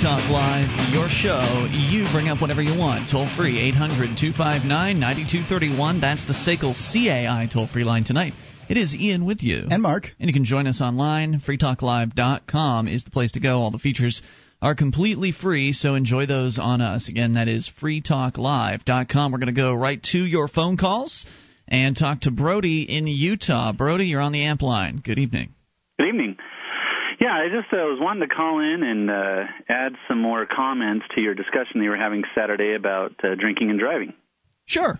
Talk Live, your show. You bring up whatever you want. Toll free, 800 259 9231. That's the SACL CAI toll free line tonight. It is Ian with you. And Mark. And you can join us online. freetalklive.com is the place to go. All the features are completely free, so enjoy those on us. Again, that is freetalklive.com. We're going to go right to your phone calls and talk to Brody in Utah. Brody, you're on the amp line. Good evening. Good evening. Yeah, I just uh, was wanting to call in and uh, add some more comments to your discussion that you were having Saturday about uh, drinking and driving. Sure.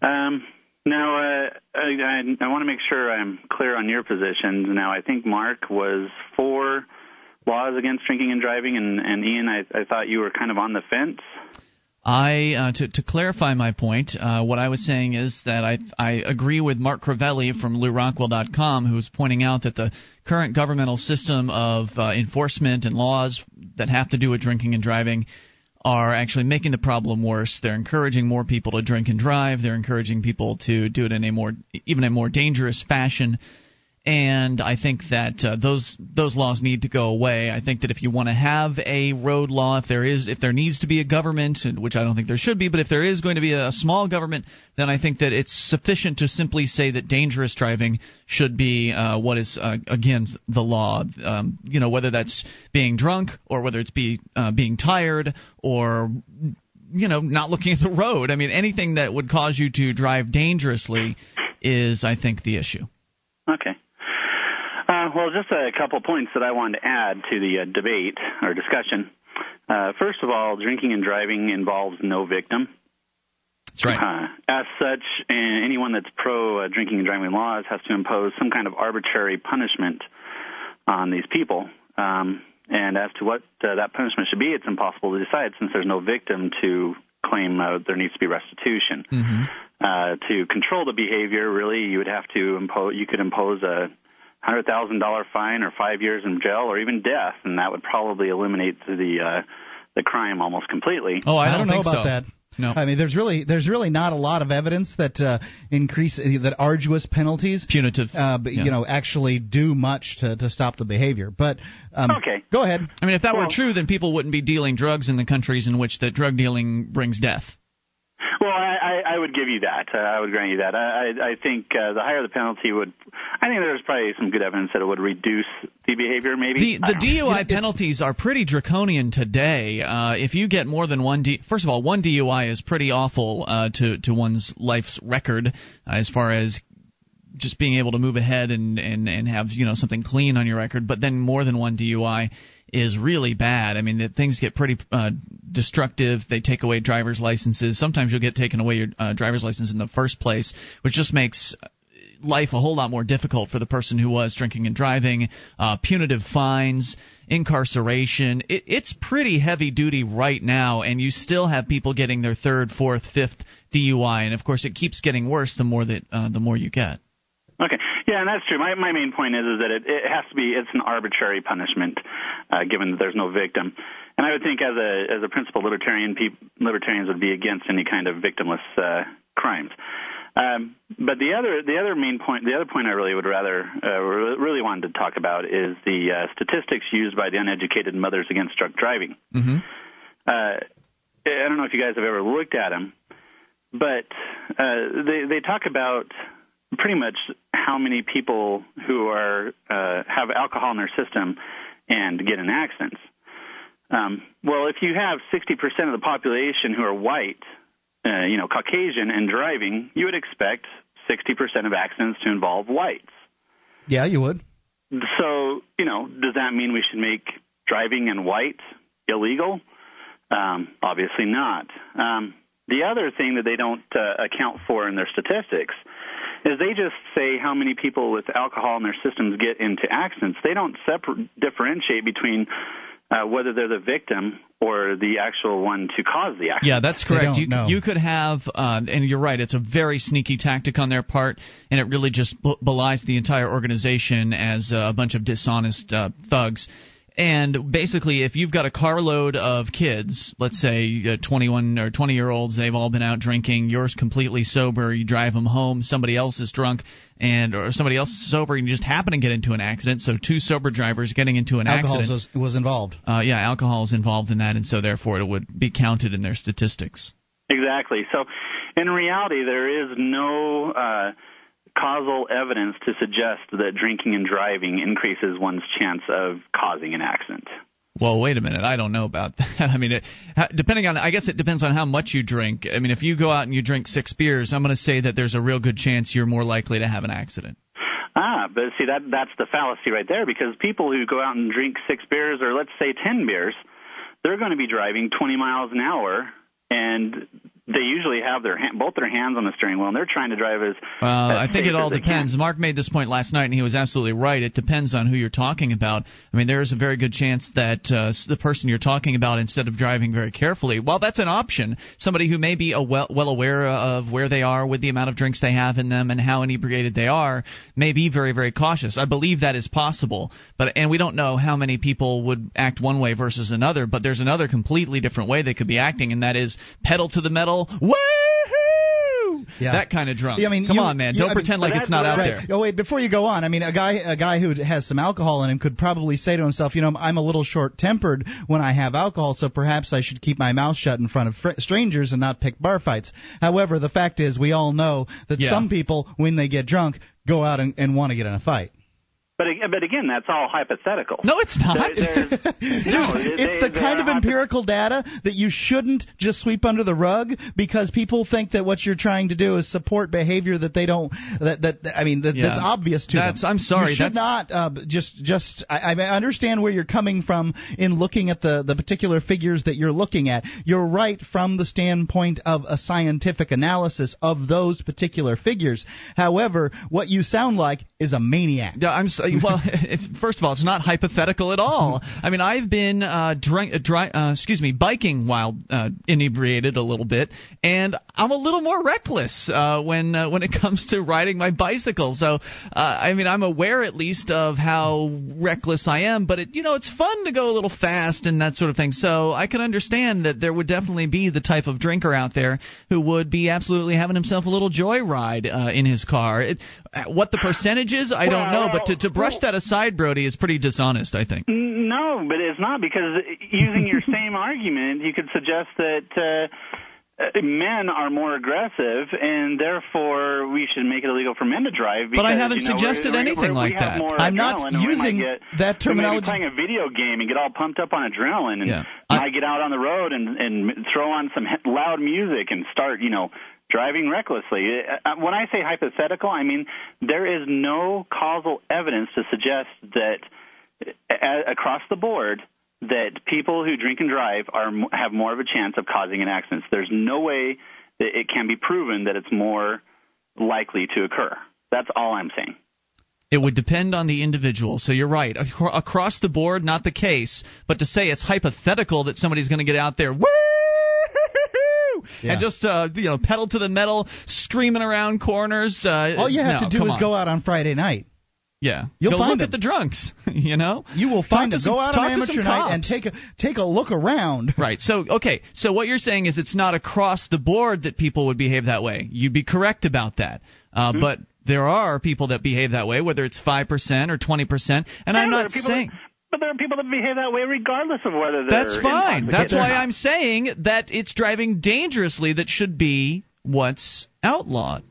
Um, now, uh, I, I, I want to make sure I'm clear on your positions. Now, I think Mark was for laws against drinking and driving, and, and Ian, I, I thought you were kind of on the fence. I uh, to to clarify my point, uh, what I was saying is that I I agree with Mark Crovelli from LewRockwell.com, who's pointing out that the current governmental system of uh, enforcement and laws that have to do with drinking and driving are actually making the problem worse. They're encouraging more people to drink and drive. They're encouraging people to do it in a more even a more dangerous fashion and I think that uh, those those laws need to go away. I think that if you want to have a road law, if there is if there needs to be a government, which I don't think there should be, but if there is going to be a small government, then I think that it's sufficient to simply say that dangerous driving should be uh, what is uh, again the law. Um, you know whether that's being drunk or whether it's be uh, being tired or you know not looking at the road. I mean anything that would cause you to drive dangerously is I think the issue. Okay. Uh, well, just a couple points that I wanted to add to the uh, debate or discussion. Uh, first of all, drinking and driving involves no victim. That's right. Uh, as such, anyone that's pro uh, drinking and driving laws has to impose some kind of arbitrary punishment on these people. Um, and as to what uh, that punishment should be, it's impossible to decide since there's no victim to claim uh, there needs to be restitution. Mm-hmm. Uh, to control the behavior, really, you would have to impose. You could impose a hundred thousand dollar fine or five years in jail or even death, and that would probably eliminate the uh, the crime almost completely. Oh, I, I don't, know about so. that. No. I mean, there's really there's really not a lot of evidence that uh, increase that arduous penalties, punitive, uh, yeah. you know, actually do much to, to stop the behavior. But um, okay, go ahead. I mean, if that well, were true, then people wouldn't be dealing drugs in the countries in which that drug dealing brings death. Well, I, I, I would give you that. Uh, I would grant you that. I, I, I think uh, the higher the penalty would. I think there's probably some good evidence that it would reduce the behavior. Maybe the the DUI penalties are pretty draconian today. Uh, if you get more than one, D, first of all, one DUI is pretty awful uh, to to one's life's record uh, as far as just being able to move ahead and, and, and have you know something clean on your record. But then more than one DUI is really bad. I mean, that things get pretty uh, destructive. They take away driver's licenses. Sometimes you'll get taken away your uh, driver's license in the first place, which just makes life a whole lot more difficult for the person who was drinking and driving. Uh, punitive fines, incarceration. It, it's pretty heavy duty right now, and you still have people getting their third, fourth, fifth DUI, and of course it keeps getting worse the more that uh, the more you get. Okay, yeah, and that's true. My my main point is is that it, it has to be it's an arbitrary punishment, uh, given that there's no victim. And I would think as a as a principal libertarian, pe- libertarians would be against any kind of victimless uh, crimes. Um, but the other the other main point the other point I really would rather uh, really wanted to talk about is the uh, statistics used by the uneducated mothers against drunk driving. Mm-hmm. Uh, I don't know if you guys have ever looked at them, but uh, they they talk about pretty much how many people who are uh, have alcohol in their system and get in accidents. Um, well, if you have 60% of the population who are white, uh, you know, Caucasian and driving, you would expect 60% of accidents to involve whites. Yeah, you would. So, you know, does that mean we should make driving in white illegal? Um, obviously not. Um, the other thing that they don't uh, account for in their statistics is they just say how many people with alcohol in their systems get into accidents. They don't separ- differentiate between uh, whether they're the victim or the actual one to cause the accident. Yeah, that's correct. You, know. you could have, uh, and you're right, it's a very sneaky tactic on their part, and it really just belies the entire organization as a bunch of dishonest uh, thugs. And basically, if you've got a carload of kids, let's say uh, 21 or 20 year olds, they've all been out drinking, you're completely sober, you drive them home, somebody else is drunk, and or somebody else is sober, and you just happen to get into an accident. So two sober drivers getting into an Alcohol accident. was, was involved. Uh, yeah, alcohol is involved in that, and so therefore it would be counted in their statistics. Exactly. So, in reality, there is no uh, causal evidence to suggest that drinking and driving increases one's chance of causing an accident. Well, wait a minute. I don't know about that. I mean, it, depending on, I guess it depends on how much you drink. I mean, if you go out and you drink six beers, I'm going to say that there's a real good chance you're more likely to have an accident. Ah, but see that that's the fallacy right there because people who go out and drink six beers or let's say 10 beers, they're going to be driving 20 miles an hour and they usually have their hand, both their hands on the steering wheel, and they're trying to drive as. Well, I think it all depends. Mark made this point last night, and he was absolutely right. It depends on who you're talking about. I mean, there is a very good chance that uh, the person you're talking about, instead of driving very carefully, well, that's an option. Somebody who may be a well, well aware of where they are with the amount of drinks they have in them and how inebriated they are, may be very, very cautious. I believe that is possible, but and we don't know how many people would act one way versus another. But there's another completely different way they could be acting, and that is pedal to the metal. Woo! Yeah. That kind of drunk. Yeah, I mean, come you- on, man. Don't I mean- pretend like it's not out what- there. Oh wait, before you go on, I mean, a guy a guy who has some alcohol in him could probably say to himself, you know, I'm a little short-tempered when I have alcohol, so perhaps I should keep my mouth shut in front of fr- strangers and not pick bar fights. However, the fact is, we all know that Yeah. some people, when they get drunk, go out and, and want to get in a fight. But but again, that's all hypothetical. No, it's not. There- there's- no, Dude, they- it's the kind of hypo- empirical data that you shouldn't just sweep under the rug because people think that what you're trying to do is support behavior that they don't that that I mean that, Yeah. that's obvious to That's- them. I'm sorry, You should that's- not uh, just just I, I understand where you're coming from in looking at the the particular figures that you're looking at. You're right from the standpoint of a scientific analysis of those particular figures. However, what you sound like is a maniac. Yeah, I'm so, well. If, first of all, it's not hypothetical at all. I mean, I've been uh, drink, uh, dry, uh, excuse me, biking while uh, inebriated a little bit, and I'm a little more reckless uh, when uh, when it comes to riding my bicycle. So, uh, I mean, I'm aware at least of how reckless I am, but it, you know, it's fun to go a little fast and that sort of thing. So, I can understand that there would definitely be the type of drinker out there who would be absolutely having himself a little joyride uh, in his car. It, what the percentage is, I don't know, but to, to brush that aside, Brody, is pretty dishonest. I think. No, but it's not because using your same argument, you could suggest that uh, uh, men are more aggressive, and therefore we should make it illegal for men to drive. Because, But I haven't you know, suggested we're, anything we're, like we have that. More I'm not adrenaline, and we might using get, that terminology- playing a video game and get all pumped up on adrenaline, and Yeah. I get out on the road and and throw on some loud music and start, you know. Driving recklessly. Uh, uh, When I say hypothetical, I mean there is no causal evidence to suggest that uh, uh, across the board that people who drink and drive are have more of a chance of causing an accident. There's no way that it can be proven that it's more likely to occur. That's all I'm saying. It would depend on the individual. So you're right. Across the board, not the case. But to say it's hypothetical that somebody's going to get out there, woo, Yeah. and just uh, you know pedal to the metal, screaming around corners. Uh, All you have no, to do is on. go out on Friday night. Yeah, You'll go find look them. at the drunks. You know, You will find to them. some- Go out on to some amateur night and take a take a look around. Right. So okay. So what you're saying is it's not across the board that people would behave that way. You'd be correct about that. Uh, Mm-hmm. But there are people that behave that way, whether it's five percent or twenty percent. And I'm not saying. That, but there are people that behave that way regardless of whether they're That's fine. That's why. I'm saying that it's driving dangerously that should be what's outlawed.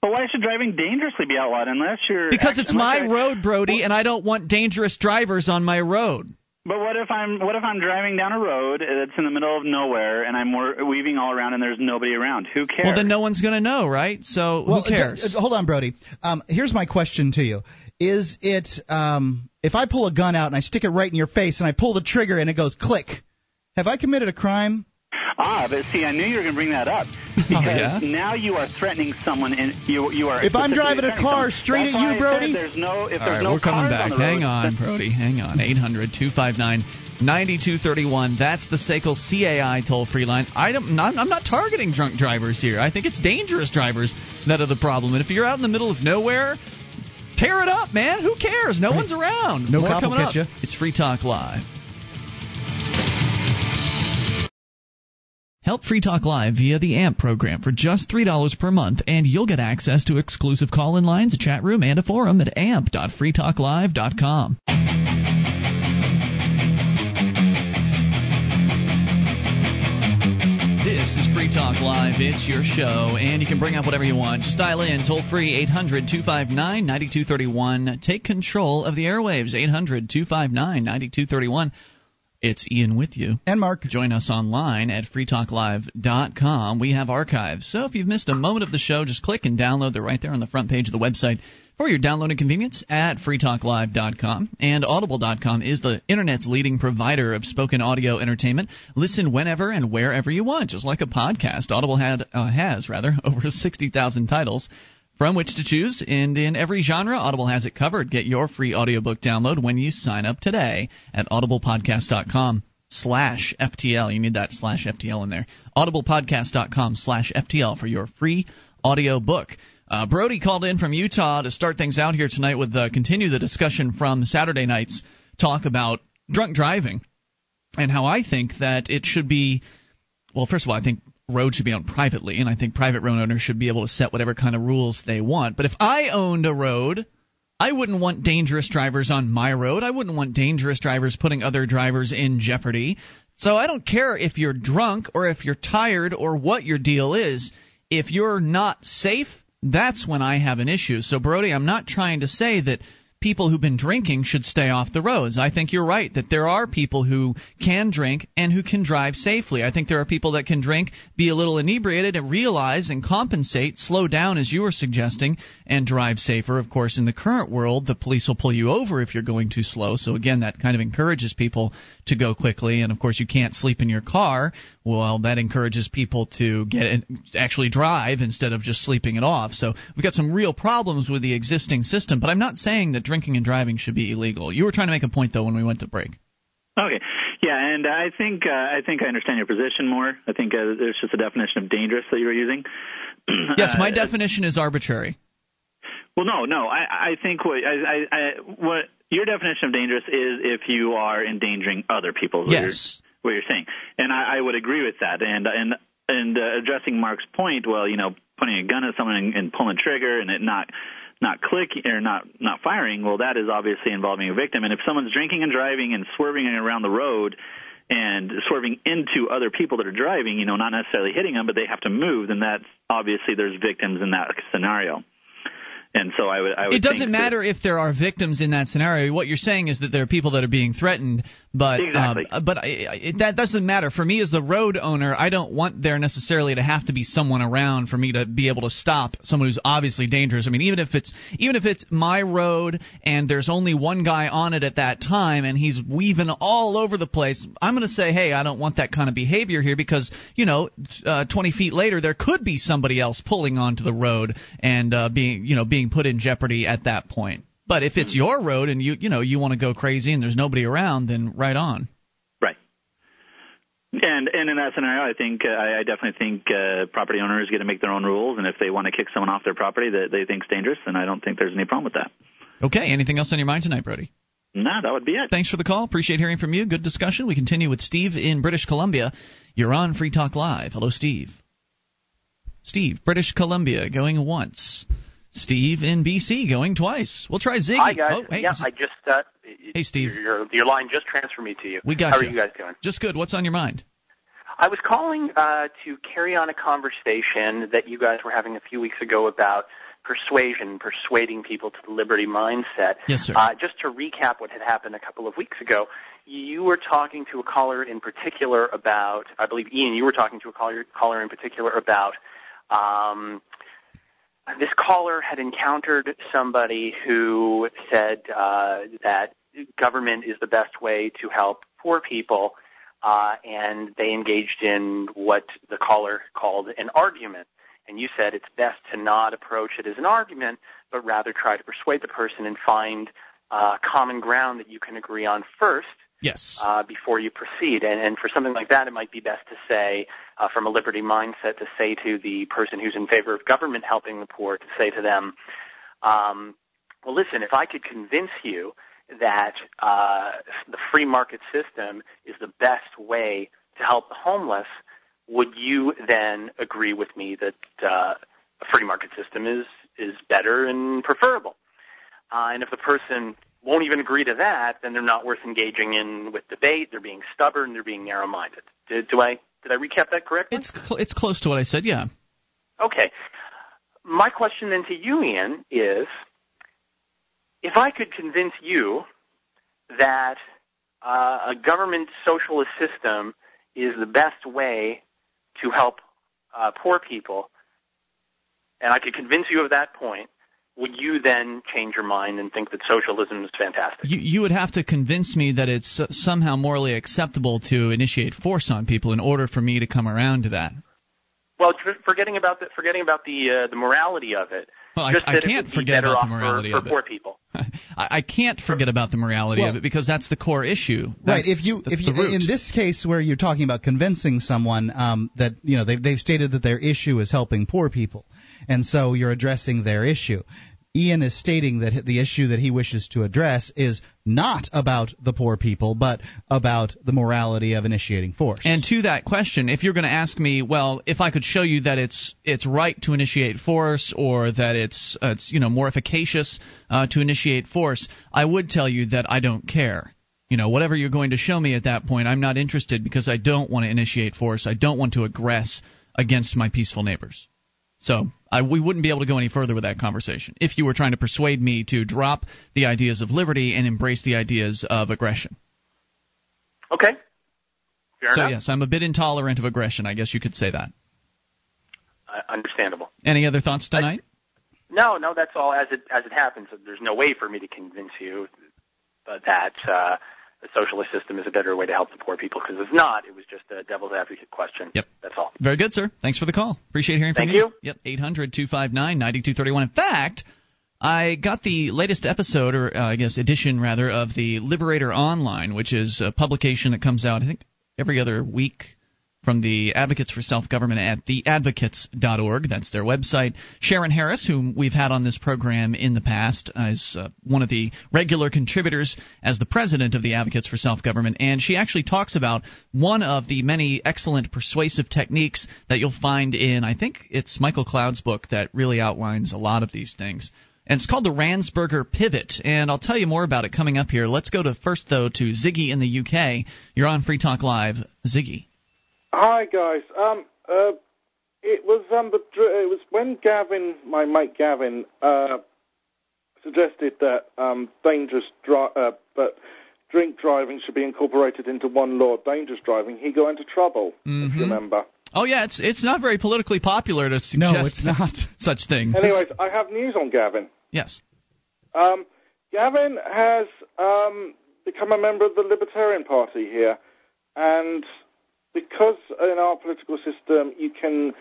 But why should driving dangerously be outlawed unless you're Because act- it's my you're- road, Brody, and I don't want dangerous drivers on my road. But what if I'm what if I'm driving down a road that's in the middle of nowhere and I'm weaving all around and there's nobody around? Who cares? Well, then no one's going to know, right? So Well, who cares? uh, hold on, Brody. Um, here's my question to you: Is it um, if I pull a gun out and I stick it right in your face and I pull the trigger and it goes click? Have I committed a crime? Ah, but see, I knew you were going to bring that up because yeah? now you are threatening someone, and you you are. If I'm driving a car someone. straight at you, why I said Brody? There's no if All there's right, no we're coming back. on the Hang road, on, Brody. Hang on. 800 259 9231. That's the SACL CAI toll free line. I don't, I'm, I'm not targeting drunk drivers here. I think it's dangerous drivers that are the problem. And if you're out in the middle of nowhere, Tear it up, man. Who cares? No one's around. No More coming catch up. ya. It's Free Talk Live. Help Free Talk Live via the AMP program for just $3 per month, and you'll get access to exclusive call in lines, a chat room, and a forum at amp.freetalklive.com. This is Free Talk Live. It's your show, and you can bring up whatever you want. Just dial in toll free 800 259 9231. Take control of the airwaves 800 259 9231. It's Ian with you. And Mark. Join us online at freetalklive.com. We have archives. So if you've missed a moment of the show, just click and download. They're right there on the front page of the website for your downloading convenience at freetalklive.com. And audible.com is the internet's leading provider of spoken audio entertainment. Listen whenever and wherever you want, just like a podcast. Audible had uh, has rather over 60,000 titles from which to choose, and in every genre, Audible has it covered. Get your free audiobook download when you sign up today at audiblepodcast.com slash FTL. You need that slash FTL in there. audiblepodcast.com slash FTL for your free audiobook. Uh, Brody called in from Utah to start things out here tonight with uh, continue the discussion from Saturday night's talk about drunk driving and how I think that it should be. Well, first of all, I think roads should be owned privately, and I think private road owners should be able to set whatever kind of rules they want. But if I owned a road, I wouldn't want dangerous drivers on my road. I wouldn't want dangerous drivers putting other drivers in jeopardy. So I don't care if you're drunk or if you're tired or what your deal is. If you're not safe, that's when I have an issue. So, Brody, I'm not trying to say that people who've been drinking should stay off the roads. I think you're right that there are people who can drink and who can drive safely. I think there are people that can drink, be a little inebriated, and realize and compensate, slow down as you were suggesting, and drive safer. Of course, in the current world, the police will pull you over if you're going too slow. So again, that kind of encourages people to go quickly. And of course, you can't sleep in your car. Well, that encourages people to get in, actually drive instead of just sleeping it off. So we've got some real problems with the existing system. But I'm not saying that drinking and driving should be illegal. You were trying to make a point though when we went to break. Okay, yeah, and I think uh, I think I understand your position more. I think uh, there's just a definition of dangerous that you were using. Yes, my Uh, definition is arbitrary. Well, no, no. I, I think what I, I, I, what your definition of dangerous is if you are endangering other people. is what Yes. you're, what you're saying, and I, I would agree with that. And and and uh, addressing Mark's point, well, you know, pointing a gun at someone and, and pulling a trigger and it not not clicking or not not firing, well, that is obviously involving a victim. And if someone's drinking and driving and swerving around the road and swerving into other people that are driving, you know, not necessarily hitting them, but they have to move, then that's obviously there's victims in that scenario. And so I would, I would It doesn't think that- matter if there are victims in that scenario. What you're saying is that there are people that are being threatened, but Exactly. um, but I, I, that doesn't matter for me as the road owner. I don't want there necessarily to have to be someone around for me to be able to stop someone who's obviously dangerous. I mean, even if it's even if it's my road and there's only one guy on it at that time and he's weaving all over the place, I'm going to say, hey, I don't want that kind of behavior here because you know, uh, 20 feet later there could be somebody else pulling onto the road and uh, being you know being put in jeopardy at that point. But if it's your road and you you know you want to go crazy and there's nobody around, then right on. Right. And and in that scenario, I think uh, I, I definitely think uh, property owners get to make their own rules, and if they want to kick someone off their property that they think's dangerous, then I don't think there's any problem with that. Okay. Anything else on your mind tonight, Brody? No, that would be it. Thanks for the call. Appreciate hearing from you. Good discussion. We continue with Steve in British Columbia. You're on Free Talk Live. Hello, Steve. Steve, British Columbia, going once. Steve in BC, going twice. We'll try Ziggy. Hi guys. Oh, hey, yeah, I just uh, Hey, Steve. Your, your line just transferred me to you. We got How you. are you guys doing? Just good. What's on your mind? I was calling uh, to carry on a conversation that you guys were having a few weeks ago about persuasion, persuading people to the liberty mindset. Yes, sir. Uh, just to recap what had happened a couple of weeks ago, you were talking to a caller in particular about, I believe Ian, you were talking to a caller, caller in particular about. Um, this caller had encountered somebody who said uh, that government is the best way to help poor people, uh, and they engaged in what the caller called an argument. And you said it's best to not approach it as an argument, but rather try to persuade the person and find uh, common ground that you can agree on first Yes. uh, before you proceed. And, and for something like that, it might be best to say, uh, from a liberty mindset, to say to the person who's in favor of government helping the poor, to say to them, um, well, listen, if I could convince you that uh, the free market system is the best way to help the homeless, would you then agree with me that uh, a free market system is is better and preferable? Uh, and if the person won't even agree to that, then they're not worth engaging in with debate. They're being stubborn. They're being narrow-minded. Did, do I did I recap that correctly? It's cl- it's close to what I said. Yeah. Okay. My question then to you, Ian, is if I could convince you that uh, a government socialist system is the best way to help uh, poor people, and I could convince you of that point, would you then change your mind and think that socialism is fantastic? You, you would have to convince me that it's somehow morally acceptable to initiate force on people in order for me to come around to that. Well, forgetting about the forgetting about the uh, the morality of it. Well, I, I can't forget about the morality for, for poor people. I, I can't forget about the morality well, of it because that's the core issue. That's, right. If you if you in this case where you're talking about convincing someone um, that you know they they've stated that their issue is helping poor people, and so you're addressing their issue. Ian is stating that the issue that he wishes to address is not about the poor people, but about the morality of initiating force. And to that question, if you're going to ask me, well, if I could show you that it's it's right to initiate force, or that it's uh, it's you know more efficacious uh, to initiate force, I would tell you that I don't care. You know, whatever you're going to show me at that point, I'm not interested because I don't want to initiate force. I don't want to aggress against my peaceful neighbors. So I, we wouldn't be able to go any further with that conversation if you were trying to persuade me to drop the ideas of liberty and embrace the ideas of aggression. Okay. Fair so enough. yes, I'm a bit intolerant of aggression. I guess you could say that. Uh, understandable. Any other thoughts tonight? I, no, no. That's all. As it as it happens, there's no way for me to convince you that uh, the socialist system is a better way to help the poor people because it's not. It was just a devil's advocate question. Yep. That's all. Very good, sir. Thanks for the call. Appreciate hearing Thank from you. Thank you. Yep. 800 259 9231. In fact, I got the latest episode, or uh, I guess edition rather, of the Liberator Online, which is a publication that comes out, I think, every other week from the Advocates for Self Government at theadvocates.org. That's their website. Sharon Harris, whom we've had on this program in the past, is uh, one of the regular contributors as the president of the Advocates for Self Government, and she actually talks about one of the many excellent persuasive techniques that you'll find in, I think it's Michael Cloud's book that really outlines a lot of these things. And it's called the Ransberger Pivot, and I'll tell you more about it coming up here. Let's go to first, though, to Ziggy in the UK. You're on Free Talk Live. Ziggy. Hi guys. Um, uh, it was um, the, it was when Gavin, my mate Gavin, uh, suggested that um, dangerous dri- uh, but drink driving should be incorporated into one law, dangerous driving. He got into trouble, mm-hmm. if you remember. Oh yeah, it's it's not very politically popular to suggest no, it's not. such things. Anyways, I have news on Gavin. Yes. Um, Gavin has um, become a member of the Libertarian Party here, and because in our political system you can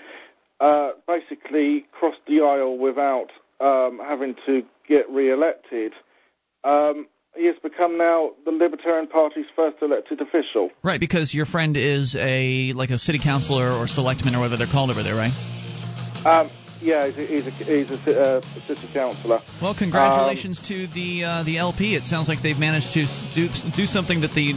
uh, basically cross the aisle without um, having to get re-elected, um, he has become now the Libertarian Party's first elected official. Right, because your friend is a like a city councilor or selectman or whatever they're called over there, right? Um, yeah, he's a, he's a, he's a uh, city councillor. Well, congratulations um, to the uh, the LP. It sounds like they've managed to do do something that the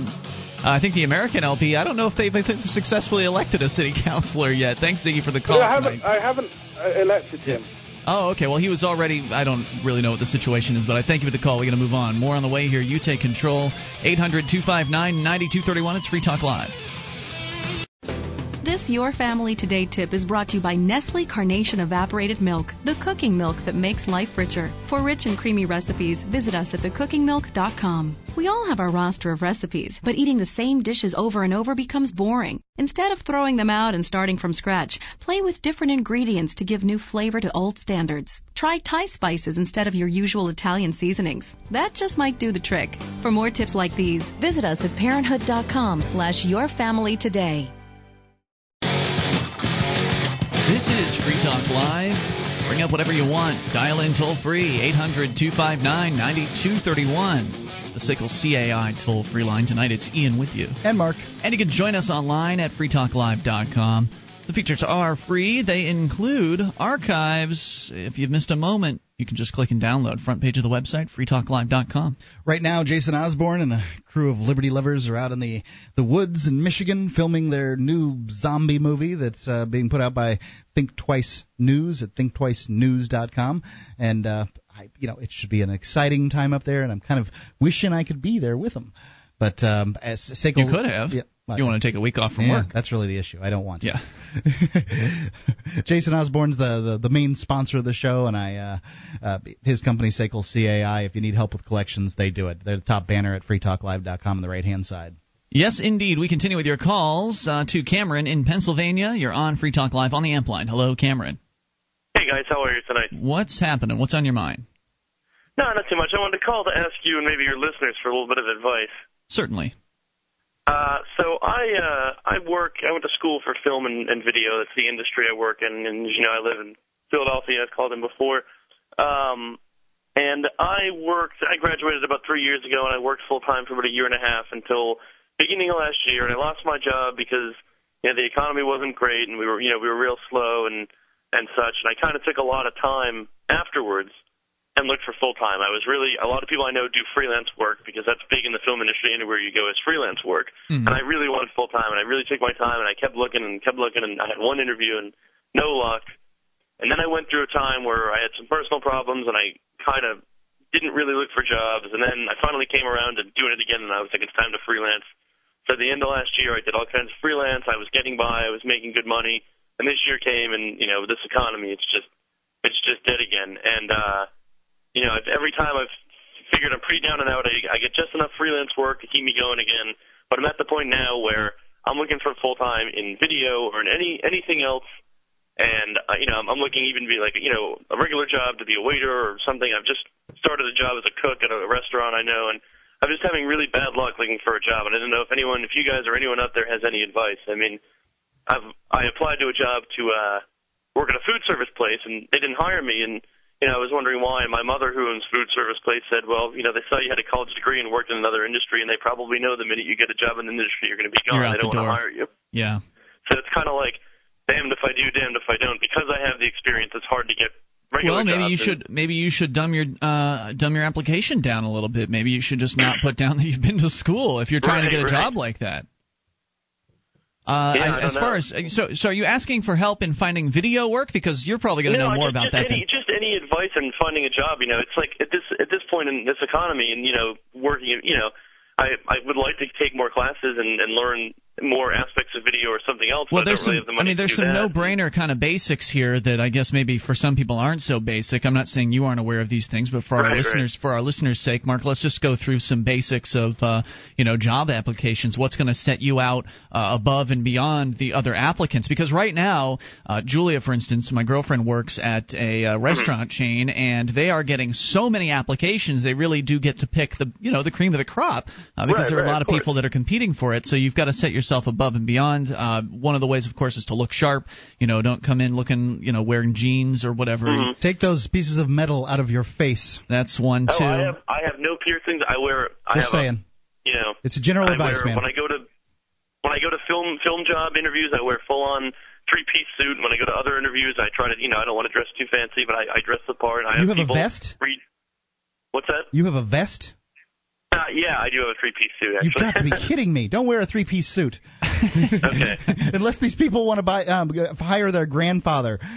I think the American LP. I don't know if they've successfully elected a city councilor yet. Thanks, Ziggy, for the call. I haven't. I haven't uh, elected him. Oh, okay. Well, he was already. I don't really know what the situation is, but I thank you for the call. We're going to move on. More on the way here. You take control. 800 259 9231. It's Free Talk Live. This Your Family Today tip is brought to you by Nestle Carnation Evaporated Milk, the cooking milk that makes life richer. For rich and creamy recipes, visit us at thecookingmilk.com. We all have our roster of recipes, but eating the same dishes over and over becomes boring. Instead of throwing them out and starting from scratch, play with different ingredients to give new flavor to old standards. Try Thai spices instead of your usual Italian seasonings. That just might do the trick. For more tips like these, visit us at parenthood.com slash yourfamilytoday. This is Free Talk Live. Bring up whatever you want. Dial in toll free, 800 259 9231. It's the SICKLE CAI toll free line. Tonight it's Ian with you. And Mark. And you can join us online at freetalklive.com. The features are free. They include archives. If you've missed a moment, you can just click and download. Front page of the website, freetalklive.com. Right now, Jason Osborne and a crew of Liberty lovers are out in the, the woods in Michigan filming their new zombie movie that's uh, being put out by Think Twice News at thinktwicenews.com. And, uh, I, you know, it should be an exciting time up there, and I'm kind of wishing I could be there with them. But um, as Sekel, you could have. Yeah, you want to take a week off from yeah, work. That's really the issue. I don't want to. Yeah. Jason Osborne's the, the, the main sponsor of the show, and I uh, uh, his company Sekel CAI. If you need help with collections, they do it. They're the top banner at freetalklive.com on the right hand side. Yes, indeed. We continue with your calls uh, to Cameron in Pennsylvania. You're on Free Talk Live on the Amp line. Hello, Cameron. Hey guys, how are you tonight? What's happening? What's on your mind? No, not too much. I wanted to call to ask you and maybe your listeners for a little bit of advice. Certainly. Uh, so I uh, I work. I went to school for film and, and video. That's the industry I work in, and you know I live in Philadelphia. I've called in before. Um, and I worked. I graduated about three years ago, and I worked full time for about a year and a half until beginning of last year. And I lost my job because you know the economy wasn't great, and we were you know we were real slow and and such. And I kind of took a lot of time afterwards and looked for full time. I was really a lot of people I know do freelance work because that's big in the film industry. Anywhere you go is freelance work, mm-hmm. and I really wanted full time. And I really took my time, and I kept looking and kept looking, and I had one interview and no luck. And then I went through a time where I had some personal problems, and I kind of didn't really look for jobs. And then I finally came around to doing it again, and I was like, it's time to freelance. So at the end of last year, I did all kinds of freelance. I was getting by. I was making good money. And this year came, and you know, this economy, it's just it's just dead again. And uh, you know, every time I've figured I'm pretty down and out, I, I get just enough freelance work to keep me going again. But I'm at the point now where I'm looking for full time in video or in any anything else. And uh, you know, I'm, I'm looking even to be like you know a regular job to be a waiter or something. I've just started a job as a cook at a restaurant I know, and I'm just having really bad luck looking for a job. And I don't know if anyone, if you guys or anyone out there has any advice. I mean, I've I applied to a job to uh, work at a food service place, and they didn't hire me, and you know, I was wondering why. And my mother, who owns food service place, said, "Well, you know, they saw you had a college degree and worked in another industry, and they probably know the minute you get a job in the industry, you're going to be gone. They don't the want to hire you." Yeah. So it's kind of like, damned if I do, damned if I don't. Because I have the experience, it's hard to get regular well, maybe you should maybe you should dumb your uh, dumb your application down a little bit. Maybe you should just not put down that you've been to school if you're trying right, to get a right. job like that. Uh, Yeah, I as far know. as so, so are you asking for help in finding video work because you're probably going to no, know more just, about just that. Any, just any advice on finding a job. You know, it's like at this at this point in this economy, and you know, working. You know, I I would like to take more classes and, and learn more aspects of video or something else. well, there's really some. have the I mean, there's some that. no-brainer kind of basics here that I guess maybe for some people aren't so basic. I'm not saying you aren't aware of these things, but for our Right, right. listeners, for our listeners' sake, Mark, let's just go through some basics of uh, you know job applications. What's going to set you out uh, above and beyond the other applicants? Because right now, uh, Julia, for instance, my girlfriend works at a uh, restaurant chain, and they are getting so many applications. They really do get to pick the you know the cream of the crop uh, because Right, there are a lot of of people that are competing for it. So you've got to set yourself above and beyond. Uh, one of the ways, of course, is to look sharp. You know, don't come in looking you know wearing jeans or whatever. Mhm. Take those pieces of metal out of your face. That's one Oh, too. I have I have no piercings. I wear. I Just have saying. A, you know. It's a general I advice, wear, man. When I go to when I go to film film job interviews, I wear full on three piece suit. When I go to other interviews, I try to you know I don't want to dress too fancy, but I, I dress the part. I You have a vest? Read, what's that? You have a vest? Uh, yeah, I do have a three piece suit. Actually. You've got to be kidding me. Don't wear a three piece suit. Okay. Unless these people want to buy um, hire their grandfather.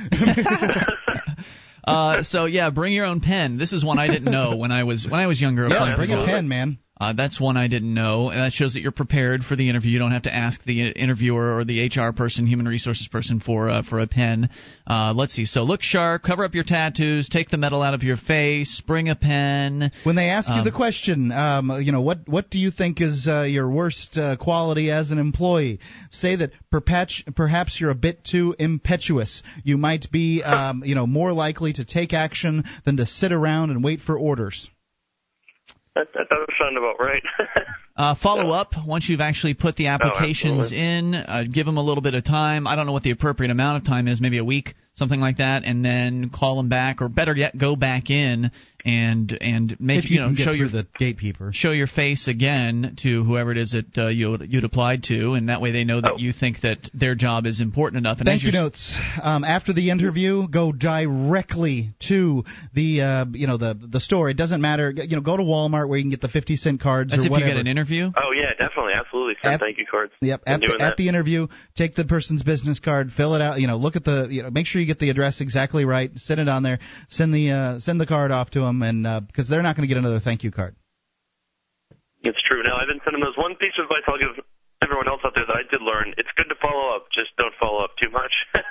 Uh, so yeah, bring your own pen. This is one I didn't know when I was when I was younger. yeah, bring a pen, man. Uh, that's one I didn't know, and that shows that you're prepared for the interview. You don't have to ask the interviewer or the HR person, human resources person, for uh, for a pen. Uh, let's see. So look sharp, cover up your tattoos, take the metal out of your face, bring a pen. When they ask you Um, the question, um, you know, what what do you think is uh, your worst uh, quality as an employee? Say that perhaps perhaps you're a bit too impetuous. You might be, um, you know, more likely to take action than to sit around and wait for orders. That, that doesn't sound about right. Uh, follow up once you've actually put the applications absolutely. in. Uh, give them a little bit of time. I don't know what the appropriate amount of time is, maybe a week, something like that, and then call them back, or better yet, go back in and and make if you, you know can get show your the gatekeeper. show your face again to whoever it is that uh, you you'd applied to, and that way they know that Oh. you think that their job is important enough. And Thank you notes. Um, after the interview, go directly to the uh, you know the the store. It doesn't matter. You know, go to Walmart where you can get the fifty cent cards That's or if whatever. you get an interview. Oh yeah, definitely, absolutely. Send At- thank you cards. Yep. At the, at the interview, take the person's business card, fill it out. You know, look at the. You know, make sure you get the address exactly right. Send it on there. Send the uh, send the card off to them, and because they're not going to get another thank you card. It's true. Now I've been sending those. One piece of advice I'll give everyone else out there that I did learn: it's good to follow up. Just don't follow up too much.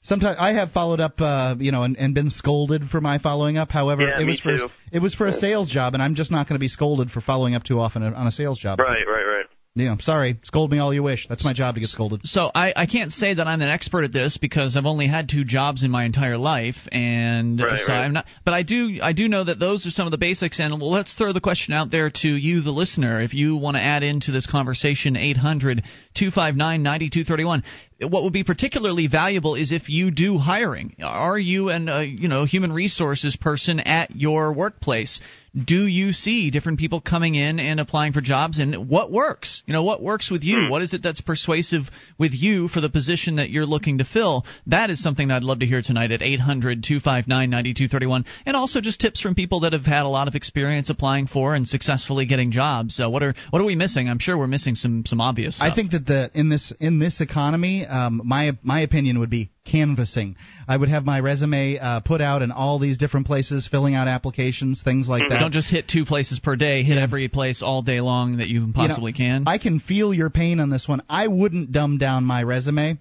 Sometimes I have followed up, uh, you know, and, and been scolded for my following up. However, Yeah, it was for too. it was for a sales job, and I'm just not going to be scolded for following up too often on a sales job. right, right, right. You know, sorry, scold me all you wish. That's my job to get scolded. So I, I can't say that I'm an expert at this because I've only had two jobs in my entire life, and Right, so right. I'm not. But I do I do know that those are some of the basics. And well, let's throw the question out there to you, the listener, if you want to add into this conversation, 800 259 9231. What would be particularly valuable is if you do hiring. Are you an uh, you know human resources person at your workplace? do you see different people coming in and applying for jobs? And what works? You know what works with you? What is it that's persuasive with you for the position that you're looking to fill? That is something that i'd love to hear tonight at 800-259-9231 and also just tips from people that have had a lot of experience applying for and successfully getting jobs. So what are what are we missing? I'm sure we're missing some some obvious stuff. I think that the in this in this economy, um, my my opinion would be canvassing. I would have my resume uh, put out in all these different places, filling out applications, things like that. don't just hit two places per day hit every place all day long that you possibly You know, can I can feel your pain on this one. I wouldn't dumb down my resume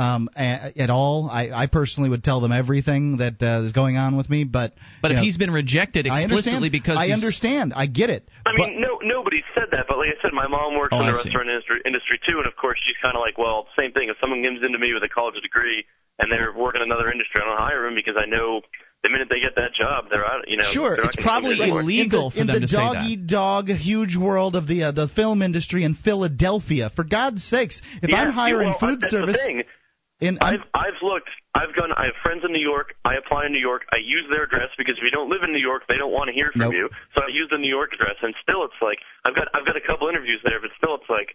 um, a, at all. I, I personally would tell them everything that uh, is going on with me. But but if know, he's been rejected explicitly understand. because I he's- understand, I get it. I but, mean, no, nobody said that, but like I said, my mom works Oh, in the I restaurant industry, industry too, and of course she's kind of like, well, same thing. If someone comes into me with a college degree and they're working in another industry, I don't hire them because I know the minute they get that job, they're out. You know, Sure, it's probably illegal in for the, in them the to say dog eat dog huge world of the uh, the film industry in Philadelphia. For God's sakes, if Yeah, I'm hiring well, food that's service, The thing. In I've I've looked. I've gone. I have friends in New York. I apply in New York. I use their address because if you don't live in New York, they don't want to hear from Nope. you. So I use the New York address, and still it's like I've got I've got a couple interviews there, but still it's like.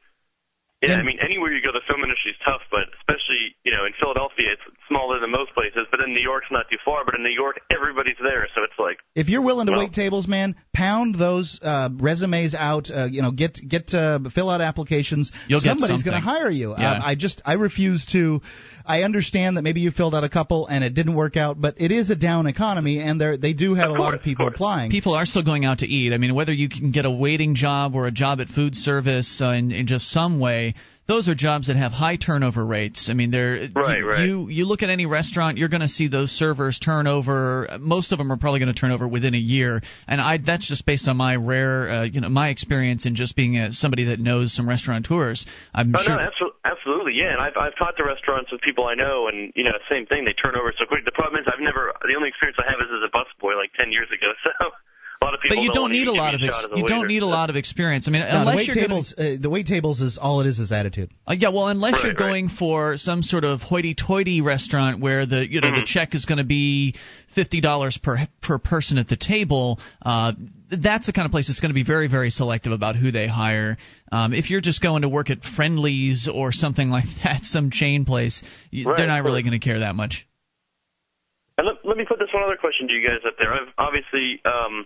Yeah, Yeah. I mean, anywhere you go, the film industry is tough, but especially, you know, in Philadelphia, it's smaller than most places, but in New York, it's not too far, but in New York, everybody's there, so it's like, If you're willing to Well- wait tables, man, pound those uh, resumes out. Uh, you know, get get uh, fill out applications. You'll Somebody's something. to hire you. Yeah. Um, I just I refuse to. I understand that maybe you filled out a couple and it didn't work out, but it is a down economy, and they they do have Of a lot of people of applying. people are still going out to eat. I mean, whether you can get a waiting job or a job at food service uh, in, in just some way, those are jobs that have high turnover rates. I mean, they're Right, you, right. you you look at any restaurant, you're going to see those servers turn over. Most of them are probably going to turn over within a year, and I that's just based on my rare, uh, you know, my experience in just being a, somebody that knows some restaurateurs. I'm Oh sure. no, absolutely, absolutely, yeah. And I've I've talked to restaurants with people I know, and you know, same thing. They turn over so quick. The problem is, I've never. The only experience I have is as a busboy, like ten years ago. So a lot of people. but you don't wanna need a lot of ex- as a you don't need a lot of experience. I mean, No, the unless wait you're gonna- tables, uh, the wait tables is all it is is attitude. Uh, yeah, well, unless Right, you're right. going for some sort of hoity-toity restaurant where the you know Mm-hmm. the check is going to be fifty dollars per per person at the table, uh, that's the kind of place that's going to be very very selective about who they hire. Um, if you're just going to work at Friendlies or something like that, some chain place, Right, they're not of really going to care that much. And let, let me put this one other question to you guys up there. I've obviously, um,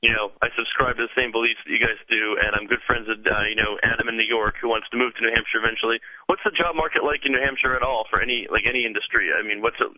you know, I subscribe to the same beliefs that you guys do, and I'm good friends with, uh, you know, Adam in New York who wants to move to New Hampshire eventually. What's the job market like in New Hampshire at all for any, like any industry? I mean, what's it?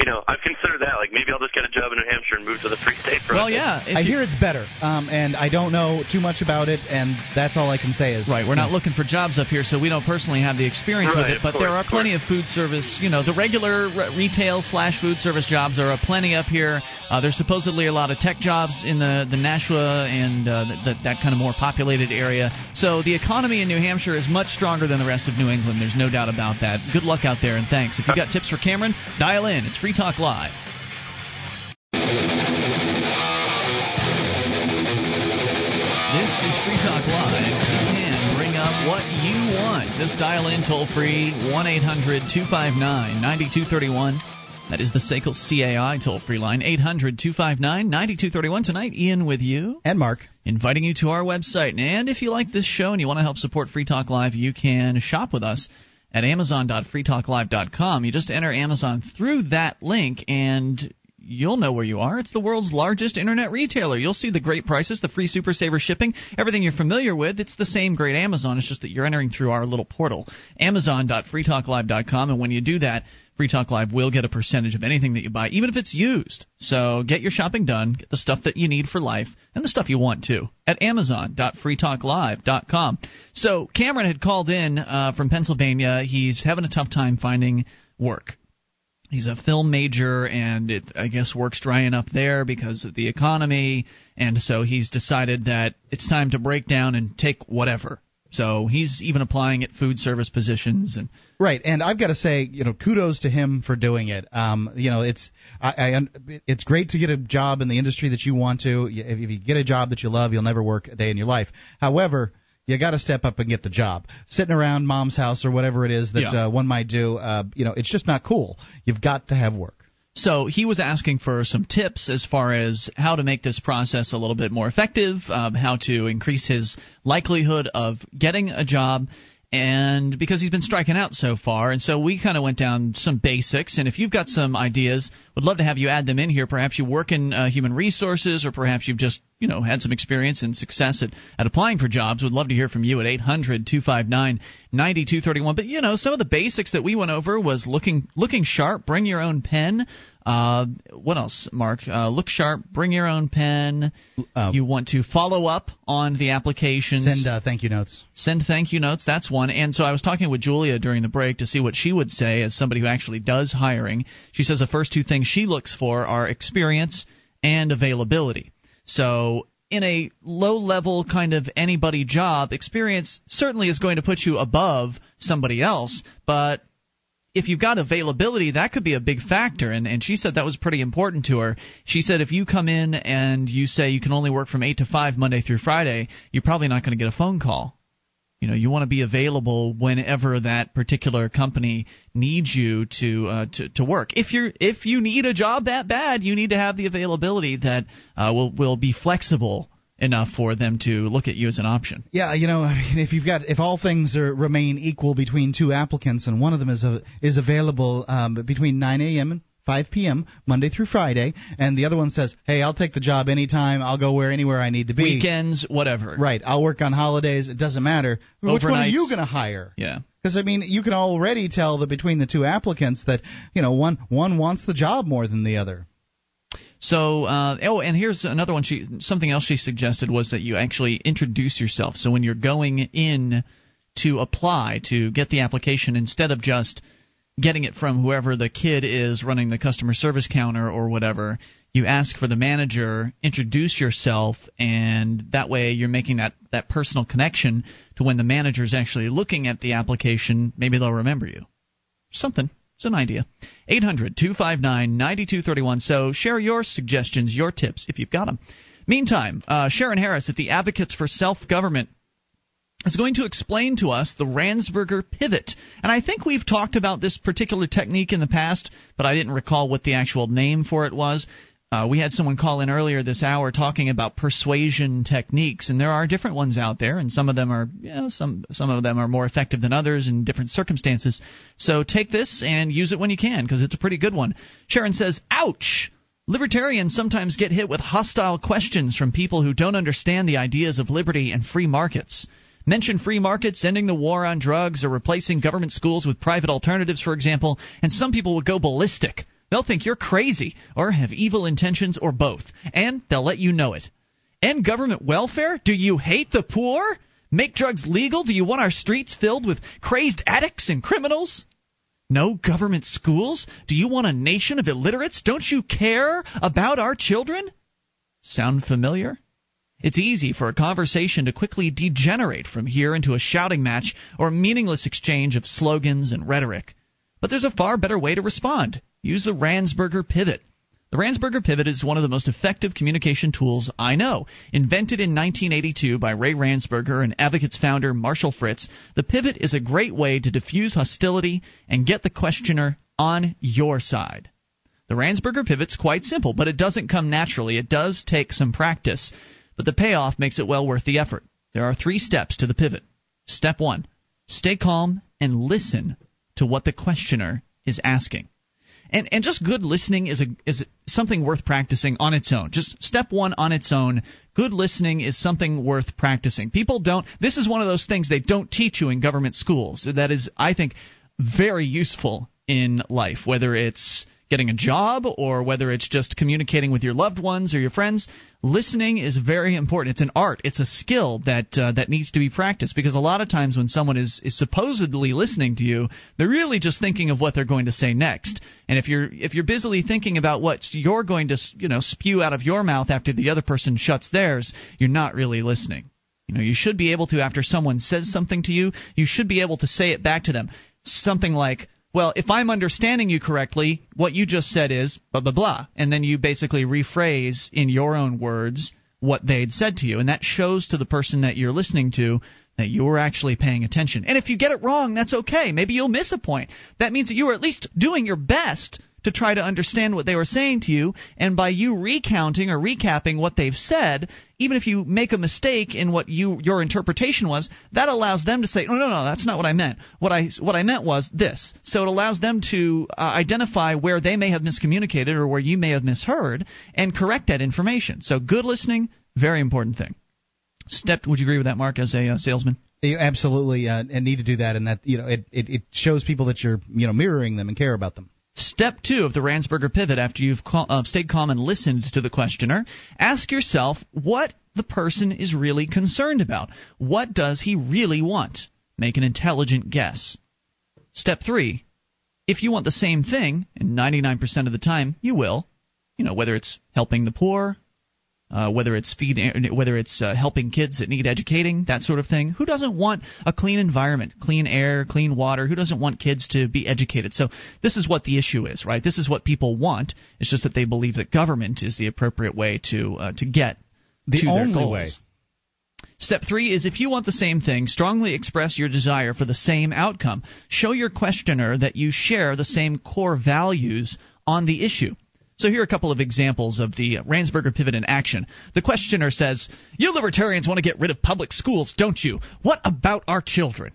You know, I've considered that. Like maybe I'll just get a job in New Hampshire and move to the free state. For Well, yeah. I you- hear it's better, um, and I don't know too much about it, and that's all I can say is Right, we're not looking for jobs up here, so we don't personally have the experience with it. of But there are plenty of food service, you know, the regular retail slash food service jobs. There are plenty up here. Uh, there's supposedly a lot of tech jobs in the the Nashua and uh, the, that kind of more populated area. So the economy in New Hampshire is much stronger than the rest of New England. There's no doubt about that. Good luck out there, and thanks. If you've got tips for Cameron, dial in. It's Free Talk Live. This is Free Talk Live. You can bring up what you want. Just dial in toll free 1 800 259 9231. That is the SACL CAI toll free line, 800 259 9231. Tonight, Ian with you. And Mark. Inviting you to our website. And if you like this show and you want to help support Free Talk Live, you can shop with us at amazon.freetalklive.com. You just enter Amazon through that link and you'll know where you are. It's the world's largest internet retailer. You'll see the great prices, the free Super Saver shipping, everything you're familiar with. It's the same great Amazon. It's just that you're entering through our little portal, amazon.freetalklive.com. And when you do that, Free Talk Live will get a percentage of anything that you buy, even if it's used. So get your shopping done, get the stuff that you need for life, and the stuff you want too, at amazon.freetalklive.com. So Cameron had called in uh, from Pennsylvania. He's having a tough time finding work. He's a film major, and it, I guess work's drying up there because of the economy, and so he's decided that it's time to break down and take whatever. So he's even applying at food service positions and right. And I've got to say, you know, kudos to him for doing it. Um, you know, it's I, I it's great to get a job in the industry that you want to. If you get a job that you love, you'll never work a day in your life. However, you got to step up and get the job. Sitting around mom's house or whatever it is that Yeah. uh, one might do, uh, you know, it's just not cool. You've got to have work. So he was asking for some tips as far as how to make this process a little bit more effective, um, how to increase his likelihood of getting a job, and because he's been striking out so far. And so we kind of went down some basics. And if you've got some ideas, would love to have you add them in here. Perhaps you work in uh, human resources, or perhaps you've just you know had some experience and success at, at applying for jobs. Would love to hear from you at 800 259 9231. But you know some of the basics that we went over was looking looking sharp, bring your own pen. Uh, what else, Mark? Uh, look sharp, bring your own pen. Uh, you want to follow up on the applications. Send uh, thank you notes. Send thank you notes. That's one. And so I was talking with Julia during the break to see what she would say as somebody who actually does hiring. She says the first two things she looks for are experience and availability. So in a low level kind of anybody job, experience certainly is going to put you above somebody else, but if you've got availability, that could be a big factor. And, and she said that was pretty important to her. She said if you come in and you say you can only work from 8 to 5 Monday through Friday, you're probably not going to get a phone call. You know, you want to be available whenever that particular company needs you to uh, to to work. If you're if you need a job that bad, you need to have the availability that uh, will will be flexible enough for them to look at you as an option. Yeah, you know, I mean, if you've got if all things are, remain equal between two applicants and one of them is a, is available um, between 9 a.m. and 5 p.m. Monday through Friday, and the other one says, "Hey, I'll take the job anytime. I'll go where anywhere I need to be. Weekends, whatever. Right. I'll work on holidays. It doesn't matter. Which one are you going to hire? Yeah. Because I mean, you can already tell that between the two applicants that you know one one wants the job more than the other. So, uh, oh, and here's another one. She something else she suggested was that you actually introduce yourself. So when you're going in to apply to get the application, instead of just getting it from whoever the kid is running the customer service counter or whatever, you ask for the manager, introduce yourself, and that way you're making that that personal connection to when the manager is actually looking at the application. Maybe they'll remember you. Something. It's an idea. 800 259 9231. So share your suggestions, your tips, if you've got them. Meantime, uh, Sharon Harris at the Advocates for Self Government is going to explain to us the Ransberger pivot. And I think we've talked about this particular technique in the past, but I didn't recall what the actual name for it was. Uh, we had someone call in earlier this hour talking about persuasion techniques, and there are different ones out there, and some of them are, you know, some some of them are more effective than others in different circumstances. So take this and use it when you can, because it's a pretty good one. Sharon says, "Ouch." Libertarians sometimes get hit with hostile questions from people who don't understand the ideas of liberty and free markets. Mention free markets, ending the war on drugs, or replacing government schools with private alternatives, for example, and some people will go ballistic. They'll think you're crazy, or have evil intentions, or both, and they'll let you know it. End government welfare? Do you hate the poor? Make drugs legal? Do you want our streets filled with crazed addicts and criminals? No government schools? Do you want a nation of illiterates? Don't you care about our children? Sound familiar? It's easy for a conversation to quickly degenerate from here into a shouting match or a meaningless exchange of slogans and rhetoric. But there's a far better way to respond. Use the Ransberger pivot. The Ransberger pivot is one of the most effective communication tools I know. Invented in 1982 by Ray Ransberger and Advocates founder Marshall Fritz, the pivot is a great way to diffuse hostility and get the questioner on your side. The Ransberger pivot's quite simple, but it doesn't come naturally. It does take some practice, but the payoff makes it well worth the effort. There are three steps to the pivot. Step one stay calm and listen to what the questioner is asking. And and just good listening is a is something worth practicing on its own. Just step 1 on its own, good listening is something worth practicing. People don't this is one of those things they don't teach you in government schools. That is I think very useful in life, whether it's getting a job or whether it's just communicating with your loved ones or your friends, listening is very important. It's an art. It's a skill that uh, that needs to be practiced because a lot of times when someone is is supposedly listening to you, they're really just thinking of what they're going to say next. And if you're if you're busily thinking about what you're going to you know spew out of your mouth after the other person shuts theirs, you're not really listening. You know, you should be able to after someone says something to you, you should be able to say it back to them. Something like well, if I'm understanding you correctly, what you just said is blah, blah, blah. And then you basically rephrase in your own words what they'd said to you. And that shows to the person that you're listening to that you were actually paying attention. And if you get it wrong, that's okay. Maybe you'll miss a point. That means that you were at least doing your best to try to understand what they were saying to you, and by you recounting or recapping what they've said, even if you make a mistake in what you your interpretation was, that allows them to say, "No, no, no, that's not what I meant. What I what I meant was this." So it allows them to uh, identify where they may have miscommunicated or where you may have misheard and correct that information. So good listening, very important thing. Step, would you agree with that, Mark, as a uh, salesman? You absolutely uh, and need to do that, and that you know it, it, it shows people that you're you know mirroring them and care about them. Step two of the Ransberger pivot, after you've uh, stayed calm and listened to the questioner, ask yourself what the person is really concerned about. What does he really want? Make an intelligent guess. Step three, if you want the same thing, and 99% of the time you will, you know, whether it's helping the poor, uh, whether it's feeding, whether it's uh, helping kids that need educating, that sort of thing. Who doesn't want a clean environment, clean air, clean water? Who doesn't want kids to be educated? So this is what the issue is, right? This is what people want. It's just that they believe that government is the appropriate way to uh, to get the to only their goals. way. Step three is if you want the same thing, strongly express your desire for the same outcome. Show your questioner that you share the same core values on the issue. So here are a couple of examples of the Ransberger pivot in action. The questioner says, You libertarians want to get rid of public schools, don't you? What about our children?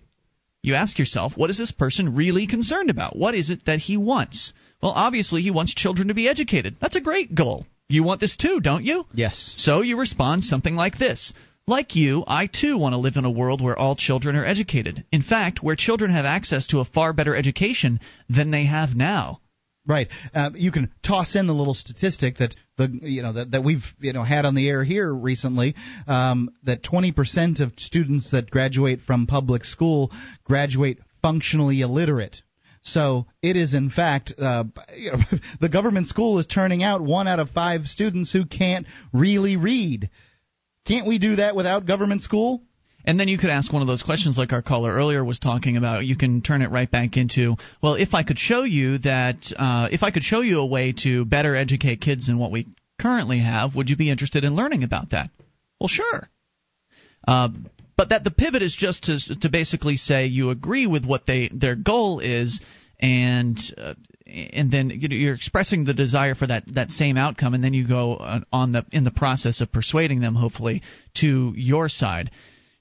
You ask yourself, what is this person really concerned about? What is it that he wants? Well, obviously, he wants children to be educated. That's a great goal. You want this too, don't you? Yes. So you respond something like this. Like you, I too want to live in a world where all children are educated. In fact, where children have access to a far better education than they have now. Right. Uh, you can toss in the little statistic that the you know that, that we've you know had on the air here recently um, that 20% of students that graduate from public school graduate functionally illiterate. So it is in fact uh, you know, the government school is turning out one out of five students who can't really read. Can't we do that without government school? And then you could ask one of those questions like our caller earlier was talking about. You can turn it right back into, well, if I could show you that, uh, if I could show you a way to better educate kids than what we currently have, would you be interested in learning about that? Well, sure. Uh, but that the pivot is just to to basically say you agree with what they their goal is, and uh, and then you're expressing the desire for that that same outcome, and then you go on the in the process of persuading them, hopefully, to your side.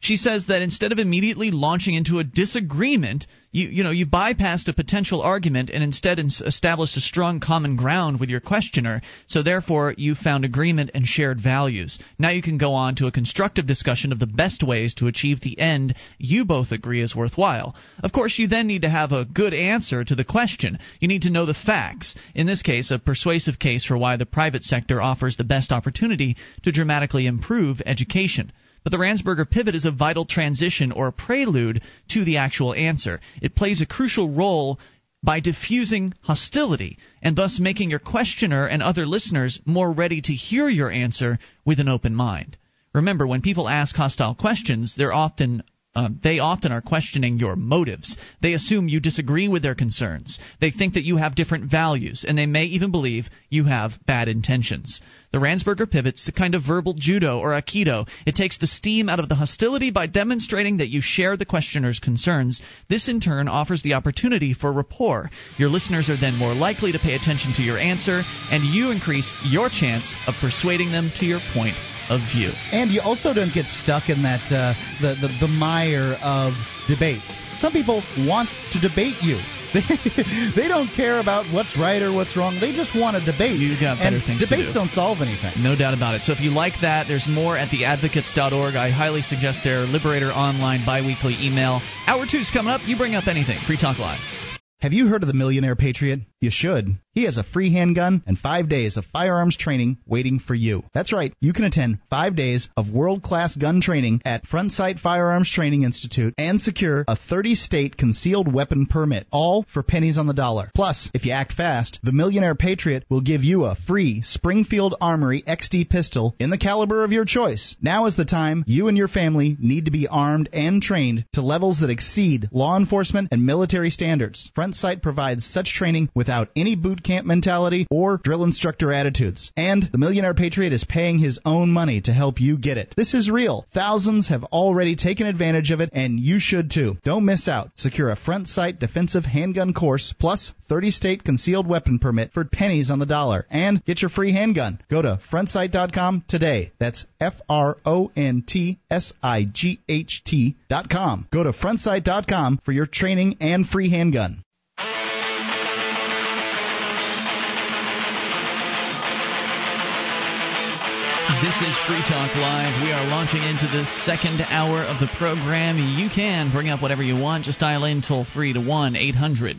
She says that instead of immediately launching into a disagreement, you you know you bypassed a potential argument and instead established a strong common ground with your questioner. So therefore, you found agreement and shared values. Now you can go on to a constructive discussion of the best ways to achieve the end you both agree is worthwhile. Of course, you then need to have a good answer to the question. You need to know the facts. In this case, a persuasive case for why the private sector offers the best opportunity to dramatically improve education. But the Ransberger pivot is a vital transition or prelude to the actual answer. It plays a crucial role by diffusing hostility and thus making your questioner and other listeners more ready to hear your answer with an open mind. Remember, when people ask hostile questions, they're often uh, they often are questioning your motives. They assume you disagree with their concerns. They think that you have different values, and they may even believe you have bad intentions. The Ransberger pivot's a kind of verbal judo or aikido. It takes the steam out of the hostility by demonstrating that you share the questioner's concerns. This, in turn, offers the opportunity for rapport. Your listeners are then more likely to pay attention to your answer, and you increase your chance of persuading them to your point of view. And you also don't get stuck in that uh, the, the the mire of debates. Some people want to debate you. They, don't care about what's right or what's wrong. They just want to debate. You got better and things debates to do. not solve anything. No doubt about it. So if you like that, there's more at theadvocates.org. I highly suggest their Liberator Online biweekly email. Hour two's coming up. You bring up anything. Free Talk Live. Have you heard of the Millionaire Patriot? You should. He has a free handgun and five days of firearms training waiting for you. That's right, you can attend five days of world class gun training at Front Sight Firearms Training Institute and secure a 30 state concealed weapon permit, all for pennies on the dollar. Plus, if you act fast, the Millionaire Patriot will give you a free Springfield Armory XD pistol in the caliber of your choice. Now is the time you and your family need to be armed and trained to levels that exceed law enforcement and military standards. Front Sight provides such training without any boot camp mentality or drill instructor attitudes. And the Millionaire Patriot is paying his own money to help you get it. This is real. Thousands have already taken advantage of it, and you should too. Don't miss out. Secure a front sight defensive handgun course plus 30 state concealed weapon permit for pennies on the dollar. And get your free handgun. Go to frontsight.com today. That's F R O N T S I G H T.com. Go to frontsight.com for your training and free handgun. This is Free Talk Live. We are launching into the second hour of the program. You can bring up whatever you want. Just dial in toll free to 1 800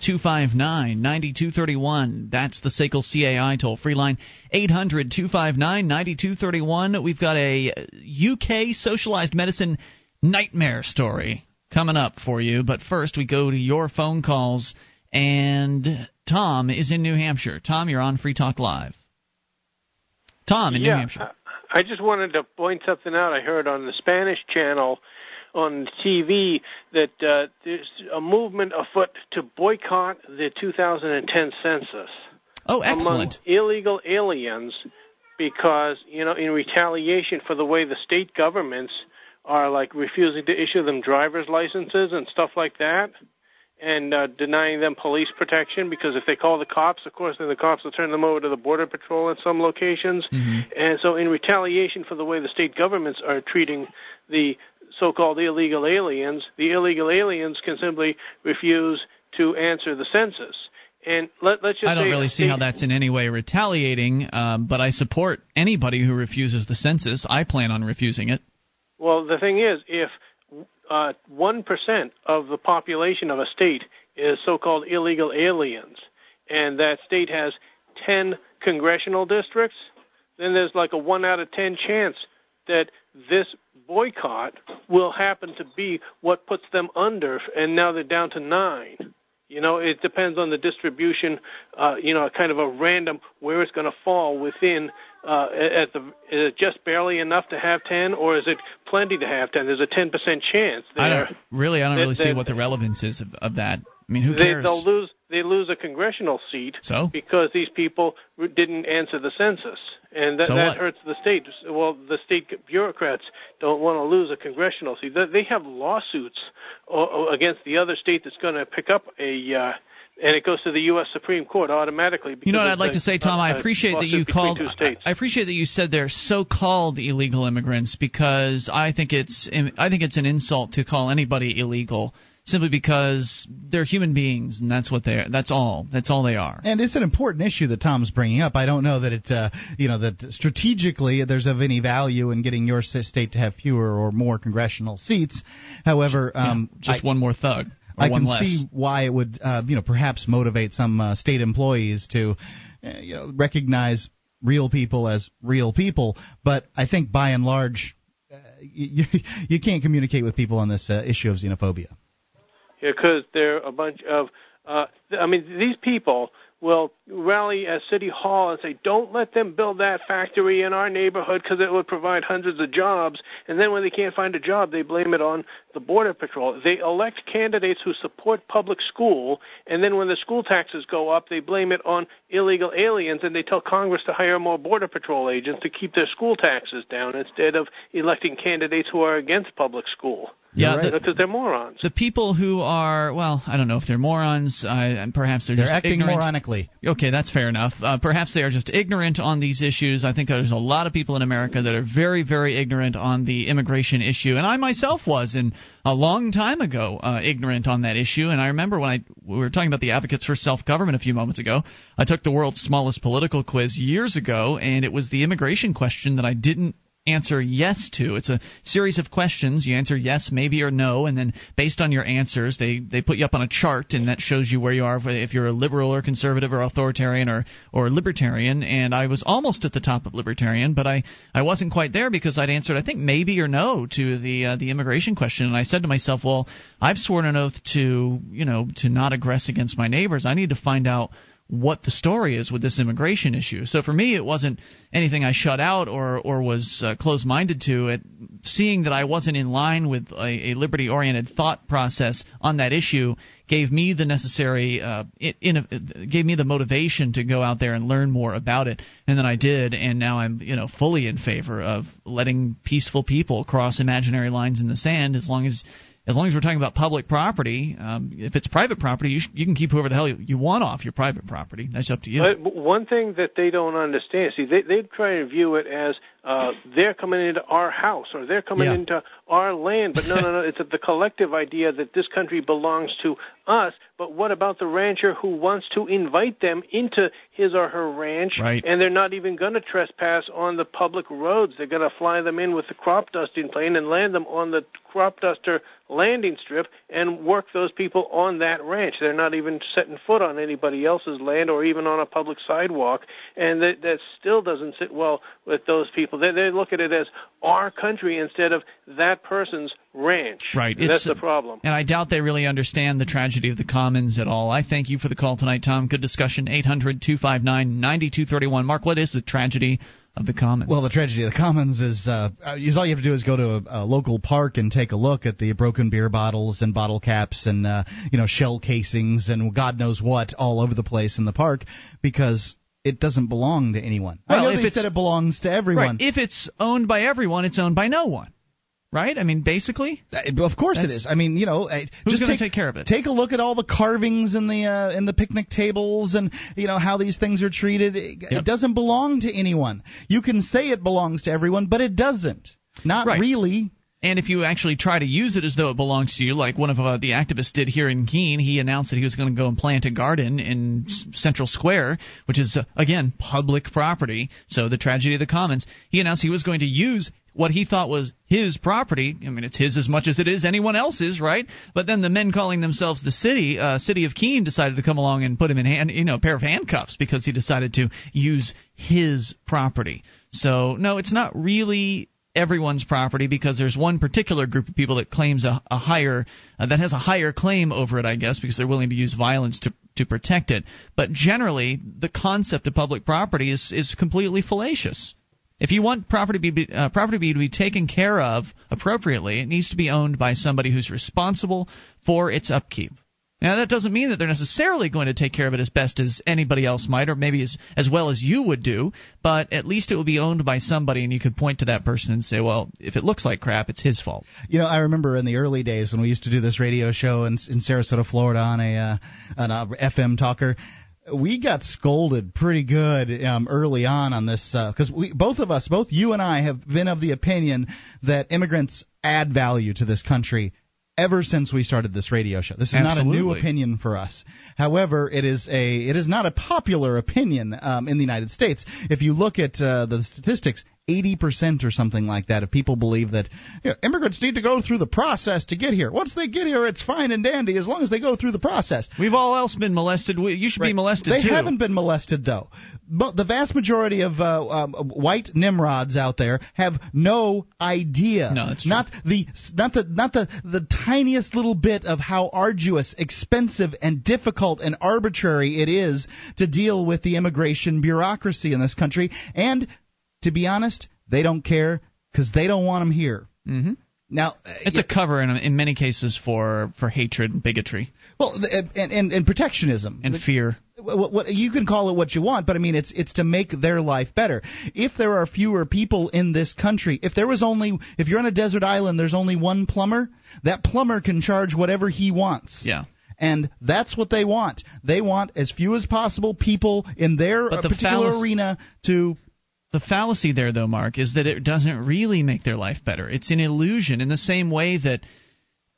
259 9231. That's the SACL CAI toll free line. 800 259 9231. We've got a UK socialized medicine nightmare story coming up for you. But first, we go to your phone calls. And Tom is in New Hampshire. Tom, you're on Free Talk Live. Tom in yeah, New Hampshire. I just wanted to point something out. I heard on the Spanish channel on TV that uh, there's a movement afoot to boycott the 2010 census. Oh, excellent. Among illegal aliens because, you know, in retaliation for the way the state governments are like refusing to issue them driver's licenses and stuff like that and uh, denying them police protection because if they call the cops, of course, then the cops will turn them over to the border patrol in some locations. Mm-hmm. And so, in retaliation for the way the state governments are treating the so-called illegal aliens, the illegal aliens can simply refuse to answer the census. And let, us just I don't really see how that's in any way retaliating, um, but I support anybody who refuses the census. I plan on refusing it. Well, the thing is, if uh, one percent of the population of a state is so-called illegal aliens, and that state has ten congressional districts, then there's like a one out of ten chance that this boycott will happen to be what puts them under, and now they're down to nine. You know, it depends on the distribution. Uh, you know, kind of a random where it's going to fall within uh, at the is it just barely enough to have 10 or is it plenty to have 10 there's a 10% chance there. I don't really I don't that- really see that- what the relevance is of, of that. I mean, who they, cares? they'll lose they lose a congressional seat So? because these people didn't answer the census and that, So that hurts the state well the state bureaucrats don't want to lose a congressional seat they, they have lawsuits against the other state that's going to pick up a uh, and it goes to the U.S. Supreme Court automatically. You know what I'd like it's to say, a- Tom? I a appreciate that you called. I appreciate that you said they're so-called illegal immigrants because I think it's I think it's an insult to call anybody illegal simply because they're human beings and that's what they are. That's all. That's all they are. And it's an important issue that Tom's bringing up. I don't know that it, uh, you know, that strategically there's of any value in getting your state to have fewer or more congressional seats. However, um, Just I, one more thug. Or I can less. see why it would, uh, you know, perhaps motivate some uh, state employees to, uh, you know, recognize real people as real people. But I think by and large, uh, you, you can't communicate with people on this uh, issue of xenophobia. Yeah, because they're a bunch of. Uh, I mean, these people will rally at City Hall and say, don't let them build that factory in our neighborhood because it would provide hundreds of jobs. And then when they can't find a job, they blame it on the Border Patrol. They elect candidates who support public school, and then when the school taxes go up, they blame it on illegal aliens, and they tell Congress to hire more Border Patrol agents to keep their school taxes down instead of electing candidates who are against public school. Yeah, right. because they're morons. The people who are, well, I don't know if they're morons. Uh, perhaps they're, they're just acting ignorant. moronically. Okay, that's fair enough. Uh, perhaps they are just ignorant on these issues. I think there's a lot of people in America that are very, very ignorant on the immigration issue, and I myself was in a long time ago uh, ignorant on that issue. And I remember when I we were talking about the advocates for self-government a few moments ago. I took the world's smallest political quiz years ago, and it was the immigration question that I didn't answer yes to. It's a series of questions. You answer yes, maybe, or no, and then based on your answers, they they put you up on a chart, and that shows you where you are if you're a liberal or conservative or authoritarian or or libertarian. And I was almost at the top of libertarian, but I I wasn't quite there because I'd answered I think maybe or no to the uh, the immigration question, and I said to myself, well, I've sworn an oath to you know to not aggress against my neighbors. I need to find out what the story is with this immigration issue. So for me, it wasn't anything I shut out or or was uh, closed-minded to. It seeing that I wasn't in line with a, a liberty-oriented thought process on that issue gave me the necessary uh, in, in, gave me the motivation to go out there and learn more about it, and then I did, and now I'm you know fully in favor of letting peaceful people cross imaginary lines in the sand as long as as long as we're talking about public property, um, if it's private property, you, sh- you can keep whoever the hell you, you want off your private property. That's up to you. But one thing that they don't understand, see, they they try to view it as uh, they're coming into our house or they're coming Yeah. into our land. But no, no, no. It's the collective idea that this country belongs to us. But what about the rancher who wants to invite them into his or her ranch? Right. And they're not even going to trespass on the public roads. They're going to fly them in with the crop dusting plane and land them on the crop duster landing strip and work those people on that ranch. They're not even setting foot on anybody else's land or even on a public sidewalk. And that, that still doesn't sit well with those people. They, they look at it as our country instead of that person's ranch. Right. And that's It's- the problem. And I doubt they really understand the tragedy of the commons at all. I thank you for the call tonight, Tom. Good discussion. 800 259 9231. Mark, what is the tragedy of the commons? Well, the tragedy of the commons is, uh, is all you have to do is go to a, a local park and take a look at the broken beer bottles and bottle caps and uh, you know shell casings and God knows what all over the place in the park because it doesn't belong to anyone. I Well, know if they said it belongs to everyone. Right. If it's owned by everyone, it's owned by no one. Right? I mean, basically. Uh, Of course it is. I mean, you know, uh, Who's just gonna take, care of it? Take a look at all the carvings in the uh, in the picnic tables and you know how these things are treated. It, it doesn't belong to anyone. You can say it belongs to everyone, but it doesn't. Not Right. really. And if you actually try to use it as though it belongs to you, like one of uh, the activists did here in Keene, he announced that he was going to go and plant a garden in Central Square, which is, uh, again, public property. So the tragedy of the commons. He announced he was going to use what he thought was his property. I mean, it's his as much as it is anyone else's, right? But then the men calling themselves the city, uh, city of Keene, decided to come along and put him in hand, you know, a pair of handcuffs because he decided to use his property. So no, it's not really everyone's property because there's one particular group of people that claims a, a higher uh, that has a higher claim over it, I guess, because they're willing to use violence to to protect it. But generally, the concept of public property is is completely fallacious. If you want property be uh, property to be taken care of appropriately, it needs to be owned by somebody who's responsible for its upkeep. Now that doesn't mean that they're necessarily going to take care of it as best as anybody else might, or maybe as as well as you would do. But at least it will be owned by somebody, and you could point to that person and say, "Well, if it looks like crap, it's his fault." You know, I remember in the early days when we used to do this radio show in, in Sarasota, Florida, on a uh, on a FM talker. We got scolded pretty good um, early on on this because we both of us, both you and I, have been of the opinion that immigrants add value to this country ever since we started this radio show. This is not a new opinion for us. However, it is a it is not a popular opinion um, in the United States. If you look at uh, the statistics, 80% or something like that of people believe that you know, immigrants need to go through the process to get here. Once they get here, it's fine and dandy as long as they go through the process. We've all else been molested. You should right. be molested they too. They haven't been molested though. But the vast majority of uh, um, white Nimrods out there have no idea. No, that's true. Not the not the not the the tiniest little bit of how arduous, expensive, and difficult and arbitrary it is to deal with the immigration bureaucracy in this country and to be honest, they don't care because they don't want them here. Mm-hmm. Now, uh, it's a cover in, in many cases for, for hatred and bigotry. Well, uh, and, and, and protectionism and fear. What, what, you can call it what you want, but I mean it's it's to make their life better. If there are fewer people in this country, if there was only if you're on a desert island, there's only one plumber. That plumber can charge whatever he wants. Yeah. And that's what they want. They want as few as possible people in their uh, the particular fallacy- arena to The fallacy there, though, Mark, is that it doesn't really make their life better. It's an illusion in the same way that,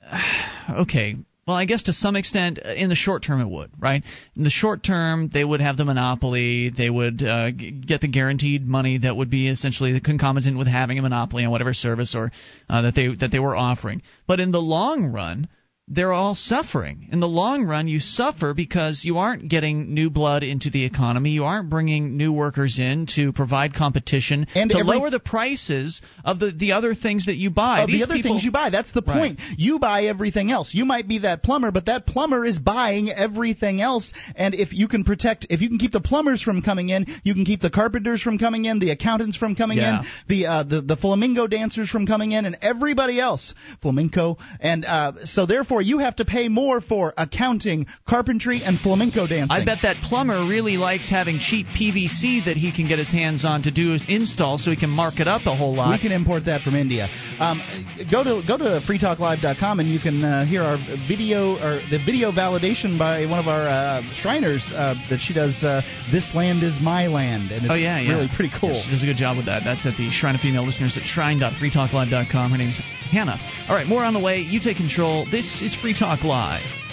okay, well, I guess to some extent, uh, in the short term, it would, right? In the short term, they would have the monopoly. They would uh, get the guaranteed money that would be essentially concomitant with having a monopoly on whatever service or uh, that they that they were offering. But in the long run, they're all suffering. In the long run, you suffer because you aren't getting new blood into the economy. You aren't bringing new workers in to provide competition And to every- lower the prices of the, the other things that you buy. of These the other people- things you buy. That's the Right. point. You buy everything else. You might be that plumber, but that plumber is buying everything else. And if you can protect, if you can keep the plumbers from coming in, you can keep the carpenters from coming in, the accountants from coming Yeah. in, the uh, the the flamingo dancers from coming in, and everybody else flamenco. And uh, so therefore, you have to pay more for accounting, carpentry, and flamenco dancing. I bet that plumber really likes having cheap PVC that he can get his hands on to do his install so he can mark it up a whole lot. We can import that from India. Um, go to go to freetalklive.com and you can uh, hear our video or the video validation by one of our uh, Shriners uh, that she does. Uh, this land is my land, and it's oh yeah, yeah. really pretty cool. Yeah, she does a good job with that. That's at the Shrine of Female Listeners at shrine.freetalklive.com. Her name's Hannah. All right, more on the way. You take control. This is Free Talk Live.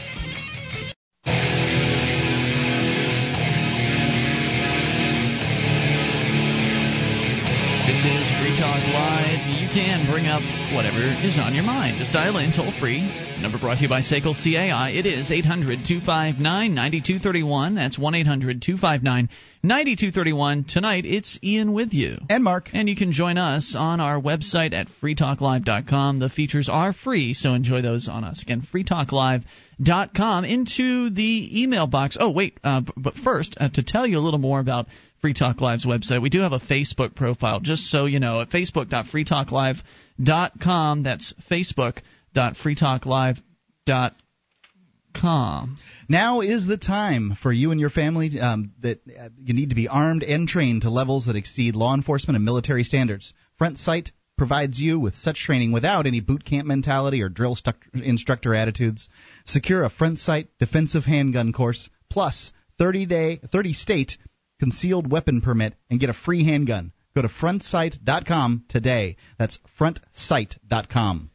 Free Talk Live. You can bring up whatever is on your mind. Just dial in toll free. Number brought to you by Sekel CAI. It is 800 259 9231. That's 1 800 259 9231. Tonight, it's Ian with you. And Mark. And you can join us on our website at freetalklive.com. The features are free, so enjoy those on us. Again, freetalklive.com. Into the email box. Oh, wait, uh, but first, uh, to tell you a little more about Free Talk Live's website, we do have a Facebook profile, just so you know, at facebook.freetalklive.com. That's facebook.freetalklive.com. Now is the time for you and your family um, that uh, you need to be armed and trained to levels that exceed law enforcement and military standards. Front Sight provides you with such training without any boot camp mentality or drill stuc- instructor attitudes. Secure a Front Sight defensive handgun course plus 30 day 30 state concealed weapon permit and get a free handgun. Go to frontsight.com today. That's frontsight.com.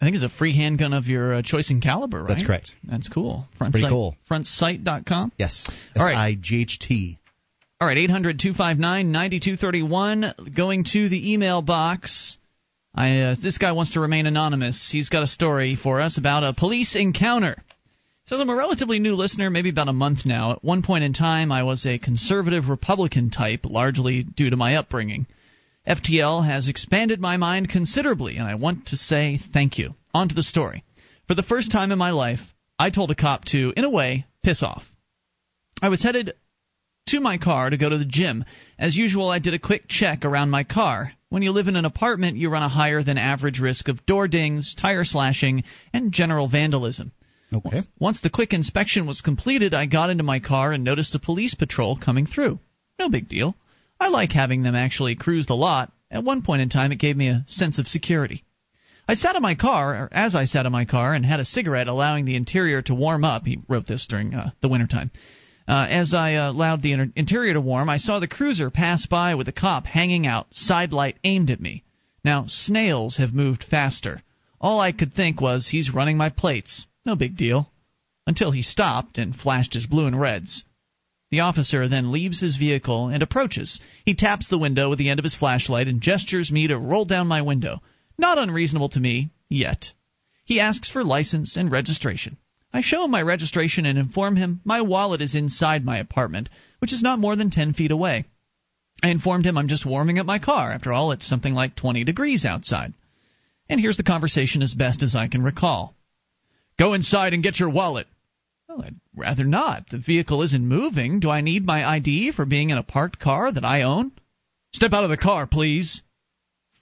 I think it's a free handgun of your uh, choice and caliber, right? That's correct. That's cool. Front Pretty sight, cool. Frontsight.com. Yes. All right. I G H T. All right, 800 259 9231. Going to the email box. I, uh, this guy wants to remain anonymous. He's got a story for us about a police encounter. Says I'm a relatively new listener, maybe about a month now. At one point in time, I was a conservative Republican type, largely due to my upbringing. FTL has expanded my mind considerably, and I want to say thank you. On to the story. For the first time in my life, I told a cop to, in a way, piss off. I was headed to my car to go to the gym. As usual, I did a quick check around my car. When you live in an apartment, you run a higher than average risk of door dings, tire slashing, and general vandalism. Okay. Once the quick inspection was completed, I got into my car and noticed a police patrol coming through. No big deal. I like having them actually cruise the lot. At one point in time, it gave me a sense of security. I sat in my car, or as I sat in my car, and had a cigarette, allowing the interior to warm up. He wrote this during uh, the wintertime. Uh, as I uh, allowed the inter- interior to warm, I saw the cruiser pass by with a cop hanging out, side light aimed at me. Now, snails have moved faster. All I could think was, he's running my plates. No big deal. Until he stopped and flashed his blue and reds. The officer then leaves his vehicle and approaches. He taps the window with the end of his flashlight and gestures me to roll down my window. Not unreasonable to me, yet. He asks for license and registration. I show him my registration and inform him my wallet is inside my apartment, which is not more than 10 feet away. I informed him I'm just warming up my car. After all, it's something like 20 degrees outside. And here's the conversation as best as I can recall. Go inside and get your wallet. Well, I'd rather not. The vehicle isn't moving. Do I need my ID for being in a parked car that I own? Step out of the car, please.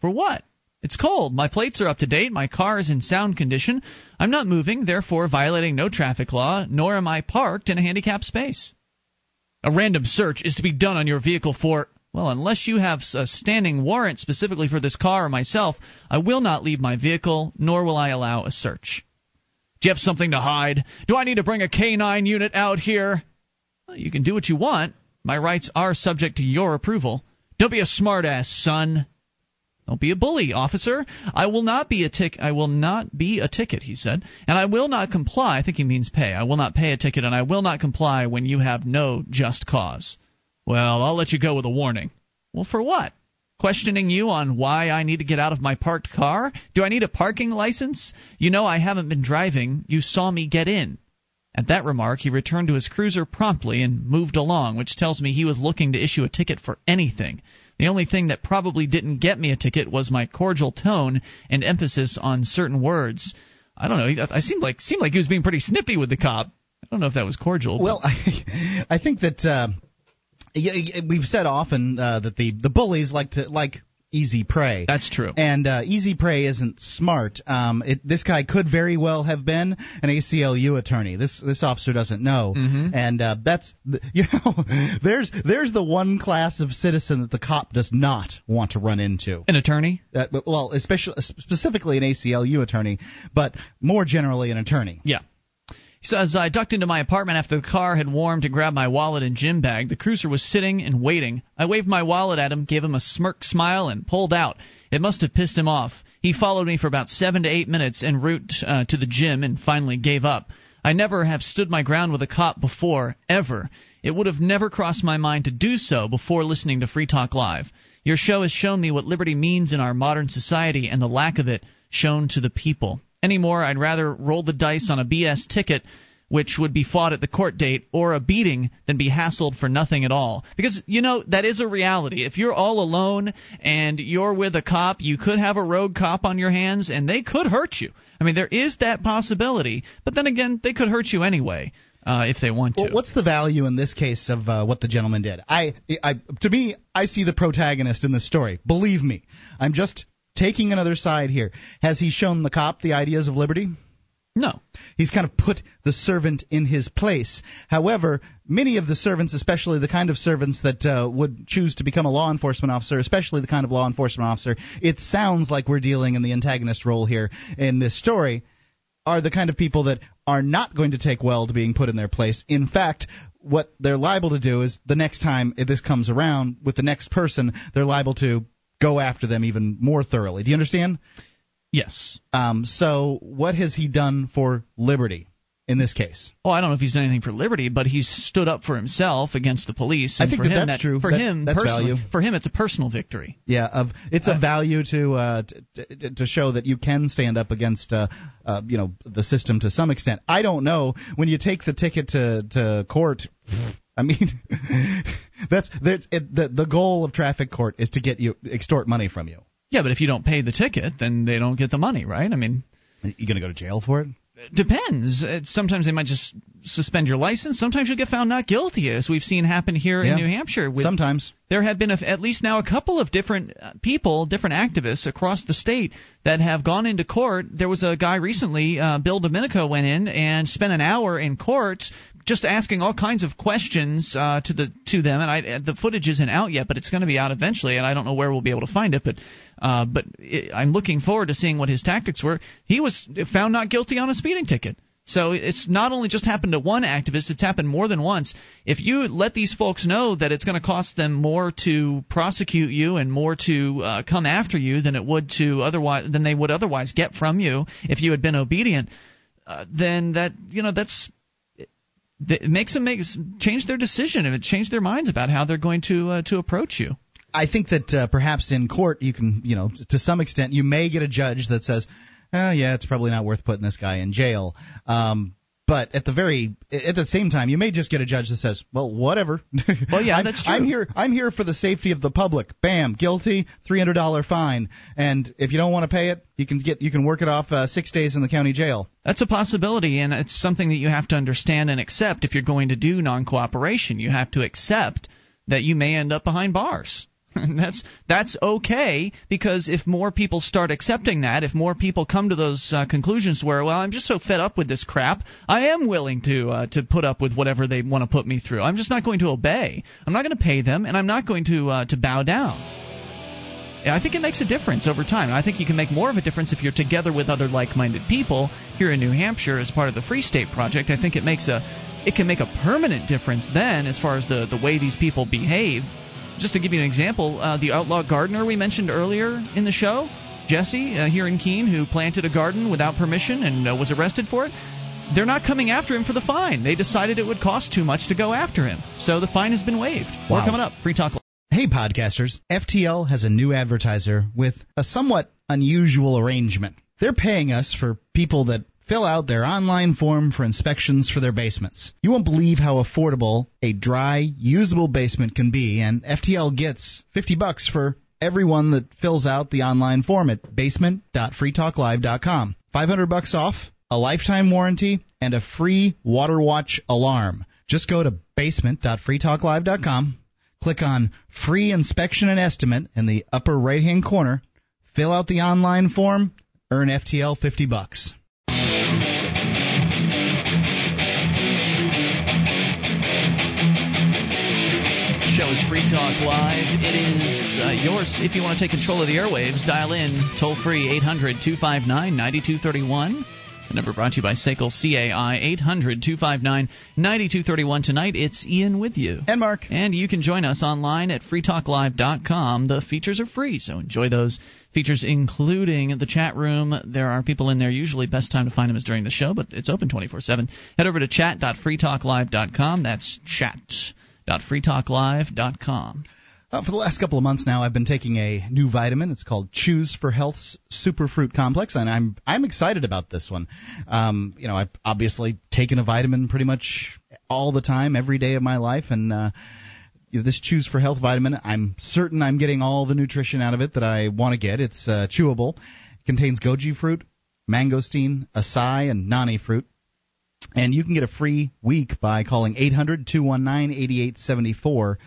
For what? It's cold. My plates are up to date. My car is in sound condition. I'm not moving, therefore violating no traffic law, nor am I parked in a handicapped space. A random search is to be done on your vehicle for. Well, unless you have a standing warrant specifically for this car or myself, I will not leave my vehicle, nor will I allow a search. Do you have something to hide? Do I need to bring a K9 unit out here? Well, you can do what you want. My rights are subject to your approval. Don't be a smartass, son. Don't be a bully, officer. I will not be a tick. I will not be a ticket, he said, and I will not comply. I think he means pay. I will not pay a ticket, and I will not comply when you have no just cause. Well, I'll let you go with a warning. Well, for what? Questioning you on why I need to get out of my parked car? Do I need a parking license? You know I haven't been driving. You saw me get in. At that remark, he returned to his cruiser promptly and moved along, which tells me he was looking to issue a ticket for anything. The only thing that probably didn't get me a ticket was my cordial tone and emphasis on certain words. I don't know. I seemed like seemed like he was being pretty snippy with the cop. I don't know if that was cordial. Well, I, I think that uh, we've said often uh, that the the bullies like to like easy prey. That's true. And uh, easy prey isn't smart. Um, it, this guy could very well have been an ACLU attorney. This this officer doesn't know, mm-hmm. and uh, that's you know there's there's the one class of citizen that the cop does not want to run into. An attorney. Uh, well, especially specifically an ACLU attorney, but more generally an attorney. Yeah. He says, I ducked into my apartment after the car had warmed to grab my wallet and gym bag. The cruiser was sitting and waiting. I waved my wallet at him, gave him a smirk smile, and pulled out. It must have pissed him off. He followed me for about seven to eight minutes en route uh, to the gym and finally gave up. I never have stood my ground with a cop before, ever. It would have never crossed my mind to do so before listening to Free Talk Live. Your show has shown me what liberty means in our modern society and the lack of it shown to the people. Anymore, I'd rather roll the dice on a BS ticket which would be fought at the court date or a beating than be hassled for nothing at all. Because, you know, that is a reality. If you're all alone and you're with a cop, you could have a rogue cop on your hands and they could hurt you. I mean, there is that possibility, but then again, they could hurt you anyway. Uh, if they want to. Well, what's the value in this case of uh, what the gentleman did? I, I, to me, I see the protagonist in this story. Believe me, I'm just taking another side here. Has he shown the cop the ideas of liberty? No. He's kind of put the servant in his place. However, many of the servants, especially the kind of servants that uh, would choose to become a law enforcement officer, especially the kind of law enforcement officer, it sounds like we're dealing in the antagonist role here in this story, are the kind of people that are not going to take well to being put in their place. In fact, what they're liable to do is the next time this comes around with the next person, they're liable to go after them even more thoroughly. Do you understand? Yes. Um, so, what has he done for liberty in this case? Well, I don't know if he's done anything for liberty, but he's stood up for himself against the police. I think for that him, that's that, true. For That- him, that's personally, value. for him, it's a personal victory. Yeah, of it's a Uh, value to uh, t- t- to show that you can stand up against uh, uh, you know the system to some extent. I don't know when you take the ticket to to court. I mean, that's there's it, the the goal of traffic court is to get you extort money from you. Yeah, but if you don't pay the ticket, then they don't get the money, right? I mean, You gonna go to jail for it? depends. Sometimes they might just suspend your license. Sometimes you'll get found not guilty, as we've seen happen here Yeah. in New Hampshire. With, Sometimes. there have been a, at least now a couple of different uh, people, different activists across the state that have gone into court. There was a guy recently, uh, Bill Domenico, went in and spent an hour in court just asking all kinds of questions uh, to the to them. And I, the footage isn't out yet, but it's going to be out eventually, and I don't know where we'll be able to find it. But uh, but it, I'm looking forward to seeing what his tactics were. He was found not guilty on a speeding ticket. So it's not only just happened to one activist, it's happened more than once. If you let these folks know that it's going to cost them more to prosecute you and more to uh, come after you than it would to otherwise than they would otherwise get from you if you had been obedient, uh, then that you know that's it makes them make change their decision, and it change their minds about how they're going to uh, to approach you. I think that uh, perhaps in court you can, you know, to some extent, you may get a judge that says, oh, yeah, it's probably not worth putting this guy in jail. Um, but at the very at the same time, you may just get a judge that says, "Well, whatever." Well, yeah, I'm, that's true. I'm here. I'm here for the safety of the public. Bam, guilty, three hundred dollar fine, and if you don't want to pay it, you can get you can work it off uh, six days in the county jail. That's a possibility, and it's something that you have to understand and accept if you're going to do non cooperation. You have to accept that you may end up behind bars. that's that's okay because if more people start accepting that, if more people come to those uh, conclusions where, well, I'm just so fed up with this crap, I am willing to uh, to put up with whatever they want to put me through. I'm just not going to obey. I'm not going to pay them, and I'm not going to uh, to bow down. I think it makes a difference over time. I think you can make more of a difference if you're together with other like-minded people here in New Hampshire as part of the Free State Project. I think it makes a it can make a permanent difference then as far as the the way these people behave just to give you an example, uh, the outlaw gardener we mentioned earlier in the show, Jesse uh, here in Keene, who planted a garden without permission and uh, was arrested for it. They're not coming after him for the fine. They decided it would cost too much to go after him. So the fine has been waived. Wow. More coming up. Free Talk. Hey, podcasters. FTL has a new advertiser with a somewhat unusual arrangement. They're paying us for people that fill out their online form for inspections for their basements. You won't believe how affordable a dry, usable basement can be, and FTL gets 50 bucks for everyone that fills out the online form at basement.freetalklive.com. 500 bucks off, a lifetime warranty, and a free water watch alarm. Just go to basement.freetalklive.com, click on free inspection and estimate in the upper right-hand corner, fill out the online form, earn FTL 50 bucks. Show is Free Talk Live. It is uh, yours if you want to take control of the airwaves. Dial in toll free 800 259 9231. The number brought to you by SACL CAI 800 259 9231. Tonight it's Ian with you. And Mark. And you can join us online at freetalklive.com. The features are free, so enjoy those features, including the chat room. There are people in there. Usually, best time to find them is during the show, but it's open 24 7. Head over to chat.freetalklive.com. That's chat www.freetalklive.com. Uh, for the last couple of months now, I've been taking a new vitamin. It's called Chews 4 Health's Superfruit Complex, and I'm I'm excited about this one. Um, you know, I've obviously taken a vitamin pretty much all the time, every day of my life, and uh, this Chews 4 Health vitamin, I'm certain I'm getting all the nutrition out of it that I want to get. It's uh, chewable, it contains goji fruit, mangosteen, acai, and noni fruit. And you can get a free week by calling 800 219 8874.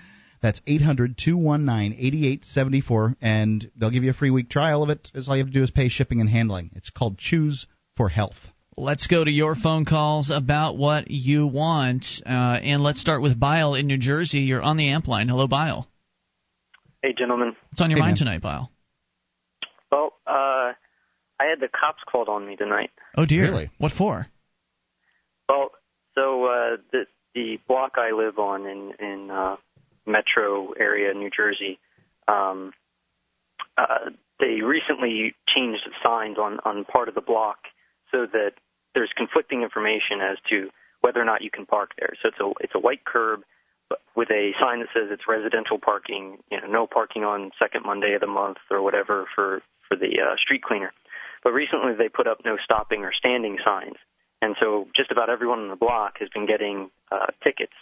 That's 800 219 8874. And they'll give you a free week trial of it. All you have to do is pay shipping and handling. It's called Chews 4 Health. Let's go to your phone calls about what you want. Uh, and let's start with Bile in New Jersey. You're on the amp line. Hello, Bile. Hey, gentlemen. What's on your Hey, mind man. tonight, Bile? Well, uh, I had the cops called on me tonight. Oh, dear. Really? What for? Well, so uh, the the block I live on in in uh, Metro area, New Jersey, um, uh, they recently changed the signs on on part of the block so that there's conflicting information as to whether or not you can park there. So it's a it's a white curb with a sign that says it's residential parking, you know, no parking on second Monday of the month or whatever for for the uh, street cleaner. But recently they put up no stopping or standing signs, and so just about everyone on the block has been getting uh, tickets.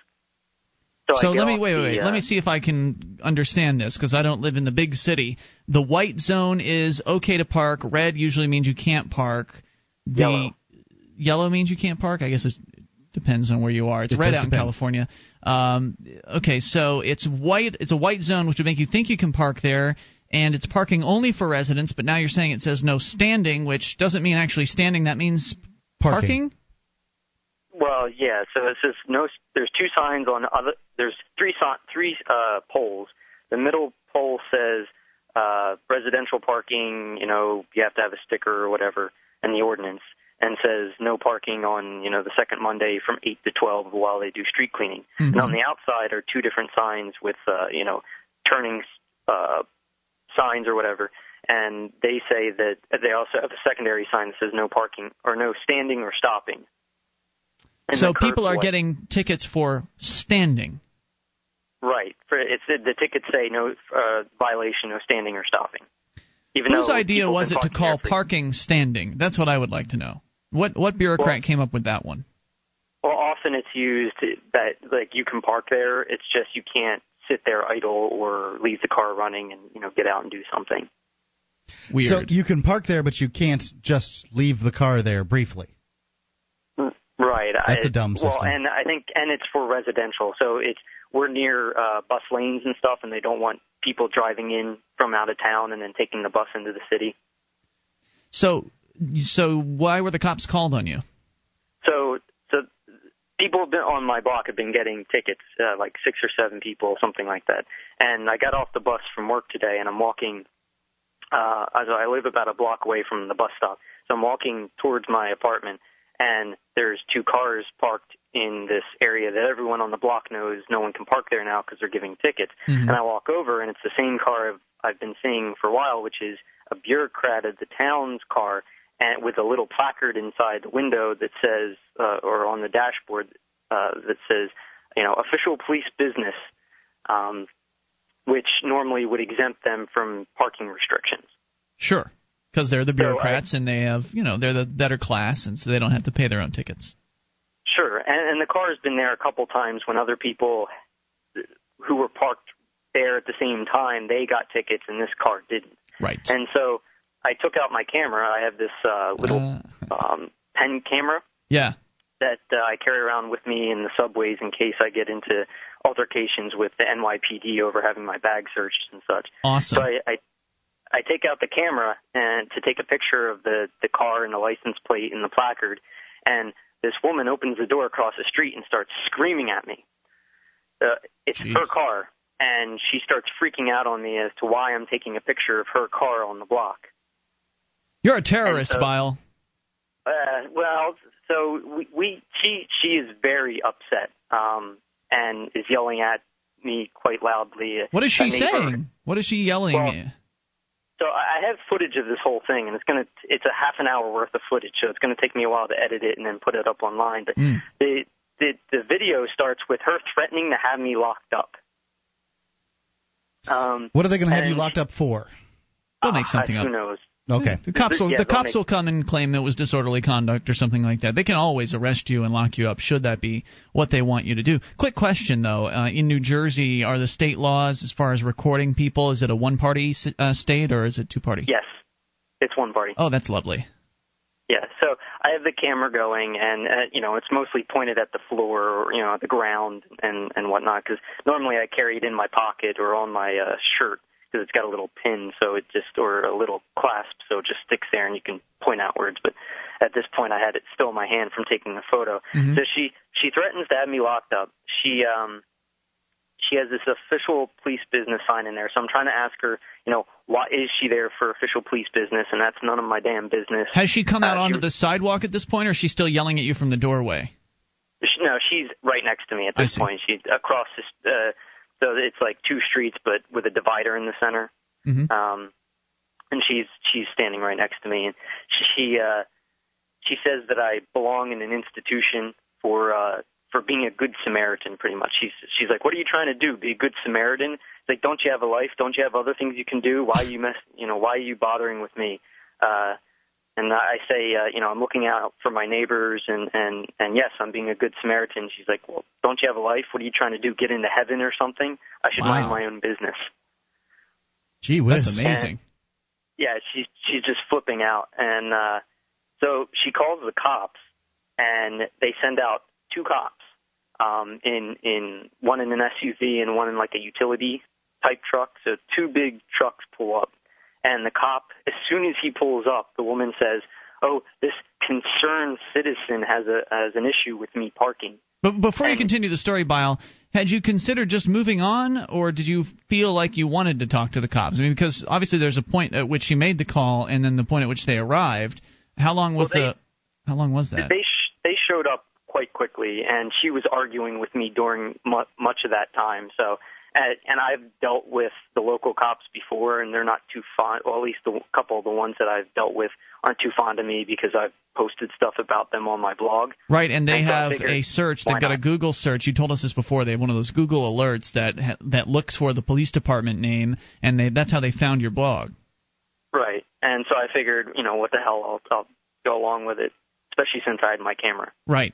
I So let me off wait, wait, the, wait. uh, Let me see if I can understand this because I don't live in the big city. The white zone is okay to park. Red usually means you can't park. The Yellow. yellow means you can't park. I guess it depends on where you are. It's It red does out in. California. Um, okay, so it's white. It's a white zone, which would make you think you can park there, and it's parking only for residents. But now you're saying it says no standing, which doesn't mean actually standing. That means Parking. parking? Well, yeah. So it says no. There's two signs on other. There's three three uh, poles. The middle pole says uh, residential parking. You know, you have to have a sticker or whatever, and the ordinance, and says no parking on you know the second Monday from eight to twelve while they do street cleaning. And on the outside are two different signs with uh, you know turning uh, signs or whatever. And they say that they also have a secondary sign that says no parking or no standing or stopping. And So people are white. getting tickets for standing. right. For it's the tickets say no uh, violation, no standing or stopping. Even Whose idea was it to call there for- parking standing? That's what I would like to know. What what bureaucrat came up with that one? Well, often it's used that like you can park there. It's just you can't sit there idle or leave the car running and you know get out and do something. Weird. So you can park there, but you can't just leave the car there briefly. Right. That's I, a dumb system. Well, and I think and it's for residential, so it's we're near uh, bus lanes and stuff, and they don't want people driving in from out of town and then taking the bus into the city. So so why were the cops called on you? So, so people have been on my block have been getting tickets, uh, like six or seven people, something like that. And I got off the bus from work today, and I'm walking. Uh, as I live about a block away from the bus stop, so I'm walking towards my apartment, and there's two cars parked in this area that everyone on the block knows no one can park there now because they're giving tickets. Mhm. And I walk over, and it's the same car I've, I've been seeing for a while, which is a bureaucrat of the town's car, and with a little placard inside the window that says, uh, or on the dashboard uh, that says, you know, official police business, um, which normally would exempt them from parking restrictions. Sure. Because they're the So I- bureaucrats and they have, you know, they're the better class, and so they don't have to pay their own tickets. Sure, and, and the car has been there a couple times when other people who were parked there at the same time they got tickets and this car didn't. Right. And so I took out my camera. I have this uh, little um, pen camera Yeah. that uh, I carry around with me in the subways in case I get into altercations with the NYPD over having my bag searched and such. Awesome. So I, I I take out the camera and to take a picture of the the car and the license plate and the placard, and this woman opens the door across the street and starts screaming at me. Uh, it's her car, and she starts freaking out on me as to why I'm taking a picture of her car on the block. You're a terrorist, so- Bile. Uh, well, so we, we she she is very upset um, and is yelling at me quite loudly. What is she saying? What is she yelling? Well, So I have footage of this whole thing, and it's gonna it's a half an hour worth of footage, so it's gonna take me a while to edit it and then put it up online. But Mm. the the the video starts with her threatening to have me locked up. Um, What are they going to have you locked up for? They'll make something uh, up. Who knows? Okay. The cops will Yeah, the cops make- will come and claim it was disorderly conduct or something like that. They can always arrest you and lock you up should that be what they want you to do. Quick question though, uh, in New Jersey, are the state laws as far as recording people? Is it a one-party uh, state or is it two-party? Yes, it's one party. Oh, that's lovely. Yeah, so I have the camera going, and uh, you know it's mostly pointed at the floor or you know at the ground and and whatnot. Because normally I carry it in my pocket or on my uh, shirt because it's got a little pin, so it just or a little clasp, so it just sticks there and you can point outwards. But at this point, I had it still in my hand from taking the photo. Mhm. So she she threatens to have me locked up. She um she has this official police business sign in there. So I'm trying to ask her, you know, why is she there for official police business? And that's none of my damn business. Has she come out Uh, onto the sidewalk at this point, or is she still yelling at you from the doorway? She, no, she's right next to me at this point. She's across this, uh, so it's like two streets, but with a divider in the center. Mhm. Um, and she's she's standing right next to me, and she uh, she says that I belong in an institution for uh, for being a good Samaritan. Pretty much, she's she's like, "What are you trying to do? Be a good Samaritan?" It's like, "Don't you have a life? Don't you have other things you can do? Why you mess? You know, why are you bothering with me?" Uh, and I say, uh, you know, I'm looking out for my neighbors, and and and yes, I'm being a good Samaritan. She's like, well, don't you have a life? What are you trying to do? Get into heaven or something? I should Wow. mind my own business. Gee whiz. That's amazing. Yeah, she's she's just flipping out, and uh, so she calls the cops, and they send out two cops, um, in in one in an SUV and one in like a utility type truck. So two big trucks pull up, and the cop, as soon as he pulls up, the woman says, "Oh, this concerned citizen has a has an issue with me parking." But before you continue the story, Bile, had you considered just moving on, or did you feel like you wanted to talk to the cops? I mean, because obviously there's a point at which she made the call, and then the point at which they arrived. How long was Well, the? How long was that? They sh- they showed up quite quickly, and she was arguing with me during mu- much of that time. So, and, and I've dealt with the local cops before, and they're not too fond. Well, at least the couple of the ones that I've dealt with aren't too fond of me because I've posted stuff about them on my blog. Right, and they And so have figured, a search. They've got a? Google search. You told us this before. They have one of those Google alerts that ha- that looks for the police department name, and they that's how they found your blog. Right, and so I figured, you know, what the hell, I'll, I'll go along with it, especially since I had my camera. Right.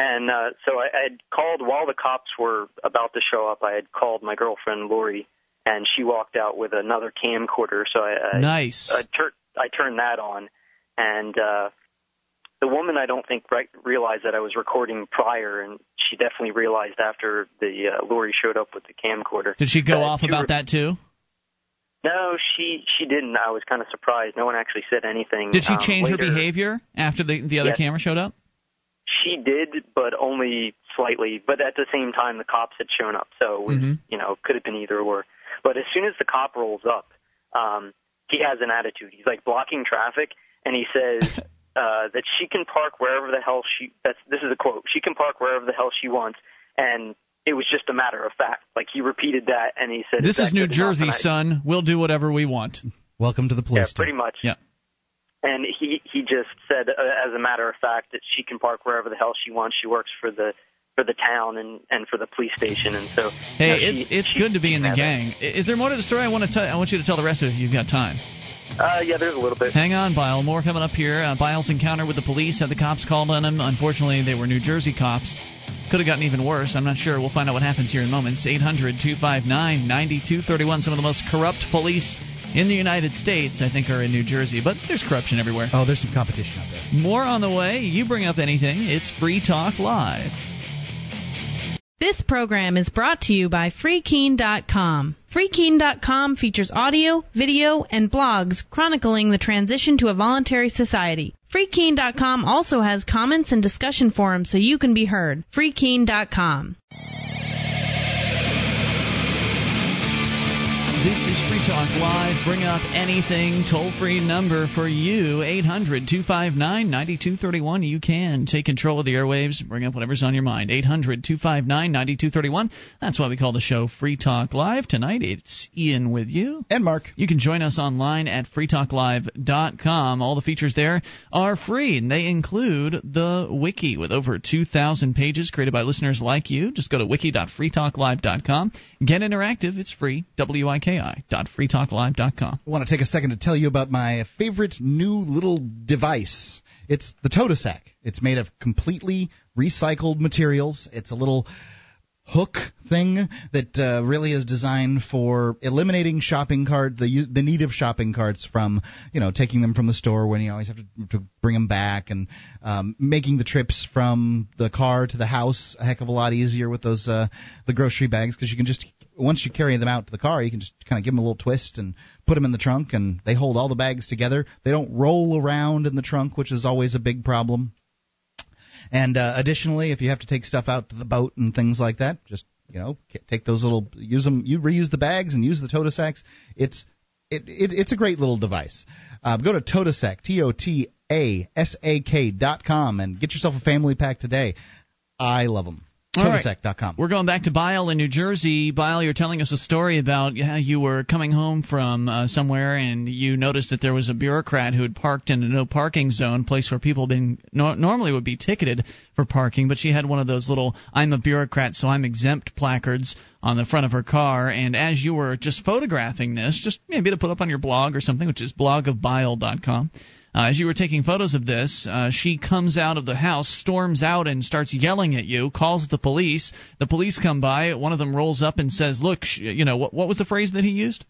And uh, so I, I had called while the cops were about to show up. I had called my girlfriend Lori, and she walked out with another camcorder. So I, I Nice. I, tur- I turned that on, and uh, the woman I don't think right, realized that I was recording prior, and she definitely realized after the uh, Lori showed up with the camcorder. Did she go Uh, off about re- that too? No, she she didn't. I was kind of surprised. No one actually said anything. Did she um, change her behavior after the the other Yes. camera showed up? She did, but only slightly. But at the same time, the cops had shown up, so it was, Mhm. you know, could have been either or. But as soon as the cop rolls up, um, he has an attitude. He's like blocking traffic, and he says uh, that she can park wherever the hell she. That's this is a quote. She can park wherever the hell she wants, and it was just a matter of fact. Like he repeated that, and he said, This is New? Jersey, son. We'll do whatever we want. Welcome to the police. Yeah, police. pretty much. Yeah. And he he just said, uh, as a matter of fact, that she can park wherever the hell she wants. She works for the for the town and and for the police station, and so. Hey, you know, it's she- it's she- good to be in the gang. I- Is there more to the story? I want to tell. I want you to tell the rest of it if you've got time. Uh, yeah, there's a little bit. Hang on, Bile. More coming up here. Uh, Bile's encounter with the police had the cops called on him. Unfortunately, they were New Jersey cops. Could have gotten even worse. I'm not sure. We'll find out what happens here in moments. 800 259 9231. Some of the most corrupt police in the United States, I think, are in New Jersey. But there's corruption everywhere. Oh, there's some competition out there. More on the way. You bring up anything. It's Free Talk Live. This program is brought to you by FreeKeene.com. FreeKeene.com features audio, video, and blogs chronicling the transition to a voluntary society. FreeKeene.com also has comments and discussion forums so you can be heard. FreeKeene.com. This is Free Talk Live. Bring up anything. Toll free number for you 800 259 9231. You can take control of the airwaves. Bring up whatever's on your mind. 800 259 9231. That's why we call the show Free Talk Live. Tonight it's Ian with you. And Mark. You can join us online at freetalklive.com. All the features there are free, and they include the wiki with over 2,000 pages created by listeners like you. Just go to wiki.freetalklive.com. Get interactive. It's free. W-I-K-I dot freetalklive.com. I want to take a second to tell you about my favorite new little device. It's the Totasak. It's made of completely recycled materials. It's a little hook thing that uh, really is designed for eliminating shopping cart the the need of shopping carts from you know taking them from the store when you always have to, to bring them back and um, making the trips from the car to the house a heck of a lot easier with those uh, the grocery bags because you can just once you carry them out to the car you can just kind of give them a little twist and put them in the trunk and they hold all the bags together they don't roll around in the trunk which is always a big problem and uh, additionally, if you have to take stuff out to the boat and things like that, just you know, take those little, use them, you reuse the bags and use the Totasaks. It's it, it it's a great little device. Uh, go to Totasak, T O T A S A K dot com, and get yourself a family pack today. I love them. All right. We're going back to Bile in New Jersey. Bile, you're telling us a story about how you were coming home from uh, somewhere and you noticed that there was a bureaucrat who had parked in a no parking zone, place where people been no, normally would be ticketed for parking, but she had one of those little "I'm a bureaucrat, so I'm exempt" placards on the front of her car. And as you were just photographing this, just maybe to put up on your blog or something, which is blogofbile.com. Uh, as you were taking photos of this, uh, she comes out of the house, storms out, and starts yelling at you. Calls the police. The police come by. One of them rolls up and says, "Look, sh- you know what? What was the phrase that he used?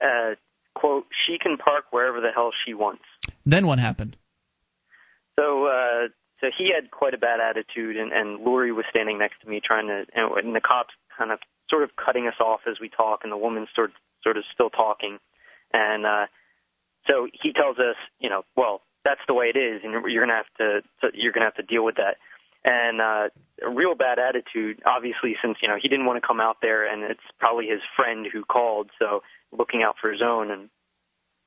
Uh, quote, she can park wherever the hell she wants. Then what happened? So, uh, so he had quite a bad attitude, and, and Lori was standing next to me, trying to, and, and the cops kind of sort of cutting us off as we talk, and the woman sort sort of still talking, and uh, so he tells us, you know, well, that's the way it is, and you're, gonna have to, to you're gonna have to deal with that. And uh, a real bad attitude, obviously, since you know he didn't want to come out there, and it's probably his friend who called, so looking out for his own. And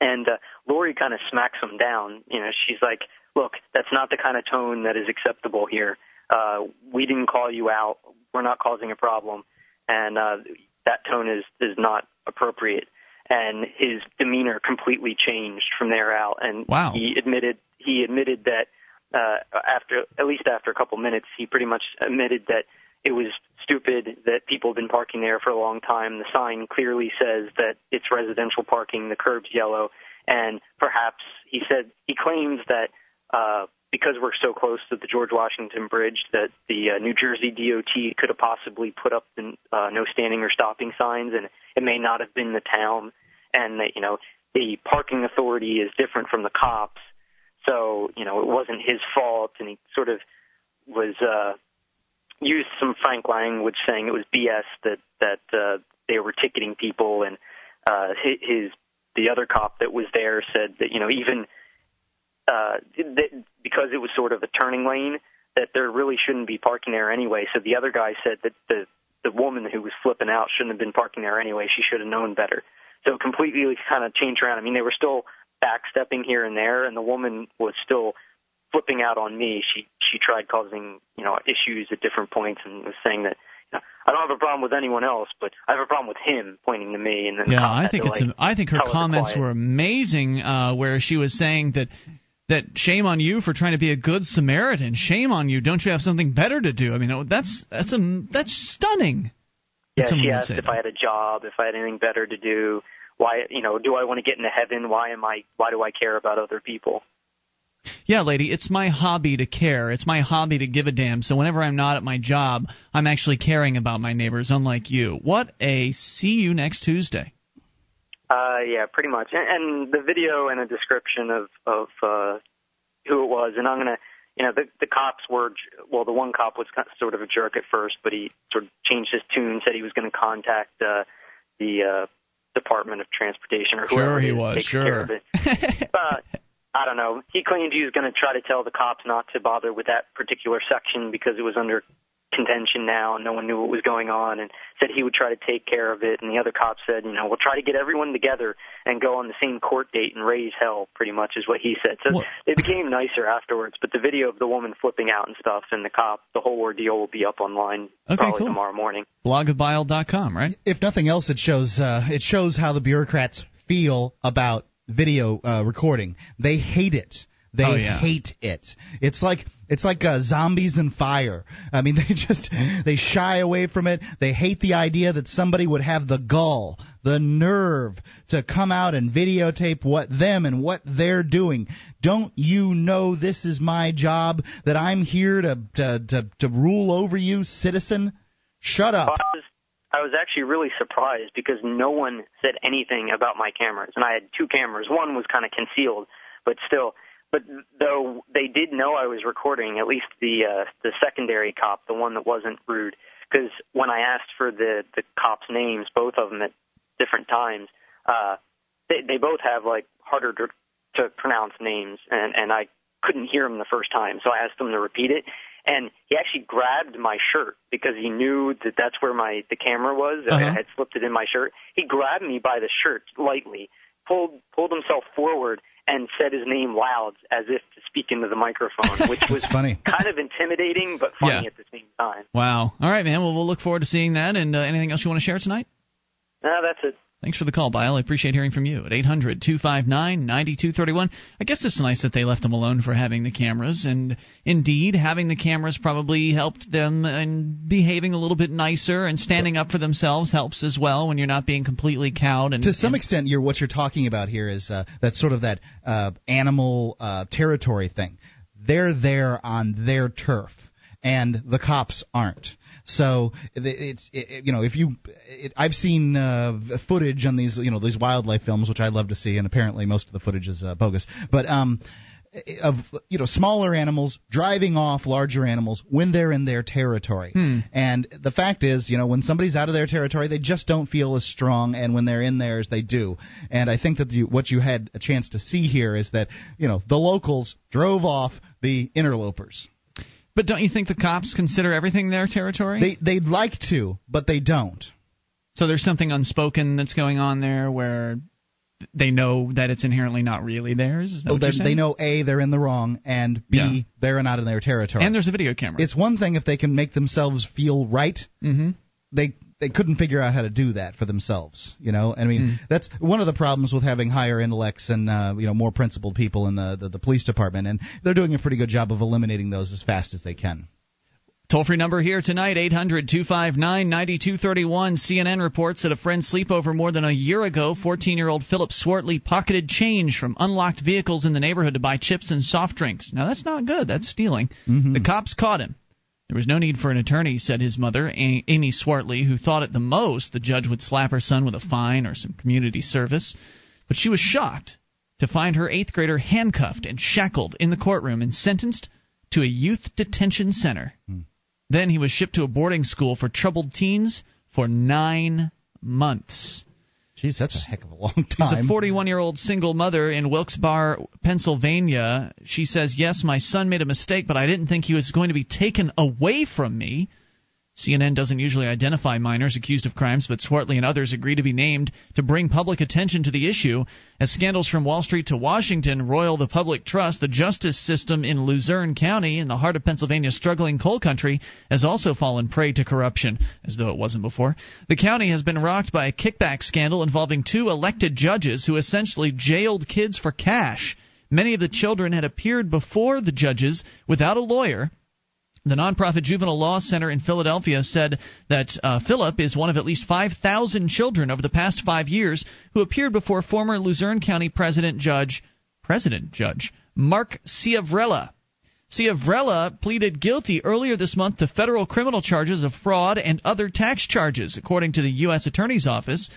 and uh, Lori kind of smacks him down. You know, she's like, "Look, that's not the kind of tone that is acceptable here. Uh, we didn't call you out. We're not causing a problem." and uh, that tone is is not appropriate. And his demeanor completely changed from there out, and Wow. he admitted he admitted that uh, after at least after a couple minutes, he pretty much admitted that it was stupid that people have been parking there for a long time. The sign clearly says that it's residential parking. The curb's yellow, and perhaps he said he claims that uh, because we're so close to the George Washington Bridge, that the uh, New Jersey DOT could have possibly put up the uh, no standing or stopping signs, and it may not have been the town, and that you know the parking authority is different from the cops, so you know it wasn't his fault, and he sort of was uh, used some frank language saying it was BS that that uh, they were ticketing people, and uh, his the other cop that was there said that you know even uh, that because it was sort of a turning lane that there really shouldn't be parking there anyway. So the other guy said that the the woman who was flipping out shouldn't have been parking there anyway. She should have known better. So it completely kind of changed around. I mean, they were still backstepping here and there, and the woman was still flipping out on me. She she tried causing you know issues at different points and was saying that you know, I don't have a problem with anyone else, but I have a problem with him pointing to me. And then the Yeah, I think it's. like, I think her comments quiet. were amazing, uh, where she was saying that that shame on you for trying to be a good Samaritan. Shame on you. Don't you have something better to do? I mean, that's that's a that's stunning. Yeah, she asked if. I had a job, if I had anything better to do. Why, you know, do I want to get into heaven? Why am I? Why do I care about other people? Yeah, lady, it's my hobby to care. It's my hobby to give a damn. So whenever I'm not at my job, I'm actually caring about my neighbors, unlike you. What a see you next Tuesday. Uh, yeah, pretty much. And, and the video and a description of of uh, who it was, and I'm gonna, you know, the the cops were, well, the one cop was kind of sort of a jerk at first, but he sort of changed his tune, said he was going to contact uh, the uh, Department of Transportation or whoever Sure he was, sure. care of it. but I don't know. He claimed he was going to try to tell the cops not to bother with that particular section because it was under contention now and no one knew what was going on and said he would try to take care of it and the other cops said, you know, we'll try to get everyone together and go on the same court date and raise hell pretty much is what he said. So Well- they became nicer afterwards, but the video of the woman flipping out and stuff and the cop, the whole ordeal will be up online Okay, probably cool. tomorrow morning. Blogofbile.com, right? if nothing else, it shows uh, it shows how the bureaucrats feel about video uh, recording. They hate it. They Oh, yeah. hate it. It's like it's like uh, zombies and fire. I mean, they just they shy away from it. They hate the idea that somebody would have the gall, the nerve to come out and videotape what them and what they're doing. Don't you know this is my job? That I'm here to to to, to rule over you, citizen? Shut up. I was I was actually really surprised because no one said anything about my cameras, and I had two cameras. One was kind of concealed, but still. But though they did know I was recording, at least the uh, the secondary cop, the one that wasn't rude, because when I asked for the the cops' names, both of them at different times, uh, they they both have like harder to, to pronounce names, and and I couldn't hear him the first time, so I asked him to repeat it, and he actually grabbed my shirt because he knew that that's where my the camera was. Uh-huh. I had slipped it in my shirt. He grabbed me by the shirt lightly, pulled pulled himself forward, and said his name loud as if to speak into the microphone, which was funny. kind of intimidating but funny Yeah. at the same time. Wow. All right, man. Well, we'll look forward to seeing that. And uh, anything else you want to share tonight? No, that's it. Thanks for the call, Bile. I appreciate hearing from you at 800 259 9231. I guess it's nice that they left them alone for having the cameras. And indeed, having the cameras probably helped them in behaving a little bit nicer and standing up for themselves helps as well when you're not being completely cowed. And to some and- extent, you're what you're talking about here is uh, that sort of that uh, animal uh, territory thing. They're there on their turf, and the cops aren't. So it's it, you know if you it, I've seen uh, footage on these you know these wildlife films which I love to see and apparently most of the footage is uh, bogus. But um of you know smaller animals driving off larger animals when they're in their territory. Hmm. and the fact is you know when somebody's out of their territory they just don't feel as strong and when they're in theirs they do. And I think that you, what you had a chance to see here is that you know the locals drove off the interlopers But don't you think the cops consider everything their territory? they they'd like to but they don't so there's something unspoken that's going on there where they know that it's inherently not really theirs. Is that what they they know a they're in the wrong and b Yeah. they're not in their territory And there's a video camera. it's one thing if they can make themselves feel right mm-hmm. they they couldn't figure out how to do that for themselves. You know, I mean, mm. that's one of the problems with having higher intellects and uh, you know more principled people in the, the the police department, and they're doing a pretty good job of eliminating those as fast as they can. Toll free number here tonight, 800 259 9231. CNN reports that a friend sleepover more than a year ago, 14 year old Philip Swartley pocketed change from unlocked vehicles in the neighborhood to buy chips and soft drinks. Now, that's not good. That's stealing. Mm-hmm. The cops caught him. There was no need for an attorney, said his mother, Amy Swartley, who thought at the most the judge would slap her son with a fine or some community service. But she was shocked to find her eighth grader handcuffed and shackled in the courtroom and sentenced to a youth detention center. Mm. Then he was shipped to a boarding school for troubled teens for nine months. Jeez, that's a heck of a long time. She's a 41 year old single mother in Wilkes-Barre, Pennsylvania. She says, Yes, my son made a mistake, but I didn't think he was going to be taken away from me. CNN doesn't usually identify minors accused of crimes, but Swartley and others agree to be named to bring public attention to the issue. As scandals from Wall Street to Washington roil the public trust, the justice system in Luzerne County, in the heart of Pennsylvania's struggling coal country, has also fallen prey to corruption, as though it wasn't before. The county has been rocked by a kickback scandal involving two elected judges who essentially jailed kids for cash. Many of the children had appeared before the judges without a lawyer the nonprofit Juvenile Law Center in Philadelphia said that uh, Philip is one of at least 5,000 children over the past five years who appeared before former Luzerne County President Judge President Judge Mark Ciavarella. Ciavarella pleaded guilty earlier this month to federal criminal charges of fraud and other tax charges, according to the U.S. Attorney's Office.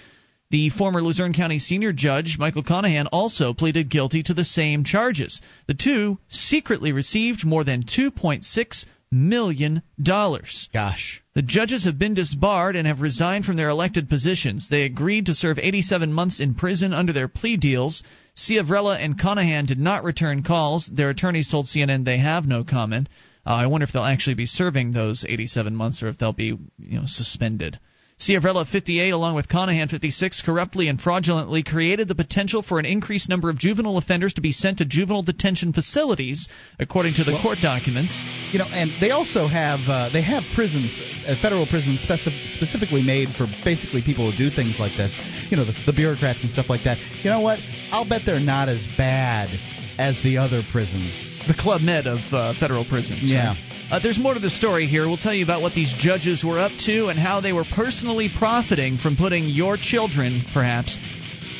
The former Luzerne County senior judge, Michael Conahan, also pleaded guilty to the same charges. The two secretly received more than 2.6 million dollars. Gosh. The judges have been disbarred and have resigned from their elected positions. They agreed to serve 87 months in prison under their plea deals. Ciavarella and Conahan did not return calls. Their attorneys told CNN they have no comment. Uh, I wonder if they'll actually be serving those 87 months or if they'll be, you know, suspended. Ciavarella 58, along with Conahan 56, corruptly and fraudulently created the potential for an increased number of juvenile offenders to be sent to juvenile detention facilities, according to the well, court documents. You know, and they also have uh, they have prisons, uh, federal prisons speci- specifically made for basically people who do things like this. You know, the, the bureaucrats and stuff like that. You know what? I'll bet they're not as bad as the other prisons. The Club Med of uh, federal prisons. Yeah. Right? Uh, there's more to the story here. We'll tell you about what these judges were up to and how they were personally profiting from putting your children, perhaps,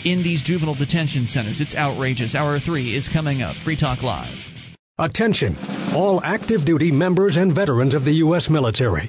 in these juvenile detention centers. It's outrageous. Hour three is coming up. Free Talk Live. Attention, all active duty members and veterans of the U.S. military.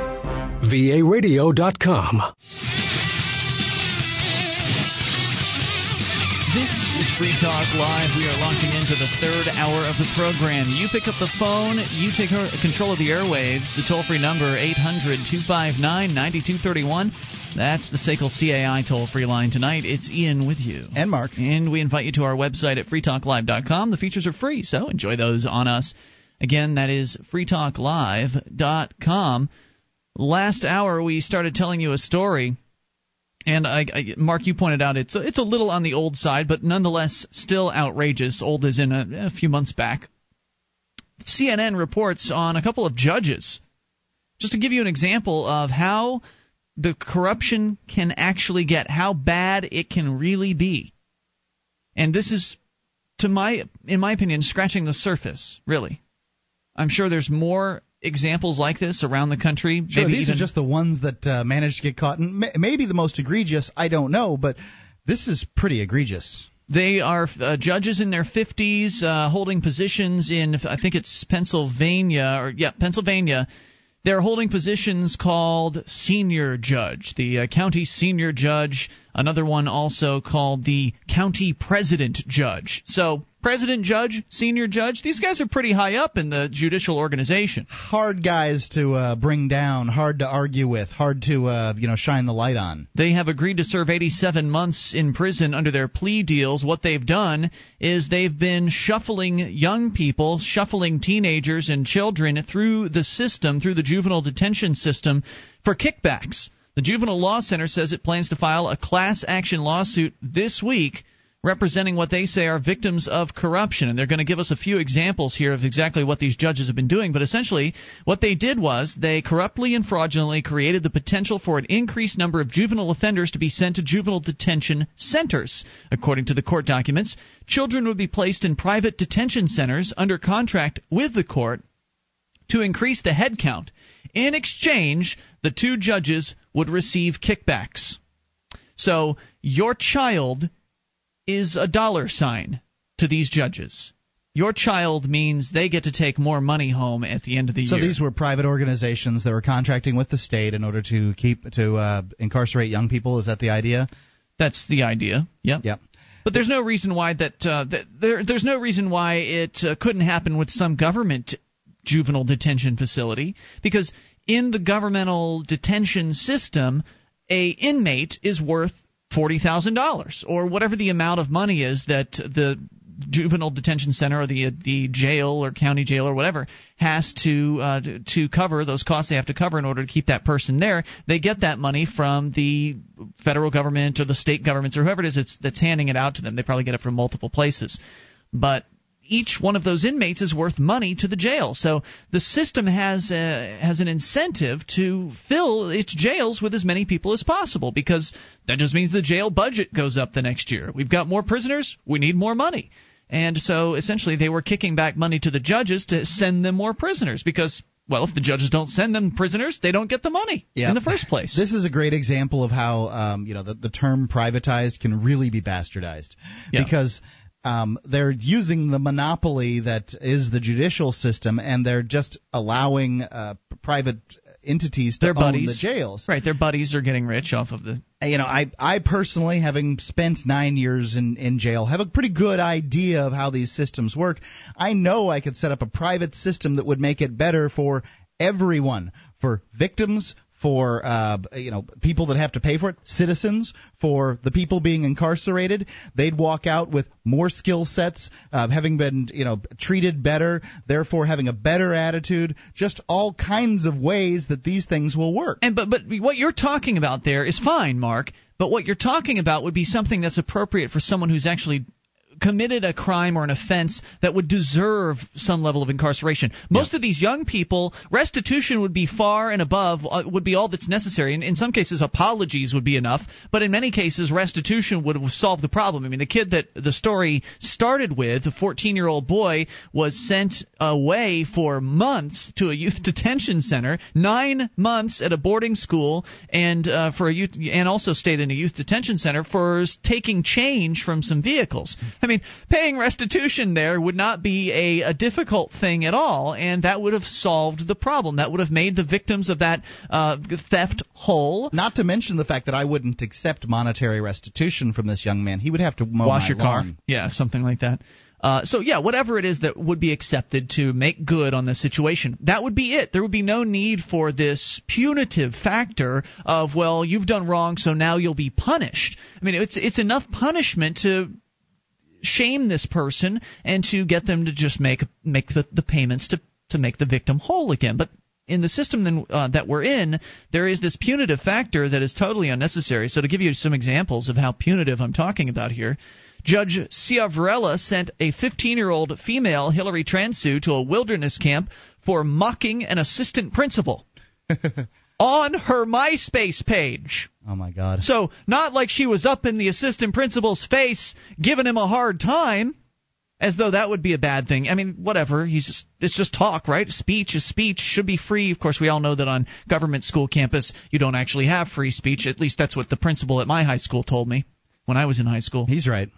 varadio.com. This is Free Talk Live. We are launching into the third hour of the program. You pick up the phone, you take control of the airwaves. The toll free number, 800 259 9231. That's the SACL CAI toll free line tonight. It's Ian with you. And Mark. And we invite you to our website at freetalklive.com. The features are free, so enjoy those on us. Again, that is freetalklive.com. Last hour, we started telling you a story. And I, I, Mark, you pointed out it's it's a little on the old side, but nonetheless still outrageous. Old as in a, a few months back. CNN reports on a couple of judges. Just to give you an example of how the corruption can actually get, how bad it can really be. And this is, to my, in my opinion, scratching the surface. Really, I'm sure there's more examples like this around the country? Sure, these even... are just the ones that uh, managed to get caught. And maybe the most egregious, I don't know, but this is pretty egregious. They are uh, judges in their 50s, uh, holding positions in, I think it's Pennsylvania, or yeah, Pennsylvania. They're holding positions called senior judge, the uh, county senior judge. Another one also called the county president judge. So president judge, senior judge, these guys are pretty high up in the judicial organization. Hard guys to uh, bring down, hard to argue with, hard to uh, you know shine the light on. They have agreed to serve 87 months in prison under their plea deals. What they've done is they've been shuffling young people, shuffling teenagers and children through the system, through the juvenile detention system for kickbacks. The Juvenile Law Center says it plans to file a class action lawsuit this week representing what they say are victims of corruption. And they're going to give us a few examples here of exactly what these judges have been doing. But essentially, what they did was they corruptly and fraudulently created the potential for an increased number of juvenile offenders to be sent to juvenile detention centers. According to the court documents, children would be placed in private detention centers under contract with the court to increase the headcount. In exchange, the two judges would receive kickbacks. So your child is a dollar sign to these judges. Your child means they get to take more money home at the end of the so year. So these were private organizations that were contracting with the state in order to keep to uh, incarcerate young people. Is that the idea? That's the idea. Yep. Yep. But there's no reason why that, uh, that there, there's no reason why it uh, couldn't happen with some government juvenile detention facility because in the governmental detention system, a inmate is worth forty thousand dollars or whatever the amount of money is that the juvenile detention center or the the jail or county jail or whatever has to uh, to cover those costs they have to cover in order to keep that person there. They get that money from the federal government or the state governments or whoever it is that's, that's handing it out to them. They probably get it from multiple places, but each one of those inmates is worth money to the jail. So the system has a, has an incentive to fill its jails with as many people as possible because that just means the jail budget goes up the next year. We've got more prisoners, we need more money. And so essentially they were kicking back money to the judges to send them more prisoners because well, if the judges don't send them prisoners, they don't get the money yep. in the first place. This is a great example of how um, you know the, the term privatized can really be bastardized yeah. because um, they're using the monopoly that is the judicial system, and they're just allowing uh, private entities to their own buddies. the jails. Right, their buddies are getting rich off of the. You know, I I personally, having spent nine years in in jail, have a pretty good idea of how these systems work. I know I could set up a private system that would make it better for everyone, for victims, for uh, you know people that have to pay for it, citizens, for the people being incarcerated. They'd walk out with more skill sets, uh, having been you know treated better, therefore having a better attitude. Just all kinds of ways that these things will work. And but but what you're talking about there is fine, Mark. But what you're talking about would be something that's appropriate for someone who's actually committed a crime or an offense that would deserve some level of incarceration. Most yeah. of these young people, restitution would be far and above, uh, would be all that's necessary. And in some cases, apologies would be enough. But in many cases, restitution would have solved the problem. I mean, the kid that the story started with, the 14 year old boy, was sent away for months to a youth detention center, nine months at a boarding school, and uh, for a youth, and also stayed in a youth detention center for taking change from some vehicles. I mean, paying restitution there would not be a, a difficult thing at all, and that would have solved the problem. That would have made the victims of that uh, theft whole. Not to mention the fact that I wouldn't accept monetary restitution from this young man. He would have to wash your lawn. car. Yeah, something like that. Uh, so yeah, whatever it is that would be accepted to make good on the situation, that would be it. There would be no need for this punitive factor of well, you've done wrong, so now you'll be punished. I mean, it's it's enough punishment to shame this person and to get them to just make make the, the payments to to make the victim whole again. But in the system then, uh, that we're in, there is this punitive factor that is totally unnecessary. So to give you some examples of how punitive I'm talking about here. Judge Ciavarella sent a 15 year old female Hillary Transue to a wilderness camp for mocking an assistant principal. on her MySpace page. Oh my God! So not like she was up in the assistant principal's face giving him a hard time, as though that would be a bad thing. I mean, whatever. He's just, it's just talk, right? Speech is speech. Should be free. Of course, we all know that on government school campus you don't actually have free speech. At least that's what the principal at my high school told me when I was in high school. He's right.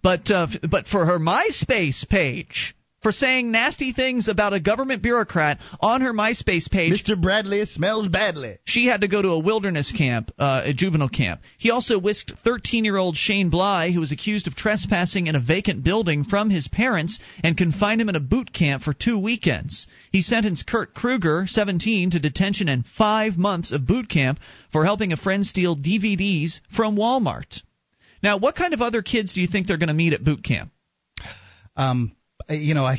But uh, but for her MySpace page, for saying nasty things about a government bureaucrat on her MySpace page. Mr. Bradley smells badly. She had to go to a wilderness camp, uh, a juvenile camp. He also whisked 13 year old Shane Bly, who was accused of trespassing in a vacant building, from his parents and confined him in a boot camp for two weekends. He sentenced Kurt Kruger, 17, to detention and five months of boot camp for helping a friend steal DVDs from Walmart. Now, what kind of other kids do you think they're going to meet at boot camp? Um, you know, I,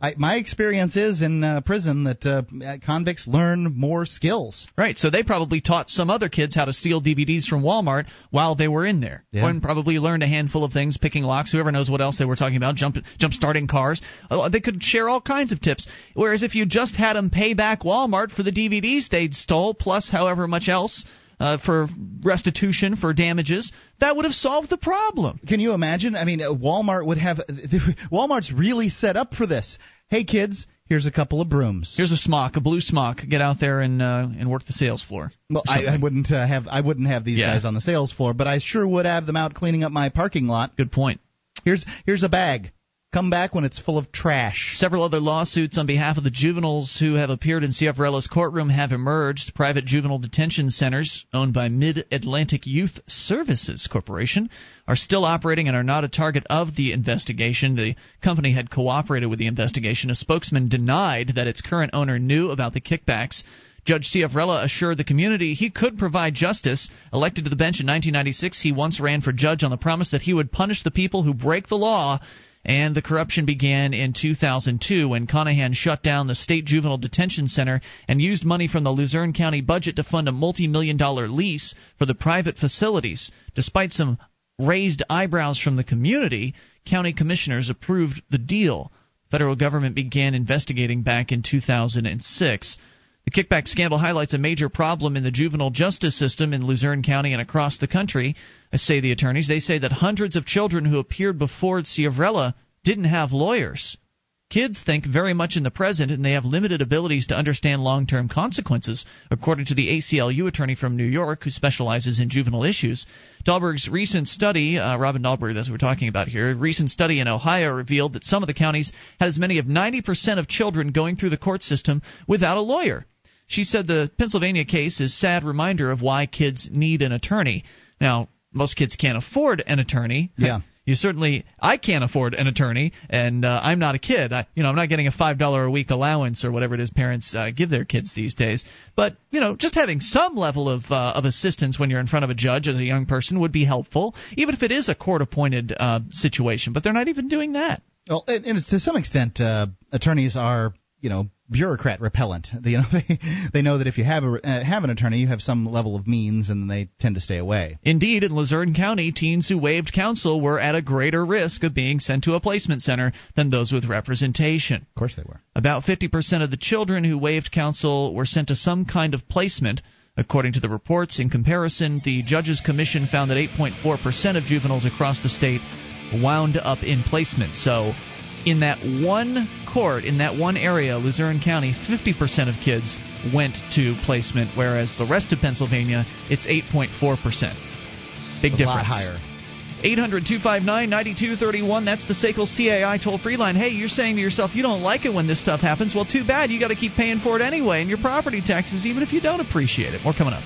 I my experience is in uh, prison that uh, convicts learn more skills. Right. So they probably taught some other kids how to steal DVDs from Walmart while they were in there. Yeah. And probably learned a handful of things, picking locks. Whoever knows what else they were talking about, jump jump starting cars. Uh, They could share all kinds of tips. Whereas if you just had them pay back Walmart for the DVDs they'd stole, plus however much else. Uh, for restitution for damages, that would have solved the problem. Can you imagine? I mean, uh, Walmart would have. Walmart's really set up for this. Hey, kids, here's a couple of brooms. Here's a smock, a blue smock. Get out there and uh, and work the sales floor. Well, I, I wouldn't uh, have I wouldn't have these Yeah. guys on the sales floor, but I sure would have them out cleaning up my parking lot. Good point. Here's here's a bag. Come back when it's full of trash. Several other lawsuits on behalf of the juveniles who have appeared in Ciavarella's courtroom have emerged. Private juvenile detention centers, owned by Mid Atlantic Youth Services Corporation, are still operating and are not a target of the investigation. The company had cooperated with the investigation. A spokesman denied that its current owner knew about the kickbacks. Judge Ciavarella assured the community he could provide justice. Elected to the bench in 1996, he once ran for judge on the promise that he would punish the people who break the law. And the corruption began in 2002 when Conahan shut down the state juvenile detention center and used money from the Luzerne County budget to fund a multi million dollar lease for the private facilities. Despite some raised eyebrows from the community, county commissioners approved the deal. Federal government began investigating back in 2006. The kickback scandal highlights a major problem in the juvenile justice system in Luzerne County and across the country, say the attorneys. They say that hundreds of children who appeared before Ciavarella didn't have lawyers. Kids think very much in the present and they have limited abilities to understand long term consequences, according to the ACLU attorney from New York who specializes in juvenile issues. Dahlberg's recent study, uh, Robin Dahlberg, that's what we're talking about here, a recent study in Ohio revealed that some of the counties had as many as 90% of children going through the court system without a lawyer. She said the Pennsylvania case is a sad reminder of why kids need an attorney. Now, most kids can't afford an attorney. Yeah. You certainly, I can't afford an attorney, and uh, I'm not a kid. I, you know, I'm not getting a five dollar a week allowance or whatever it is parents uh, give their kids these days. But you know, just having some level of uh, of assistance when you're in front of a judge as a young person would be helpful, even if it is a court appointed uh, situation. But they're not even doing that. Well, and, and to some extent, uh, attorneys are you know bureaucrat repellent. They, you know they they know that if you have a uh, have an attorney, you have some level of means, and they tend to stay away. Indeed, in Luzerne County, teens who waived counsel were at a greater risk of being sent to a placement center than those with representation. Of course, they were. About 50% of the children who waived counsel were sent to some kind of placement. According to the reports, in comparison, the Judges Commission found that 8.4% of juveniles across the state wound up in placement. So, in that one court, in that one area, Luzerne County, 50% of kids went to placement, whereas the rest of Pennsylvania, it's 8.4%. Big A difference. lot higher. 800 259 9231. That's the SACL CAI toll free line. Hey, you're saying to yourself, you don't like it when this stuff happens. Well, too bad. You got to keep paying for it anyway in your property taxes, even if you don't appreciate it. More coming up.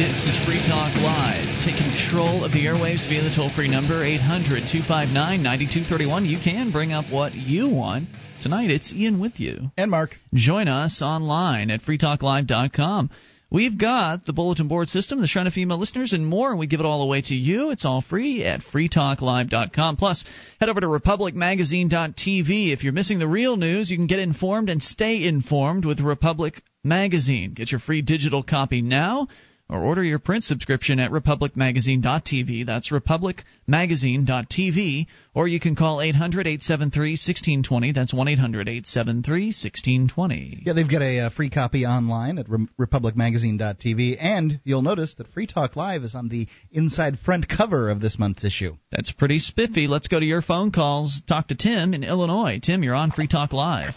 This is Free Talk Live. Take control of the airwaves via the toll free number 800 259 9231. You can bring up what you want. Tonight, it's Ian with you. And Mark. Join us online at freetalklive.com. We've got the bulletin board system, the Shrine of Female listeners, and more. We give it all away to you. It's all free at freetalklive.com. Plus, head over to republicmagazine.tv. If you're missing the real news, you can get informed and stay informed with Republic Magazine. Get your free digital copy now or order your print subscription at republicmagazine.tv. That's republicmagazine.tv. Or you can call 800 873 1620. That's 1 800 873 1620. Yeah, they've got a uh, free copy online at re- republicmagazine.tv, and you'll notice that Free Talk Live is on the inside front cover of this month's issue. That's pretty spiffy. Let's go to your phone calls. Talk to Tim in Illinois. Tim, you're on Free Talk Live.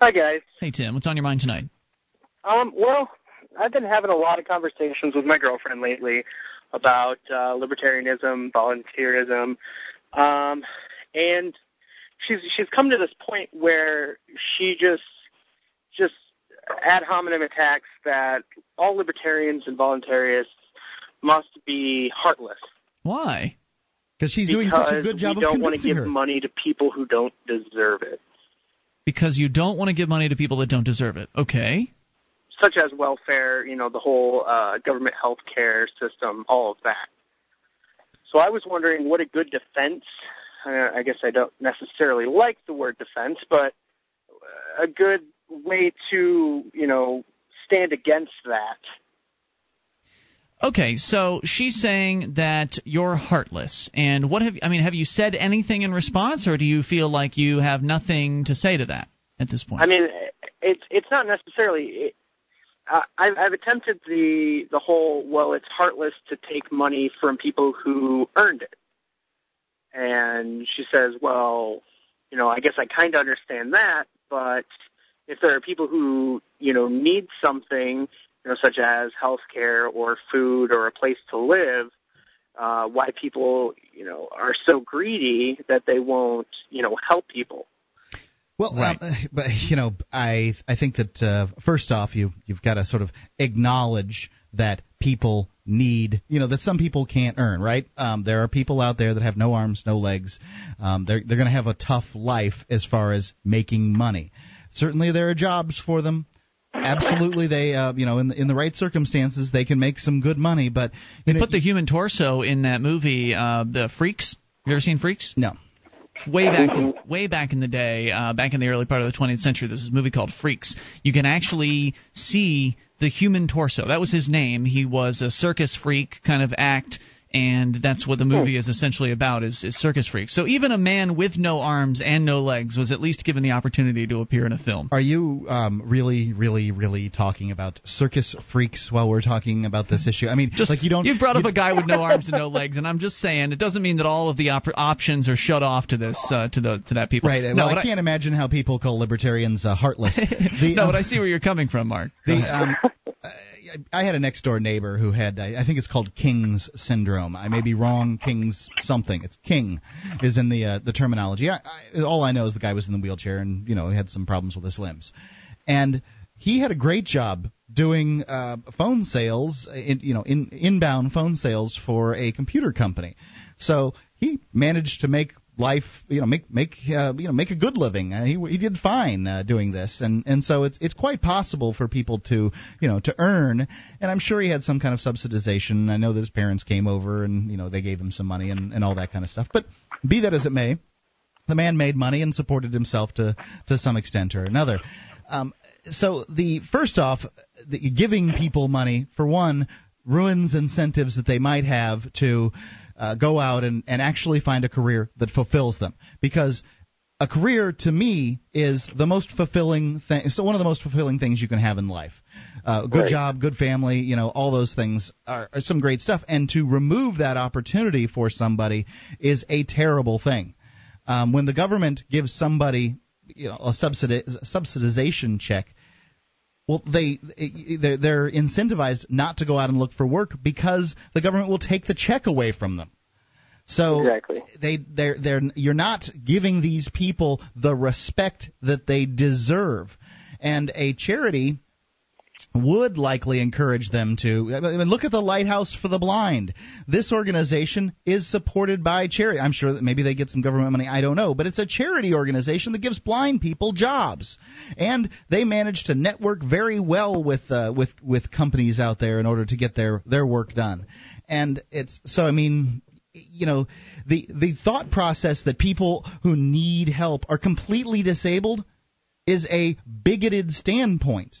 Hi guys. Hey Tim, what's on your mind tonight? Um, well, I've been having a lot of conversations with my girlfriend lately about uh, libertarianism, volunteerism, um, and she's she's come to this point where she just just ad hominem attacks that all libertarians and voluntarists must be heartless. Why? Because she's doing such a good job we don't want to give her. money to people who don't deserve it, Because you don't want to give money to people that don't deserve it. Okay. Such as welfare, you know, the whole uh, government health care system, all of that. So I was wondering what a good defense. Uh, I guess I don't necessarily like the word defense, but a good way to, you know, stand against that. Okay, so she's saying that you're heartless. And what have I mean, have you said anything in response or do you feel like you have nothing to say to that at this point? I mean, it's it's not necessarily. Uh, I've, I've attempted the the whole well, it's heartless to take money from people who earned it, and she says, well, you know, I guess I kind of understand that, but if there are people who you know need something, you know, such as health care or food or a place to live, uh, why people you know are so greedy that they won't you know help people. Well, um, but you know, I I think that uh, first off, you you've got to sort of acknowledge that people need, you know, that some people can't earn, right? Um, there are people out there that have no arms, no legs. Um, they're they're going to have a tough life as far as making money. Certainly, there are jobs for them. Absolutely, they uh, you know in the, in the right circumstances they can make some good money. But they know, put the human torso in that movie, uh, the Freaks. You ever seen Freaks? No. Way back, in, way back in the day, uh, back in the early part of the 20th century, there's this movie called Freaks. You can actually see the human torso. That was his name. He was a circus freak kind of act, and that's what the movie is essentially about: is, is circus freaks. So even a man with no arms and no legs was at least given the opportunity to appear in a film. Are you um, really, really, really talking about circus freaks while we're talking about this issue? I mean, Just like you don't. You've brought up you- a guy with no arms and no legs, and I'm just saying it doesn't mean that all of the op- options are shut off to this uh, to the to that people. Right. No, well, I can't imagine how people call libertarians uh, heartless. The, no, um, but I see where you're coming from, Mark. The, um, I- had a next door neighbor who had, I I think it's called King's syndrome. I may be wrong. King's something. It's King is in the uh, the terminology. I, I, all I know is the guy was in the wheelchair and you know he had some problems with his limbs, and he had a great job doing uh, phone sales, in, you know, in inbound phone sales for a computer company. So he managed to make life, you know, make make uh, you know make a good living. Uh, he he did fine uh, doing this, and and so it's it's quite possible for people to you know to earn. And I'm sure he had some kind of subsidization. I know that his parents came over and you know they gave him some money and and all that kind of stuff. But be that as it may, the man made money and supported himself to to some extent or another. Um, so the first off, the, giving people money for one ruins incentives that they might have to uh, go out and, and actually find a career that fulfills them. Because a career to me is the most fulfilling thing so one of the most fulfilling things you can have in life. Uh, good Right. job good family you know all those things are, are some great stuff. And to remove that opportunity for somebody is a terrible thing. Um, when the government gives somebody you know a subsidi- subsidization check well they eh, they're, they're incentivized not to go out and look for work because the government will take the check away from them so Exactly. they they're they're you're not giving these people the respect that they deserve and a charity would likely encourage them to I mean, look at the Lighthouse for the Blind. This organization is supported by charity. I'm sure that maybe they get some government money. I don't know, but it's a charity organization that gives blind people jobs, and they manage to network very well with uh, with with companies out there in order to get their their work done. And it's so I mean you know the the thought process that people who need help are completely disabled is a bigoted standpoint.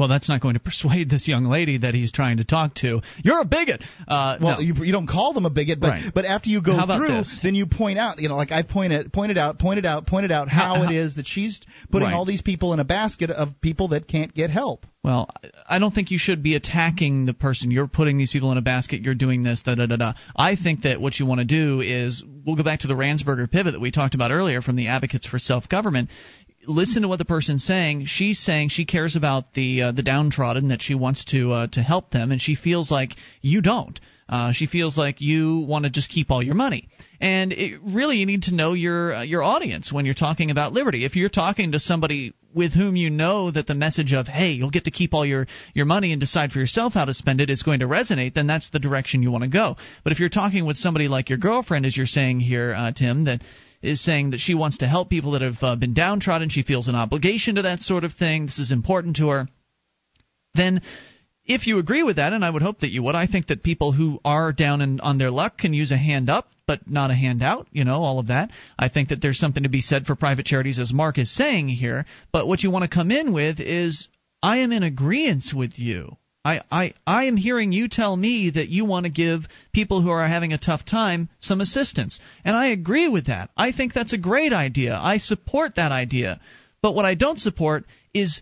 Well, that's not going to persuade this young lady that he's trying to talk to. You're a bigot. Uh, Well, no. you, you don't call them a bigot, but Right. but after you go through, this? then you point out, you know, like I pointed pointed out, pointed out, pointed out how, How- it is that she's putting Right. all these people in a basket of people that can't get help. Well, I don't think you should be attacking the person. You're putting these people in a basket. You're doing this. Da da da da. I think that what you want to do is we'll go back to the Ransberger pivot that we talked about earlier from the Advocates for Self Government. Listen to what the person's saying. She's saying she cares about the uh, the downtrodden, that she wants to uh, to help them, and she feels like you don't. Uh, she feels like you want to just keep all your money. And it, really, you need to know your uh, your audience when you're talking about liberty. If you're talking to somebody with whom you know that the message of "Hey, you'll get to keep all your your money and decide for yourself how to spend it is going to resonate, then that's the direction you want to go. But if you're talking with somebody like your girlfriend, as you're saying here, uh, Tim, that is saying that she wants to help people that have uh, been downtrodden, she feels an obligation to that sort of thing. This is important to her. Then if you agree with that, and I would hope that you would, I think that people who are down and on their luck can use a hand up, but not a handout, you know, all of that. I think that there's something to be said for private charities, as Mark is saying here. But what you want to come in with is, I am in agreement with you. I, I, I am hearing you tell me that you want to give people who are having a tough time some assistance. And I agree with that. I think that's a great idea. I support that idea. But what I don't support is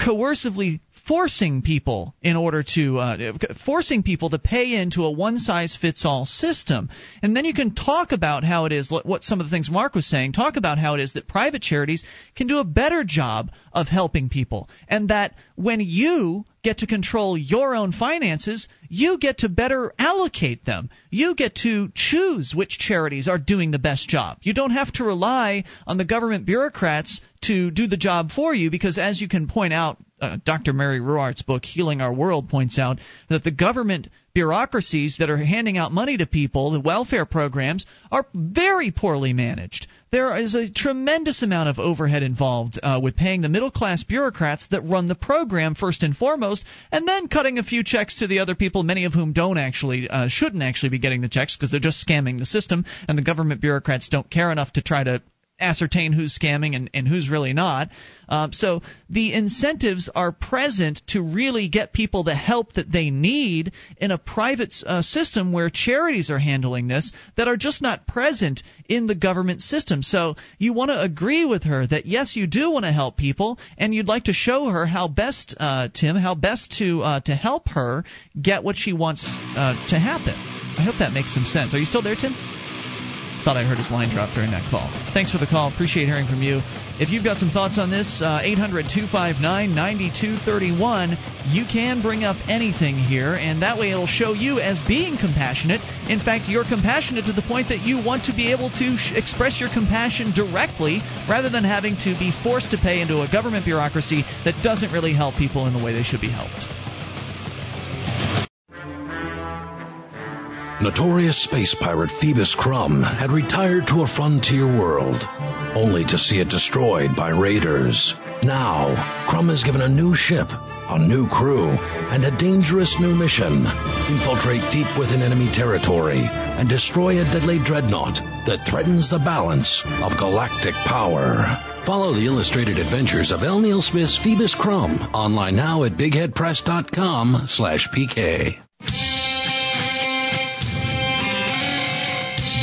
coercively forcing people in order to uh, forcing people to pay into a one size fits all system and then you can talk about how it is what some of the things mark was saying talk about how it is that private charities can do a better job of helping people and that when you get to control your own finances, you get to better allocate them. You get to choose which charities are doing the best job. You don't have to rely on the government bureaucrats to do the job for you because, as you can point out, uh, Dr. Mary Ruwart's book, Healing Our World, points out that the government bureaucracies that are handing out money to people, the welfare programs, are very poorly managed. There is a tremendous amount of overhead involved uh, with paying the middle class bureaucrats that run the program first and foremost, and then cutting a few checks to the other people, many of whom don't actually, uh, shouldn't actually be getting the checks because they're just scamming the system, and the government bureaucrats don't care enough to try to ascertain who's scamming and, and who's really not. Um, so the incentives are present to really get people the help that they need in a private uh, system where charities are handling this that are just not present in the government system. So you want to agree with her that yes, you do want to help people, and you'd like to show her how best, uh, Tim, how best to uh, to help her get what she wants uh, to happen. I hope that makes some sense. Are you still there, Tim? Thought I heard his line drop during that call. Thanks for the call. Appreciate hearing from you. If you've got some thoughts on this, uh, 800 259 9231, you can bring up anything here, and that way it'll show you as being compassionate. In fact, you're compassionate to the point that you want to be able to sh- express your compassion directly rather than having to be forced to pay into a government bureaucracy that doesn't really help people in the way they should be helped. Notorious space pirate Phoebus Krumm had retired to a frontier world, only to see it destroyed by raiders. Now, Krumm is given a new ship, a new crew, and a dangerous new mission. Infiltrate deep within enemy territory and destroy a deadly dreadnought that threatens the balance of galactic power. Follow the illustrated adventures of L. Neil Smith's Phoebus Krumm online now at bigheadpress.com slash pk.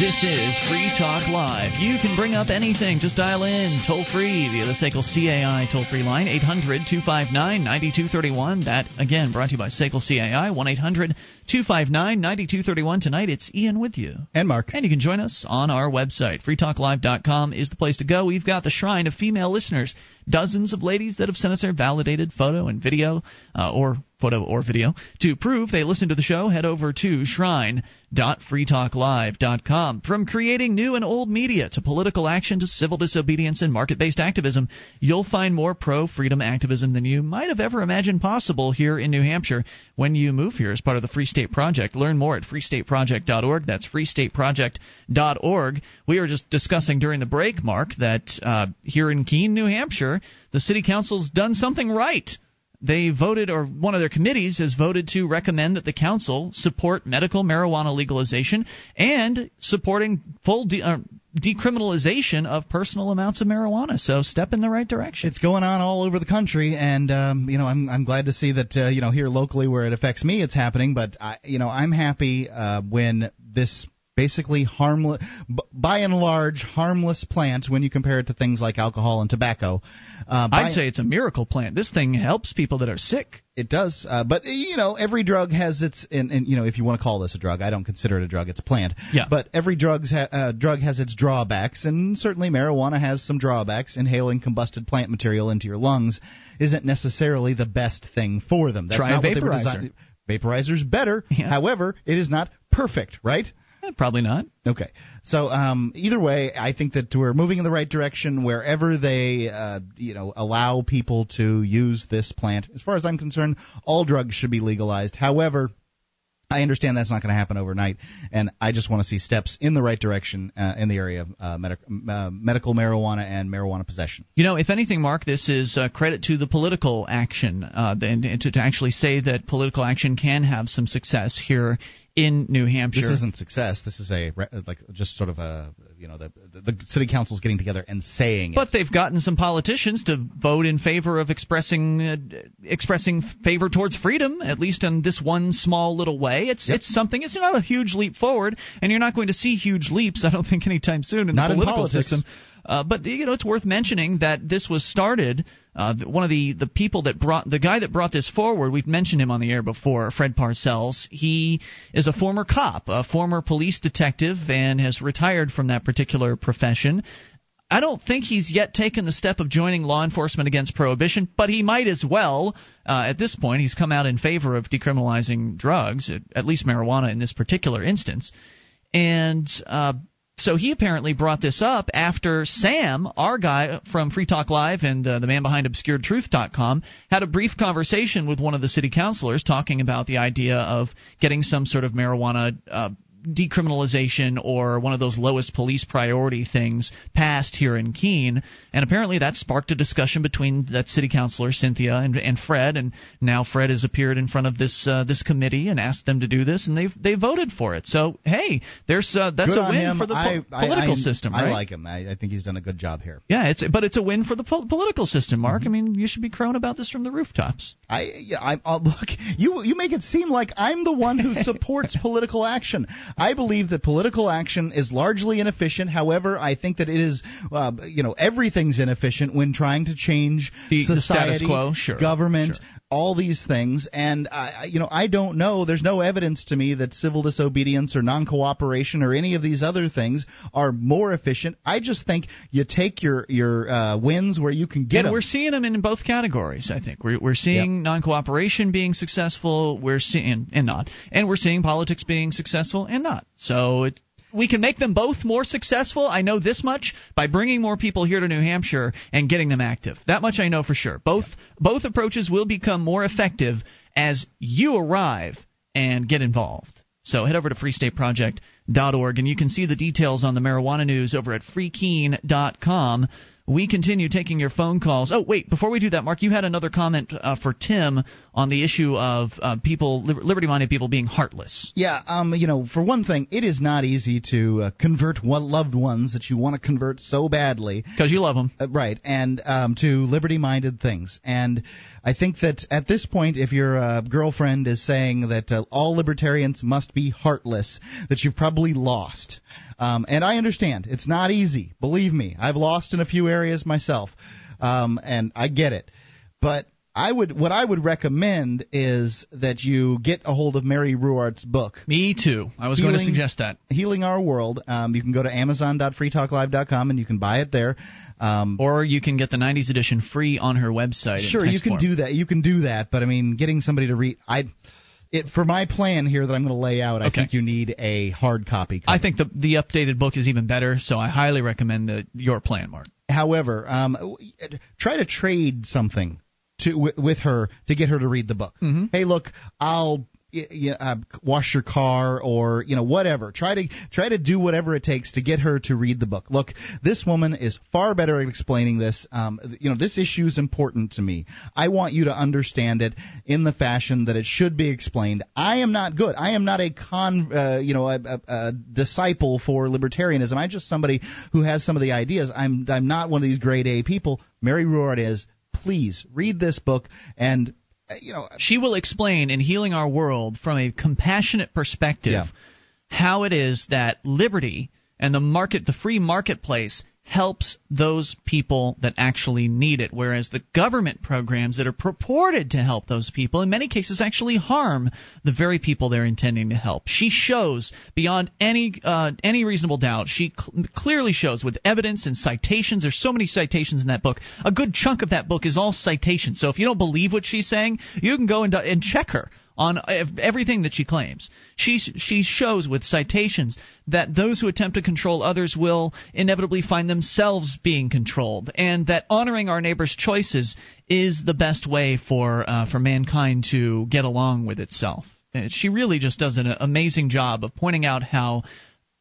This is Free Talk Live. You can bring up anything. Just dial in toll free via the SACL CAI toll free line, 800 259 9231. That, again, brought to you by SACL CAI, 1 800 259 9231. Tonight, it's Ian with you. And Mark. And you can join us on our website. FreeTalkLive.com is the place to go. We've got the shrine of female listeners. Dozens of ladies that have sent us their validated photo and video, uh, or photo or video. To prove they listen to the show, head over to shrine.freetalklive.com. From creating new and old media to political action to civil disobedience and market based activism, you'll find more pro freedom activism than you might have ever imagined possible here in New Hampshire when you move here as part of the Free State Project. Learn more at freestateproject.org. That's freestateproject.org. We were just discussing during the break, Mark, that uh, here in Keene, New Hampshire, the city council's done something right they voted, or one of their committees has voted to recommend that the council support medical marijuana legalization and supporting full de- uh, decriminalization of personal amounts of marijuana. So, step in the right direction. It's going on all over the country, and um, you know, I'm I'm glad to see that uh, you know here locally where it affects me, it's happening. But I, you know, I'm happy uh, when this basically harmless by and large harmless plant when you compare it to things like alcohol and tobacco. Uh, i'd say it's a miracle plant. This thing helps people that are sick. It does uh, but you know every drug has its and, and you know if you want to call this a drug i don't consider it a drug it's a plant. Yeah. but every drug's ha- uh, drug has its drawbacks and certainly marijuana has some drawbacks. Inhaling combusted plant material into your lungs isn't necessarily the best thing for them. That's Try not a vaporizer. vaporizer's better. Yeah. however it is not perfect right probably not. Okay. So um, either way, I think that we're moving in the right direction wherever they, uh, you know, allow people to use this plant. As far as I'm concerned, all drugs should be legalized. However, I understand that's not going to happen overnight, and I just want to see steps in the right direction uh, in the area of uh, medic- uh, medical marijuana and marijuana possession. You know, if anything, Mark, this is uh, credit to the political action, uh, and, and to, to actually say that political action can have some success here in New Hampshire. This isn't success. This is a like just sort of a you know the the, the city council's getting together and saying. But it. they've gotten some politicians to vote in favor of expressing uh, expressing favor towards freedom, at least in this one small little way. It's yep. it's something. It's not a huge leap forward, and you're not going to see huge leaps. I don't think anytime soon in not the political in system. Uh, but you know, it's worth mentioning that this was started. Uh, one of the the people that brought the guy that brought this forward. We've mentioned him on the air before. Fred Parcells. He is a former cop, a former police detective, and has retired from that particular profession. I don't think he's yet taken the step of joining law enforcement against prohibition, but he might as well. Uh, at this point, he's come out in favor of decriminalizing drugs, at least marijuana in this particular instance. And uh, so he apparently brought this up after Sam, our guy from Free Talk Live and uh, the man behind ObscuredTruth.com, had a brief conversation with one of the city councilors talking about the idea of getting some sort of marijuana uh, decriminalization or one of those lowest police priority things passed here in Keene, and apparently that sparked a discussion between that city councilor Cynthia and, and Fred, and now Fred has appeared in front of this uh, this committee and asked them to do this, and they've they voted for it. So hey, there's uh, that's good a win him. for the po- I, political I, system. Right? I like him. I, I, think he's done a good job here. Yeah, it's but it's a win for the po- political system, Mark. Mm-hmm. I mean, you should be crowing about this from the rooftops. I yeah, I uh, look you you make it seem like I'm the one who supports political action. I believe that political action is largely inefficient. However, I think that it is, uh, you know, everything's inefficient when trying to change the, society, the status quo, sure, government, sure. all these things. And I, you know, I don't know. There's no evidence to me that civil disobedience or non-cooperation or any of these other things are more efficient. I just think you take your your uh, wins where you can get and them. we're seeing them in both categories. I think we're we're seeing yep. non-cooperation being successful. We're seeing and not, and we're seeing politics being successful and not. So it, we can make them both more successful. I know this much by bringing more people here to New Hampshire and getting them active. That much I know for sure. Both both approaches will become more effective as you arrive and get involved. So head over to freestateproject.org and you can see the details on the marijuana news over at freekeene.com. We continue taking your phone calls. Oh, wait, before we do that, Mark, you had another comment uh, for Tim on the issue of uh, people, liberty minded people being heartless. Yeah, um, you know, for one thing, it is not easy to uh, convert one loved ones that you want to convert so badly. Because you love them. Uh, right, and um, to liberty minded things. And I think that at this point, if your uh, girlfriend is saying that uh, all libertarians must be heartless, that you've probably lost. Um, and I understand it's not easy. Believe me, I've lost in a few areas myself, um, and I get it. But I would what I would recommend is that you get a hold of Mary Ruwart's book. Me too. I was Healing, going to suggest that. Healing Our World. Um, you can go to Amazon.freetalklive.com and you can buy it there. Um, or you can get the 90s edition free on her website. Sure, you can form. do that. You can do that, but I mean, getting somebody to read, I. It, for my plan here that I'm going to lay out, I okay. think you need a hard copy. Cover. I think the the updated book is even better, so I highly recommend the, your plan, Mark. However, um, try to trade something to with, with her to get her to read the book. Mm-hmm. Hey, look, I'll you know, uh, wash your car or you know whatever. Try to try to do whatever it takes to get her to read the book. Look, this woman is far better at explaining this. Um, you know, this issue is important to me. I want you to understand it in the fashion that it should be explained. I am not good. I am not a con, uh, you know, a, a, a disciple for libertarianism. I'm just somebody who has some of the ideas. I'm I'm not one of these grade A people. Mary Ruwart is. Please read this book and Uh, you know she will explain in healing our world from a compassionate perspective yeah. how it is that liberty and the market, the free marketplace, helps those people that actually need it, whereas the government programs that are purported to help those people in many cases actually harm the very people they're intending to help. She shows beyond any uh, any reasonable doubt. She cl- clearly shows with evidence and citations. There's so many citations in that book. A good chunk of that book is all citations. So if you don't believe what she's saying, you can go and, and check her on everything that she claims. She she shows with citations that those who attempt to control others will inevitably find themselves being controlled, and that honoring our neighbor's choices is the best way for uh, for mankind to get along with itself. She really just does an amazing job of pointing out how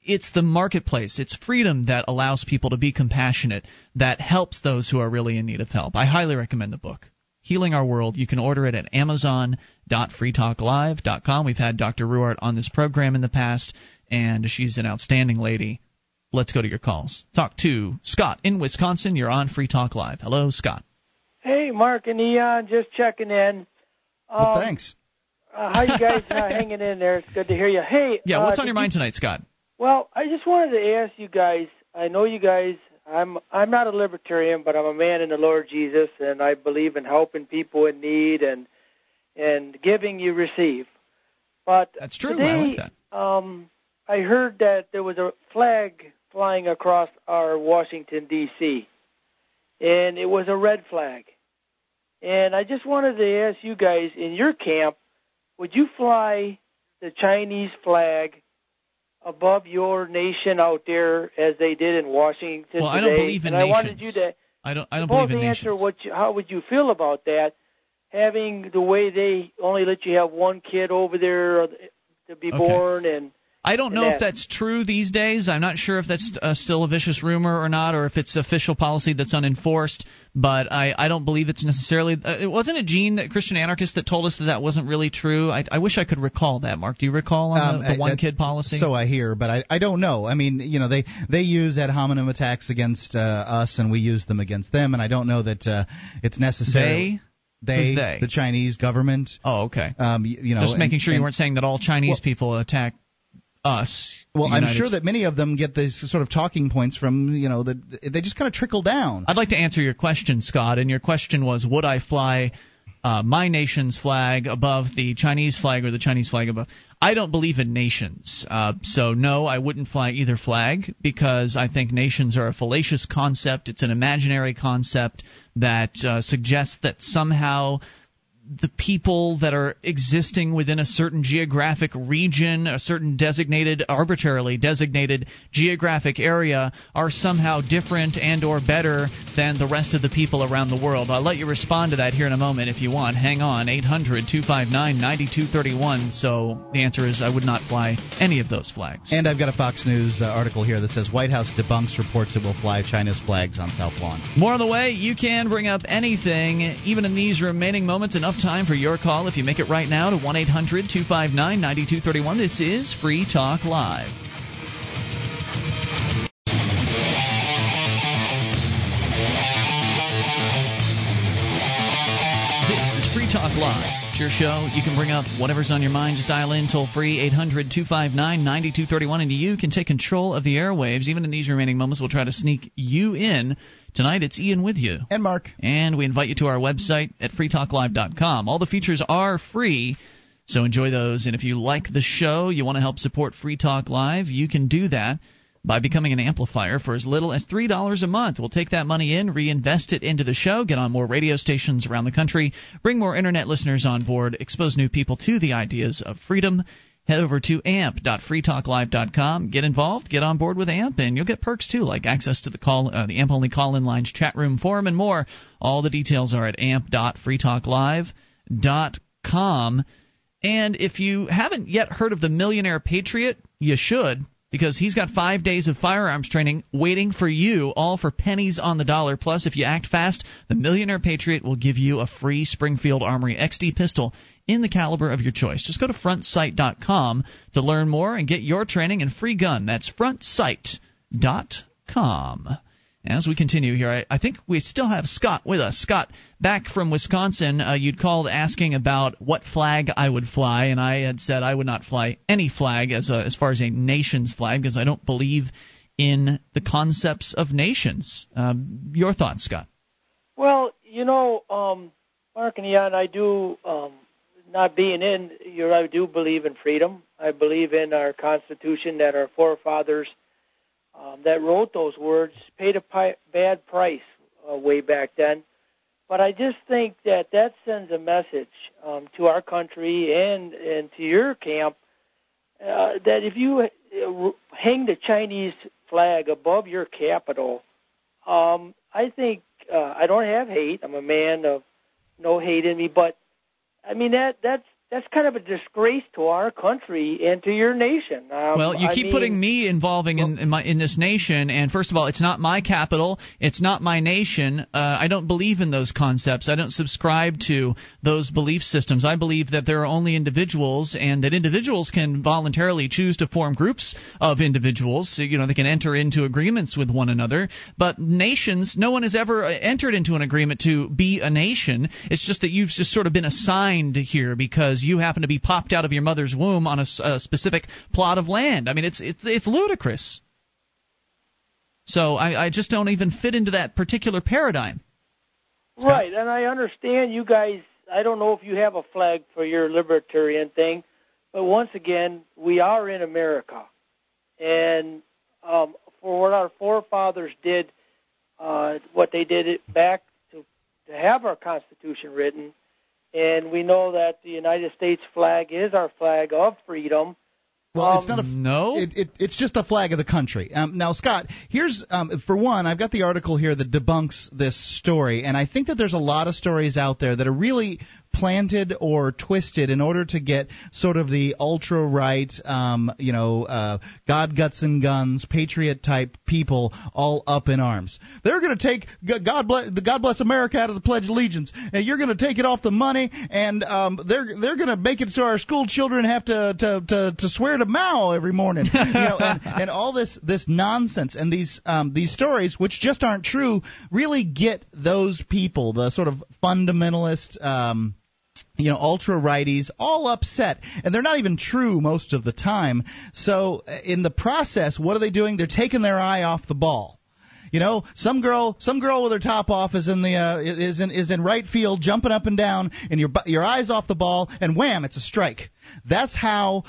it's the marketplace, it's freedom that allows people to be compassionate, that helps those who are really in need of help. I highly recommend the book. Healing Our World. You can order it at amazon.freetalklive.com. We've had Dr. Ruwart on this program in the past, and she's an outstanding lady. Let's go to your calls. Talk to Scott in Wisconsin. You're on Free Talk Live. Hello, Scott. Hey, Mark and Ian, just checking in. Um, well, thanks. Uh, how you guys uh, hanging in there? It's good to hear you. Hey, yeah, what's uh, on your mind tonight, Scott? Well, I just wanted to ask you guys. I know you guys I'm I'm not a libertarian, but I'm a man in the Lord Jesus, and I believe in helping people in need and and giving you receive. But that's true. Today, I like that. Um, I heard that there was a flag flying across our Washington D.C. and it was a red flag. And I just wanted to ask you guys in your camp, would you fly the Chinese flag above your nation out there as they did in Washington well, today. I don't believe in and nations. I wanted you to I don't I don't believe in answer nations. what you, how would you feel about that having the way they only let you have one kid over there to be okay. born and I don't know if that's true these days. I'm not sure if that's uh, still a vicious rumor or not, or if it's official policy that's unenforced. But I, I don't believe it's necessarily. Uh, it wasn't a Gene, that Christian anarchist, that told us that that wasn't really true. I, I wish I could recall that. Mark, do you recall on um, the, the one kid policy? So I hear, but I, I don't know. I mean, you know, they they use ad hominem attacks against uh, us, and we use them against them, and I don't know that uh, it's necessary. They they, they, the Chinese government. Oh, okay. Um, you, you know, just making and, sure you and, weren't saying that all Chinese well, people attack us. Well, I'm United sure that many of them get these sort of talking points from you know that they just kind of trickle down. I'd like to answer your question, Scott, and your question was, would I fly uh, my nation's flag above the Chinese flag or the Chinese flag above? I don't believe in nations, uh, so no, I wouldn't fly either flag because I think nations are a fallacious concept. It's an imaginary concept that uh, suggests that somehow the people that are existing within a certain geographic region, a certain designated, arbitrarily designated geographic area, are somehow different and or better than the rest of the people around the world. I'll let you respond to that here in a moment if you want. Hang on, 800-259-9231. So the answer is I would not fly any of those flags. And I've got a Fox News uh, article here that says White House debunks reports it will fly China's flags on South Lawn. More on the way. You can bring up anything, even in these remaining moments. Enough time for your call if you make it right now to 1 800 259 9231. This is Free Talk Live. This is Free Talk Live. Your show. You can bring up whatever's on your mind. Just dial in toll free 800 259 9231, and you can take control of the airwaves. Even in these remaining moments, we'll try to sneak you in. Tonight, it's Ian with you. And Mark. And we invite you to our website at freetalklive.com. All the features are free. So enjoy those. And if you like the show, you want to help support Free Talk Live, you can do that by becoming an amplifier for as little as $3 a month. We'll take that money in, reinvest it into the show, get on more radio stations around the country, bring more internet listeners on board, expose new people to the ideas of freedom. Head over to amp.freetalklive.com, get involved, get on board with AMP, and you'll get perks too, like access to the call, uh, the AMP only call in lines, chat room, forum, and more. All the details are at amp.freetalklive.com. And if you haven't yet heard of the Millionaire Patriot, you should because he's got five days of firearms training waiting for you, all for pennies on the dollar. Plus, if you act fast, the Millionaire Patriot will give you a free Springfield Armory XD pistol in the caliber of your choice. Just go to frontsight.com to learn more and get your training and free gun. That's frontsight.com. As we continue here, I, I think we still have Scott with us. Scott, back from Wisconsin, uh, you'd called asking about what flag I would fly, and I had said I would not fly any flag as a, as far as a nation's flag because I don't believe in the concepts of nations. Um, your thoughts, Scott? Well, you know, um, Mark and Ian, I do um, not being in. I do believe in freedom. I believe in our Constitution that our forefathers um, that wrote those words paid a pi- bad price uh, way back then. But I just think that that sends a message um, to our country and and to your camp uh, that if you uh, hang the Chinese flag above your capital, um, I think uh, I don't have hate. I'm a man of no hate in me, but I mean that that's that's kind of a disgrace to our country and to your nation. Um, well, you I keep mean, putting me involving in in, my, in this nation, and first of all, it's not my capital, it's not my nation. Uh, I don't believe in those concepts. I don't subscribe to those belief systems. I believe that there are only individuals, and that individuals can voluntarily choose to form groups of individuals. So, you know, they can enter into agreements with one another. But nations, no one has ever entered into an agreement to be a nation. It's just that you've just sort of been assigned here because you happen to be popped out of your mother's womb on a, a specific plot of land. I mean, it's it's it's ludicrous. So I, I just don't even fit into that particular paradigm. Scott? Right, and I understand you guys. I don't know if you have a flag for your libertarian thing, but once again, we are in America, and um, for what our forefathers did, uh, what they did it back to to have our Constitution written, and we know that the United States flag is our flag of freedom. Well, Um, it's not a no. It, it, it's just a flag of the country. Um, now, Scott, here's um, for one, I've got the article here that debunks this story, and I think that there's a lot of stories out there that are really planted or twisted in order to get sort of the ultra right, um, you know, uh, God guts and guns, patriot type people all up in arms. They're going to take God bless the God bless America out of the Pledge of Allegiance, and you're going to take it off the money, and um, they're they're going to make it so our school children have to to to, to swear to Mao every morning, you know, and, and all this this nonsense and these um, these stories which just aren't true really get those people, the sort of fundamentalist. Um, you know, ultra righties, all upset, and they're not even true most of the time. So, uh, in the process, what are they doing? They're taking their eye off the ball. You know, some girl, some girl with her top off is in the uh, is in is in right field, jumping up and down, and your your eyes off the ball, and wham, it's a strike. That's how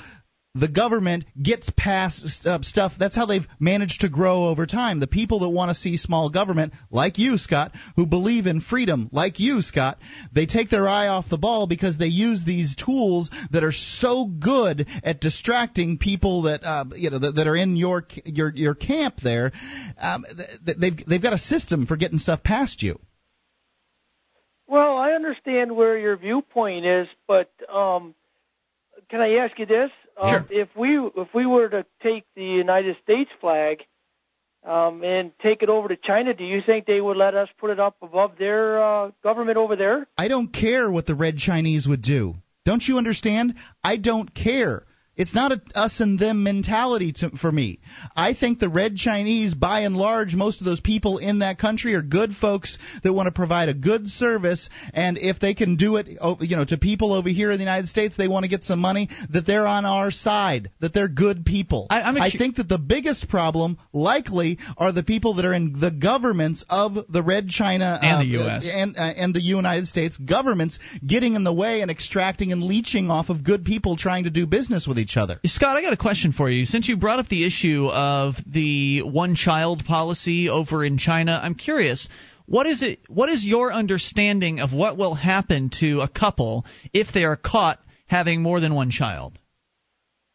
the government gets past uh, stuff. That's how they've managed to grow over time. The people that want to see small government, like you, Scott, who believe in freedom, like you, Scott, they take their eye off the ball because they use these tools that are so good at distracting people that uh, you know that, that are in your your your camp. There, um, th- they've they've got a system for getting stuff past you. Well, I understand where your viewpoint is, but um, can I ask you this? Um, if we if we were to take the United States flag um, and take it over to China, do you think they would let us put it up above their uh, government over there? I don't care what the red Chinese would do. Don't you understand? I don't care. It's not a us and them mentality to, for me. I think the red Chinese, by and large, most of those people in that country are good folks that want to provide a good service, and if they can do it, oh, you know, to people over here in the United States, they want to get some money. That they're on our side. That they're good people. I, I think that the biggest problem, likely, are the people that are in the governments of the red China And uh, the US. and uh, and the United States governments getting in the way and extracting and leeching off of good people trying to do business with each other. Scott, I got a question for you. Since you brought up the issue of the one child policy over in China, I'm curious. What is it what is your understanding of what will happen to a couple if they are caught having more than one child?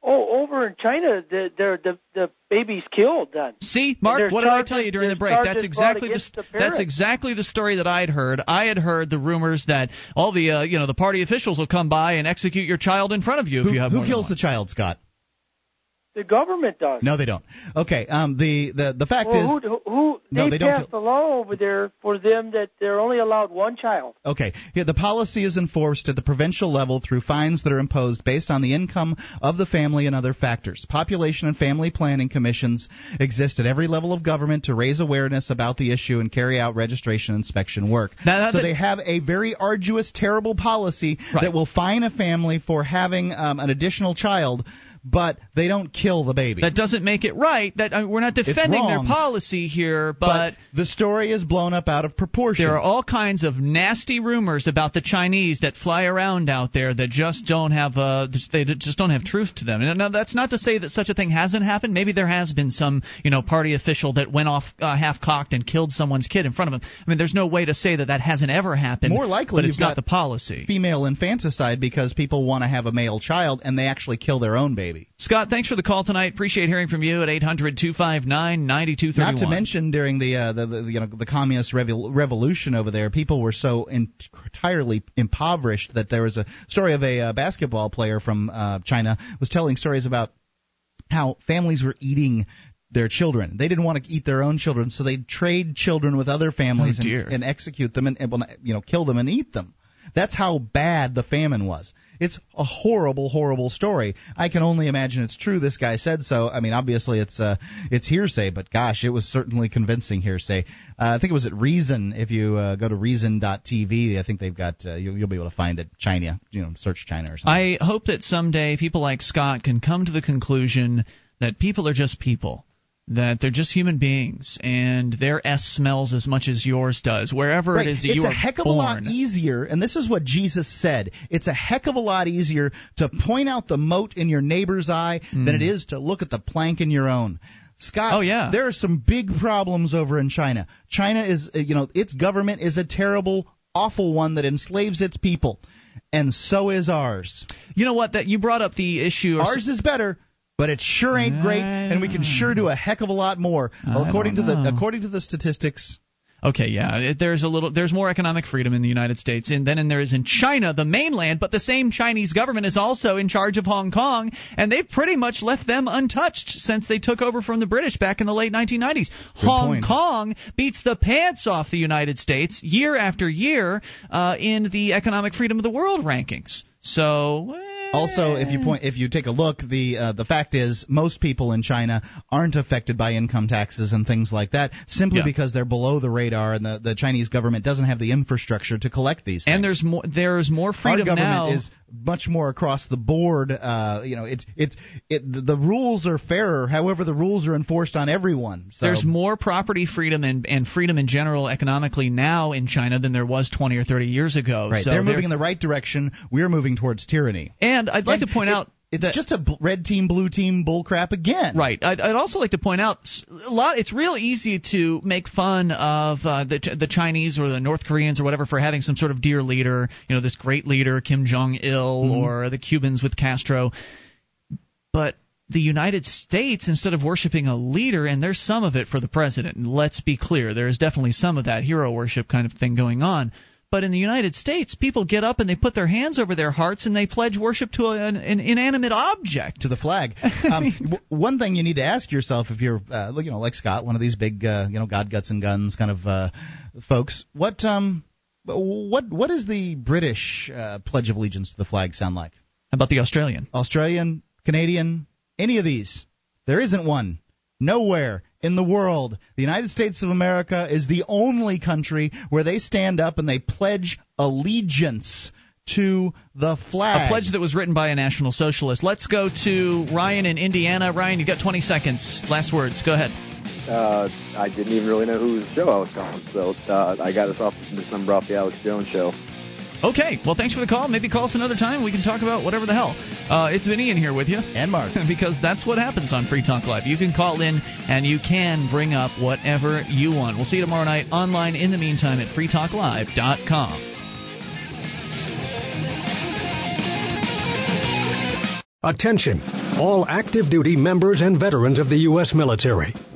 Oh, over in China, the the the, the baby's killed. Then See, Mark, there's what did I tell you during the break? That's exactly the, against the that's exactly the story that I'd heard. I had heard the rumors that all the uh, you know the party officials will come by and execute your child in front of you if you have who more than kills one. the child, Scott? The government does. No, they don't. Okay. Um. The the the fact well, is, who, who No, they, they don't passed a law over there for them that they're only allowed one child. Okay. Yeah, the policy is enforced at the provincial level through fines that are imposed based on the income of the family and other factors. Population and family planning commissions exist at every level of government to raise awareness about the issue and carry out registration inspection work. Now, that- so they have a very arduous, terrible policy Right. that will fine a family for having um, an additional child, but they don't kill the baby. That doesn't make it right. That I mean, we're not defending their policy here, but but the story is blown up out of proportion. There are all kinds of nasty rumors about the Chinese that fly around out there that just don't have uh they just don't have truth to them. And now that's not to say that such a thing hasn't happened. Maybe there has been some you know party official that went off uh, half cocked and killed someone's kid in front of him. I mean, there's no way to say that that hasn't ever happened. More likely, but it's not got the policy. female infanticide because people want to have a male child and they actually kill their own baby. Scott, thanks for the call tonight. Appreciate hearing from you at 800-259-9231. Not to mention during the, uh, the, the you know the communist revol- revolution over there, people were so entirely impoverished that there was a story of a uh, basketball player from uh, China was telling stories about how families were eating their children. They didn't want to eat their own children, so they'd trade children with other families Oh, and, and execute them and, and you know kill them and eat them. That's how bad the famine was. It's a horrible, horrible story. I can only imagine it's true. This guy said so. I mean, obviously it's uh, it's hearsay, but gosh, it was certainly convincing hearsay. Uh, I think it was at Reason. If you uh, go to Reason.tv, I think they've got uh, you'll, you'll be able to find it. China, you know, search China or something. I hope that someday people like Scott can come to the conclusion that people are just people. That they're just human beings, and their s smells as much as yours does, wherever Right. it is that you are it's a heck of born. a lot easier, and this is what Jesus said. It's a heck of a lot easier to point out the mote in your neighbor's eye than it is to look at the plank in your own. Scott. Oh, yeah. there are some big problems over in China. China is, uh, you know, its government is a terrible, awful one that enslaves its people, and so is ours. You know what? That you brought up the issue. Ours is better, but it sure ain't great, and we can sure do a heck of a lot more. I according to the according to the statistics, Okay, yeah, there's a little, there's more economic freedom in the United States, and then there is in China, the mainland. But the same Chinese government is also in charge of Hong Kong, and they've pretty much left them untouched since they took over from the British back in the late 1990s. Hong point. Kong beats the pants off the United States year after year uh, in the economic freedom of the world rankings. So. eh, Also, if you point, if you take a look, the uh, the fact is most people in China aren't affected by income taxes and things like that, simply Yeah. because they're below the radar, and the, the Chinese government doesn't have the infrastructure to collect these. Things. and there's more, there's more freedom Our government now. is much more across the board. Uh, you know, it's it's it, the rules are fairer. However, the rules are enforced on everyone. So. There's more property freedom and, and freedom in general economically now in China than there was 20 or 30 years ago. right. So they're moving in the right direction. We're moving towards tyranny. And I'd like And to point it- out it's that- just a red team, blue team bullcrap again. Right. I'd, I'd also like to point out a lot. It's real easy to make fun of uh, the the Chinese or the North Koreans or whatever for having some sort of dear leader. You know, this great leader Kim Jong Il Mhm. or the Cubans with Castro. But the United States, instead of worshiping a leader, and there's some of it for the president. And let's be clear, there is definitely some of that hero worship kind of thing going on. But in the United States, people get up and they put their hands over their hearts and they pledge worship to an, an inanimate object. to the flag. Um, w- one thing you need to ask yourself if you're, uh, you know, like Scott, one of these big, uh, you know, God guts and guns kind of uh, folks. What um, what what is the British uh, Pledge of Allegiance to the flag sound like? How about the Australian? Australian, Canadian, any of these? There isn't one. Nowhere in the world. The United States of America is the only country where they stand up and they pledge allegiance to the flag. A pledge that was written by a National Socialist. Let's go to Ryan in Indiana. Ryan, you've got 20 seconds. Last words. Go ahead. Uh, I didn't even really know whose show I was calling, so uh, I got this off this number off the Alex Jones show. Okay, well, thanks for the call. Maybe call us another time. We can talk about whatever the hell. Uh, it's been Ian here with you. And Mark. because that's what happens on Free Talk Live. You can call in and you can bring up whatever you want. We'll see you tomorrow night online in the meantime at freetalklive.com. Attention, all active duty members and veterans of the U.S. military.